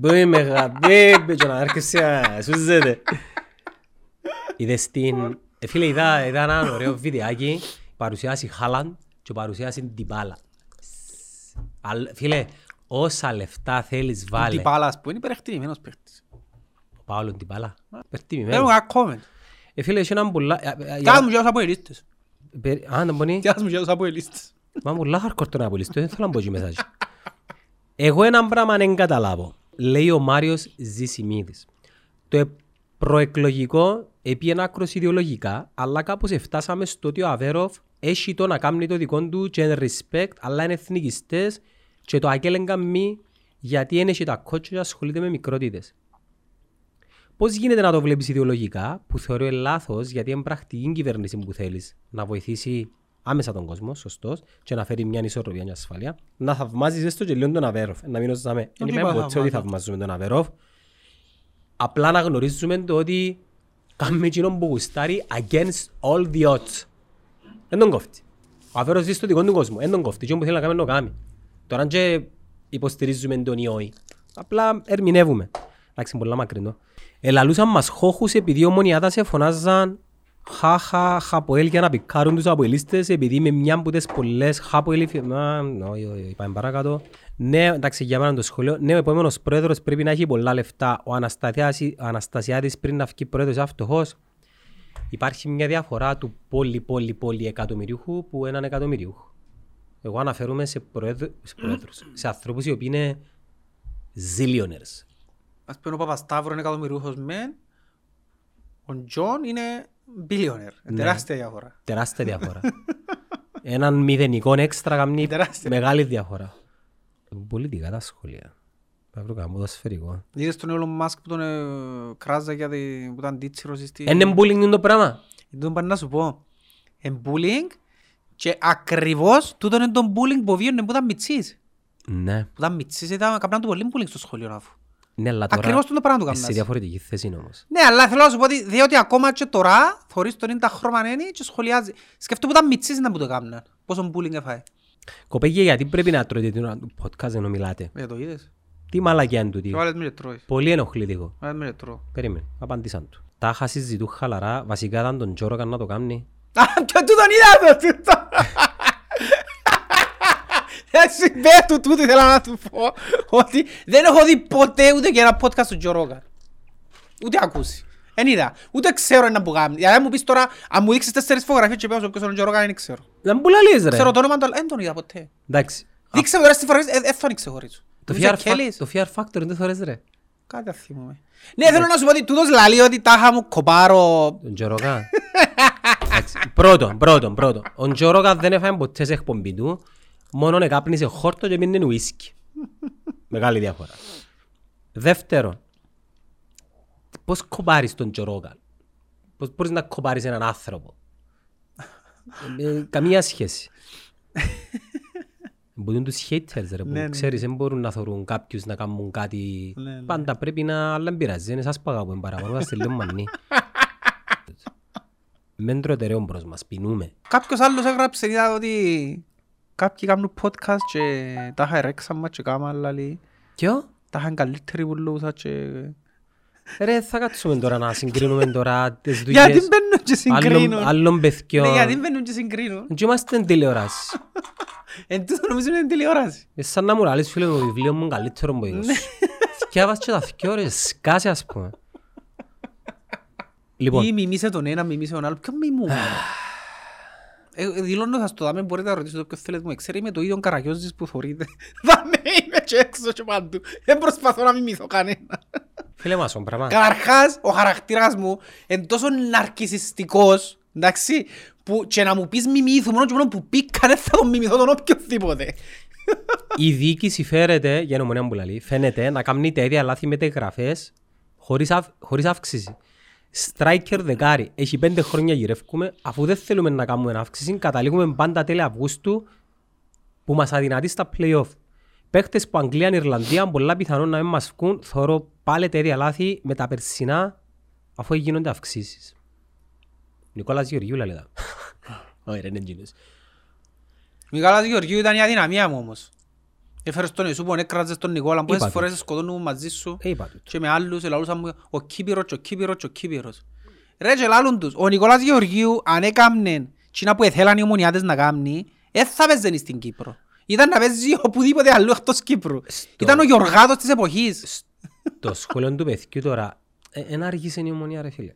Πού είμαι γαμπέμπε και να έρχεσαι να σούζεται. Είδες την... Ε, φίλε, είδα, είδα ένα ωραίο βιντεάκι, παρουσιάσει Χάλαντ και παρουσιάσει την Τιμπάλα. Αλ- Φίλε, όσα λεφτά θέλεις βάλε. Τι πάλας που είναι υπερεκτιμημένος παίχτης. Ο Παύλο Τιμπάλα. Δεν Περτιμημένο. μου κάνω comment. Ε, φίλε, έχει έναν πολλά... ε, ε, Κάτω για- μου και τους αποελίστες. περι- Α, να μπονεί. Κάτω μου και τους αποελίστες. Μα μου λάχαρ κορτό να πουλήσω, δεν θέλω να πω εκεί μέσα. εκεί. Εγώ έναν πράγμα δεν καταλάβω. Λέει ο Μάριος Ζησιμίδης. Το ε- προεκλογικό επί άκρος ιδεολογικά, αλλά κάπως φτάσαμε στο ότι ο Αβέροφ έχει το να κάνει το δικό του και είναι respect, αλλά είναι εθνικιστές και το αγγέλεγκα μη γιατί είναι και τα κότσια και ασχολείται με μικρότητες. Πώς γίνεται να το βλέπεις ιδεολογικά, που θεωρώ είναι λάθος, γιατί είναι πρακτική κυβέρνηση που θέλεις να βοηθήσει άμεσα τον κόσμο, σωστός, και να φέρει μια ισορροπία, μια ασφάλεια. Να θαυμάζεις έστω και λίγο τον Αβέροφ. Να μην οσδάμε. Δεν τίποτα είπαμε ποτέ ότι θαυμάζω. θαυμάζουμε τον Αβέροφ. Απλά να γνωρίζουμε το ότι κάνουμε εκείνον που γουστάρει against all the odds. Δεν τον κόφτει. Ο Αβέροφ ζει στο δικό του κόσμο. Δεν τον κόφτει. Εκείνο που θέλει να κάνει να το κάνει. Τώρα αν και υποστηρίζουμε τον ή όχι. Απλά ερμηνεύουμε. Εντάξει, πολλά μακρινό. Ελαλούσαν μας χώχους επειδή οι ομονιάτας φωνάζαν χάχα χαποέλ για να πικάρουν τους αποελίστες επειδή με μια από τις πολλές χαποέλ υφη- Μα, όχι, όχι, όχι, πάμε παρακάτω. Ναι, εντάξει, για μένα το σχολείο. Ναι, ο επόμενος πρόεδρος πρέπει να έχει πολλά λεφτά. Ο Αναστασιάδης, ο Αναστασιάδης πριν να βγει πρόεδρος είναι φτωχός. Υπάρχει μια διαφορά του πολύ πολύ πολύ εκατομμυριούχου που έναν εκατομμυριούχο. Εγώ αναφέρομαι σε, προέδρου, σε, προέδρους, σε ανθρώπους οι οποίοι είναι zillionaires. Ας πούμε ο Παπασταύρος είναι εκατομμυριούχος μεν, ο Τζον είναι billionaire. Ναι. Τεράστια διαφορά. Τεράστια διαφορά. Έναν μηδενικό έξτρα κάμνει Τεράστια. μεγάλη διαφορά. Πολιτικά τα σχόλια. Θα βρω κανένα ποδοσφαιρικό. Είδες τον Elon Musk που τον ε, κράζα για τη- που ήταν τίτσιρος στη... Είναι bullying είναι το πράγμα. Δεν πάνε να σου πω. Είναι bullying και ακριβώς τούτο είναι το bullying που βίωνε που ήταν μητσής. Ναι. Που ήταν μητσής ήταν καπνάν του πολύ bullying στο σχολείο αφού. Ναι, αλλά τώρα Ακριβώς το πράγμα του είσαι σε καμνάς. διαφορετική θέση όμως. Ναι, αλλά θέλω να σου πω ότι διότι ακόμα και τώρα θωρείς τον είναι τα χρώμα είναι και σχολιάζει. Σκέφτομαι που ήταν μητσής να που το κάμναν. Πόσο bullying έφαγε. Κοπέγια, γιατί πρέπει να τρώτε την ώρα του podcast ενώ μιλάτε; Ε, το είδες. Τι μαλακιά είναι τούτη; Και βάλες με και τρώεις. Πολύ ενοχλητικό. Βάλες με και τρώω. Περίμενε, απαντήσαν του. Τα είχα συζητούν χαλαρά, βασικά ήταν τον Τζόροκα να το κάνει. Α, και τούτον είδα το τούτο. Έτσι, πέ του τούτο ήθελα να του πω ότι δεν έχω δει ποτέ ούτε και ένα podcast του Τζο Ρόγκαν. Ούτε ακούσει. Εν είδα. Ούτε ξέρω ένα που κάνει. Δηλαδή αν μου πεις τώρα, αν μου δείξεις τέσσερις φωτογραφίες και πέφτω ποιος είναι ο Τζο Ρόγκαν, δεν ξέρω. Δεν που λαλείς ρε. Ξέρω το όνομα του, δεν τον είδα ποτέ. Εντάξει. Δείξε μου τώρα στις φωτογραφίες, δεν θα ξεχωρίσω. Το Νομίζω Fear, Kelly's. Fac- το fear Factor είναι θωρές ρε. Κάτι θα θυμούμαι. Ναι, θέλω να σου πω ότι τούτος λαλεί ότι τάχα μου κοπάρω. Τον Τζόροκα. Εντάξει. Πρώτον, πρώτον, πρώτον. Ο Τζόροκα δεν έφαγε ποτές σε εκπομπή του. Μόνον εκάπνισε χόρτο και μείνει ουίσκι. Μεγάλη διαφορά. Δεύτερον, πώς κοπάρεις τον Τζόροκα. Πώς μπορείς να κοπάρεις έναν άνθρωπο; Ε, καμία σχέση. Μπορούν τους haters ρε που Ναι, ναι. ξέρεις δεν μπορούν να θεωρούν κάποιους να κάνουν κάτι Ναι, ναι. πάντα πρέπει να αλλά δεν πειράζει είναι εσάς που αγαπούν παραπάνω είμαστε λίγο μανί Μεν τρώτε ρε όμπρος μας πεινούμε Κάποιος άλλος έγραψε, είδα ότι κάποιοι κάνουν podcast και τα είχα ρέξαν μας και κάμα λαλεί. Ποιο; Τα είχαν καλύτεροι που λούσα και... Ρε θα κάτσουμε τώρα να συγκρίνουμε τώρα τις [laughs] Γιατί δουλειές μπαίνουν και άλλων- συγκρίνουν. άλλων Ναι, γιατί παιδιών μπαίνουν και συγκρίνουν. Και είμαστε εν τηλεόραση [laughs] Εν τούτο νομίζω είναι τηλεόραση. Ε, σαν να μου λαλείς φίλε μου το βιβλίο μου καλύτερο μου είδος Θυκιάβας και τα θυκιό ρε σκάσε ας πούμε Λοιπόν, Ή μιμήσε τον ένα, μιμήσε τον άλλο. Ποιον μιμούμε. Ε, ε, Δηλώνω θα στο δάμε, μπορείτε να ρωτήσετε όποιος θέλετε μου. Ξέρει με το ίδιο καραγιόζης που θωρείτε. [laughs] Δάμε είμαι και έξω και παντού. Δεν προσπαθώ να μιμηθώ κανένα. φίλε μας ο πράγμα Καταρχάς, ο χαρακτήρας μου είναι τόσο ναρκισιστικός, εντάξει, που και να μου πεις μιμήθου μόνο και μόνο που πήκα δεν θα τον μιμηθώ τον οποιοδήποτε. Η διοίκηση φέρεται, για νομονία που λαλεί, φαίνεται να κάνει τα ίδια λάθη μεταγραφές χωρίς, αυ, χωρίς αύξηση. Striker δεκάρι, έχει πέντε χρόνια γυρεύκουμε, αφού δεν θέλουμε να κάνουμε αύξηση, καταλήγουμε πάντα τέλη Αυγούστου που μας αδυνατεί στα play-off. Παίχτες που Αγγλία και Ιρλανδία πολλά πιθανόν να μην μας βγουν, θωρώ πάλι τα ίδια λάθη με τα περσινά αφού γίνονται αυξήσεις. Νικόλας Γεωργιού λέει τα. [laughs] Όχι ρε είναι εκείνος. Μικάλας Γεωργίου ήταν η αδυναμία μου όμως. Έφερες τον Ιησού που έκραζες τον Νικόλα, πόσες Είπα το. φορές σκοτώνουν μαζί σου Ε, είπα του. και με άλλους ελαλούσαν μου ο Κύπηρος και ο Κύπηρος και ο Κύπηρος. Ρε και λάλλουν τους, ο Νικόλας Γεωργίου αν έκαμνε τσίνα που εθέλαν οι ομονιάτες να κάνει, δεν θα παίζανε στην Κύπρο. Ήταν να παίζει οπουδήποτε αλλού εκτός Κύπρου. Ήταν ο Γιωργάτος της εποχής. Το σχολείο του παιδιού τώρα, ένα αργήσε η ομονία ρε φίλε.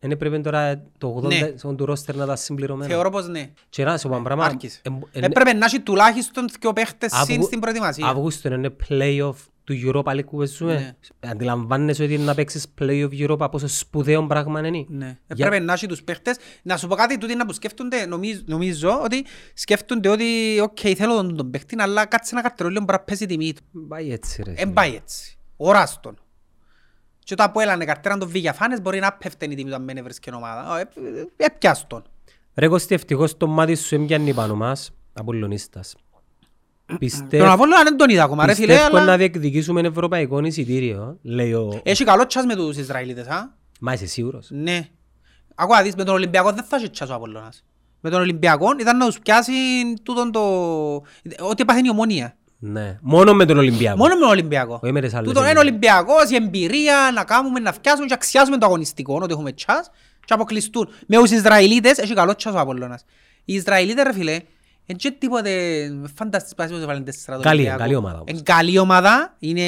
Δεν έπρεπε τώρα το 80% Ναι. του ρόστερ να τα συμπληρωμένο. Θεωρώ πως ναι. Και να σου πω ένα πράγμα. Άρχισε. εμ- εν- Έπρεπε να έχει τουλάχιστον δύο παίχτες Αυγου- συν στην προετοιμασία. Αύγουστο είναι play-off του Europa League που παίζουμε. Ναι. Αντιλαμβάνεσαι ότι να παίξεις play-off Europa πόσο σπουδαίο πράγμα είναι. Ναι. Για- Έπρεπε να έχει τους παίχτες. Να σου πω κάτι τούτοι να που σκέφτονται, νομίζω, νομίζω ότι σκέφτονται ότι οκ, θέλω τον, τον παίχτη, αλλά κάτσε ένα καρτελόλιο μπορεί να πέσει η τιμή του. Πάει έτσι ρε. Εν φίλε. πάει έτσι. Οράστον. Και όταν που έλανε καρτέραν τον Βηγιαφάνες μπορεί να πέφτει η τιμή του αν δεν έβρισκε ομάδα. Ω, ε, ε, Έπιαστον. Ρε Κώστη, ευτυχώς το μάτι σου έμπιανε πάνω μας, Απολλωνίστας. Τον Πιστεύω Απόλλωνα δεν τον είδα ακόμα ρε φίλε, πιστεύω να αλλά διεκδικήσουμε ευρωπαϊκό εισιτήριο, λέει ο... έχει καλό τσάς με τους Ισραηλίτες, α; Μα είσαι σίγουρος; Ναι. Ακούω να δεις, με τον Ολυμπιακό δεν θα έχει τσάς ο Απόλλωνας. Με τον Ολυμπιακό ήταν να τους πιάσει τούτον το... Ό,τι έπαθε η ομόνια. Ναι. Μόνο με τον Ολυμπιακό. Μόνο με τον Ολυμπιακό. Όχι με τις άλλες Τούτον είναι ομάδες. Ολυμπιακός, η εμπειρία να κάνουμε, να φτιάσουμε και αξιάζουμε το αγωνιστικό, ότι έχουμε τσάς και αποκλειστούν. Με τους Ισραηλίτες έχει καλό τσάς ο Απόλλωνας. Οι Ισραηλίτες ρε φίλε, είναι και τίποτε φανταστείς πάση πως έβαλαν τέσσερα το Καλή, Ολυμπιακό. καλή ομάδα όμως. Είναι καλή ομάδα, είναι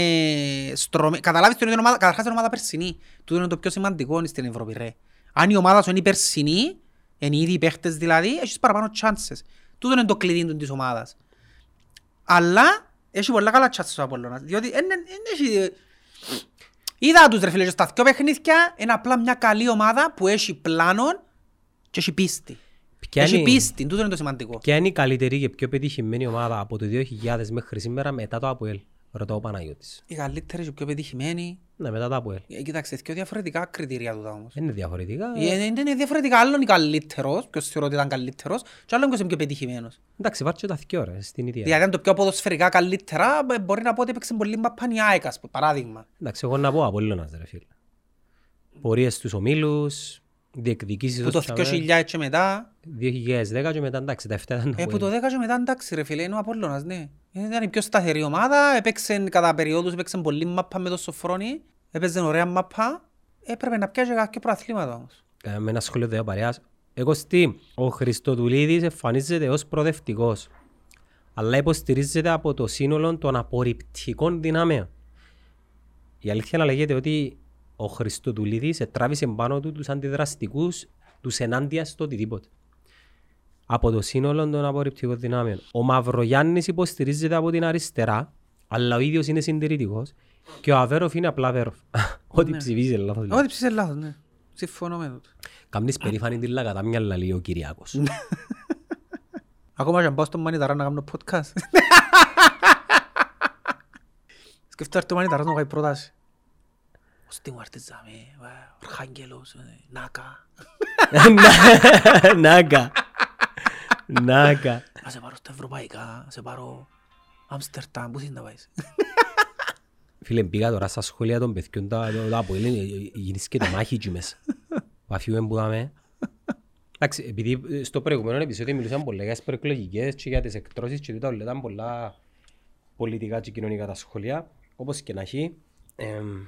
στρωμένη. Καταλάβεις ότι είναι η ομάδα, καταρχάς είναι ομάδα περσινή. Τούτο είναι το πιο σημαντικό στην Ευρώπη ρε. Αν η ομάδα σου είναι η περσινή, είναι ήδη οι παίχτες δηλαδή, έχεις παραπάνω chances. Τούτο είναι το κλειδί του της ομάδας. Αλλά έχει πολλά καλά chances ο Απόλλωνας. Διότι εν, εν, εν έχει... Είδα τους ρε φίλε και στα δυο παιχνίδια είναι απλά μια καλή ομάδα που έχει πλάνο και έχει πίστη. Ποια Έχει είναι- πίστη, τούτο είναι το σημαντικό. Ποια είναι η καλύτερη και πιο πετυχημένη ομάδα από το 2000 μέχρι σήμερα μετά το ΑΠΟΕΛ. Ρωτώ ο Παναγιώτης. Η καλύτερη και πιο πετυχημένη. Ναι, μετά το ΑΠΟΕΛ. Ε, Κοιτάξτε, δύο διαφορετικά κριτήρια του όμως. Είναι διαφορετικά. Ε, Είναι διαφορετικά, άλλον είναι καλύτερος, ποιος θεωρώ ότι ήταν καλύτερος, και άλλον ποιος είναι πιο πετυχημένος. Εντάξει, βάρ' και τα δυο ρε, στην ίδια. Δηλαδή αν το πιο ποδοσφαιρικά καλύτερα, ε, μπορεί να πω ότι έπαιξε πολύ μπαπάν η ΑΕΚ, ας πούμε, παράδειγμα. Εντάξει, εγώ να πω Απόλλωνας ρε φίλε. Πορείες στους ομίλους, διεκδικήσεις Που το ως τσαμέ. 2000 και μετά, 2010 και μετά εντάξει, τα 7 ήταν το ε, που το Αποέλ. 10 και μετά εντάξει ρε φίλε, είναι ο Απόλλωνας, ναι. Ε, Ήταν η πιο σταθερή ομάδα, έπαιξε κατά περιόδους, έπαιξε πολύ μάπα με το Σοφρόνι, έπαιζε ωραία μάπα. Έπρεπε να πιάσει κάποια προαθλήματα όμως. Κάναμε ένα σχόλιο δύο παρέας. Εγώ στη, ο Χριστοδουλίδης εμφανίζεται ως προοδευτικός, αλλά υποστηρίζεται από το σύνολο των απορριπτικών δυνάμεων. Η αλήθεια να λέγεται ότι ο Χριστοδουλίδης τράβησε πάνω του τους αντιδραστικούς, τους ενάντια στο οτιδήποτε. Από το σύνολο των απορριπτικών δυνάμεων. Ο Μαυρογιάννης υποστηρίζεται από την αριστερά, αλλά ο ίδιος είναι συντηρητικός και ο Αβέροφ είναι απλά Αβέροφ. [laughs] Ό,τι ψηφίζει είναι λάθος. Ό,τι ψήσε λάθος, ναι. Συμφωνώ με τούτο. Καμνείς περήφανη την λαγατάμια λέει ο Κυριάκος. [laughs] Ακόμα και αν πάω στον Μανιταρά να κάνω podcast. [laughs] Σκεφτώ έρθει ο Μανιταράς να μου κάνει πρόταση. Ως τι μου αρτιζάμε, Αρχάγγελος, ε, Νάκα. [laughs] Νάκα. Νάκα. Να σε πάρω στα ευρωπαϊκά, να σε πάρω Άμστερνταμ, πού θες να πάεις; Φίλε, πήγα τώρα στα σχόλια των παιδιών τα τα από Έλλην, γίνησκεται μάχη εκεί μέσα. Αφιούμε που δάμε. Εντάξει, επειδή στο προηγούμενο επεισόδιο μιλούσαμε πολλά για τις προεκλογικές και για τις εκτρώσεις και τούτα όλα ήταν πολλά πολιτικά και κοινωνικά τα σχόλια. Όπως και να έχει, εμ,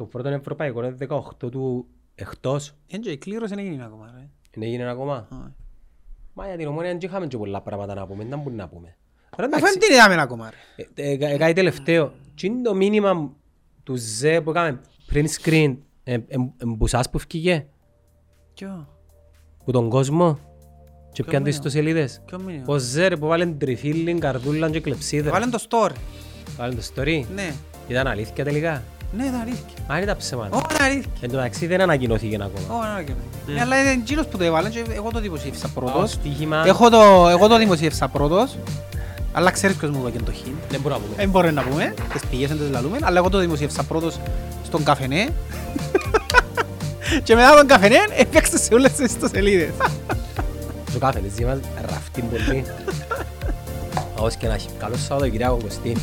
το πρώτο ευρωπαϊκό είναι 18 του εκτός. Εν και η κλήρωση δεν έγινε ακόμα, ρε. Δεν έγινε ακόμα. Όχι. Μα για την ομόνια δεν είχαμε και πολλά πράγματα να πούμε, δεν μπορούμε να πούμε. Τώρα Αφού εντάξει, δεν την είδαμε ακόμα, ρε. ε, ε, ε, κάτι τελευταίο. Τι είναι το μήνυμα του ΖΕ που έκαμε πριν screen, ε, ε, ε, που σας που ευκήγε, Ποιο, που τον κόσμο; Και Ποιο πιάνε τις μήνυμα; ιστοσελίδες; ποιο μήνυμα; Ο ΖΕ ρε που βάλεν τριφύλιν, καρδούλαν και κλεψίδρα. Βάλεν το story. Βάλεν το story; Ναι. Ήταν αλήθεια τελικά; Ναι, ήταν αλήθεια. Αν ήταν ψέματα. Ω, είναι αλήθεια. Εν τω μεταξύ δεν ανακοινώθηκε ακόμα. Ω, είναι αλήθεια. Ναι, αλλά είναι εκείνος που το έβαλε και εγώ το δημοσίευσα Ως πρώτος. στοίχημα Έχω το, εγώ το δημοσίευσα πρώτος. Αλλά ξέρεις ποιος μου έκανε το hint. δεν μπορούμε να πούμε. Δεν μπορούμε να πούμε, τις πηγές δεν τις λαλούμε, αλλά εγώ το δημοσίευσα πρώτος στον καφενέ. [laughs] και μετά τον καφενέ έπαιξε σε όλες τις ιστοσελίδες. Το κάθε λες μας ραφτεί πολύ. Ως και να έχει. Καλώς Σαββατοκυριακό Κωστή.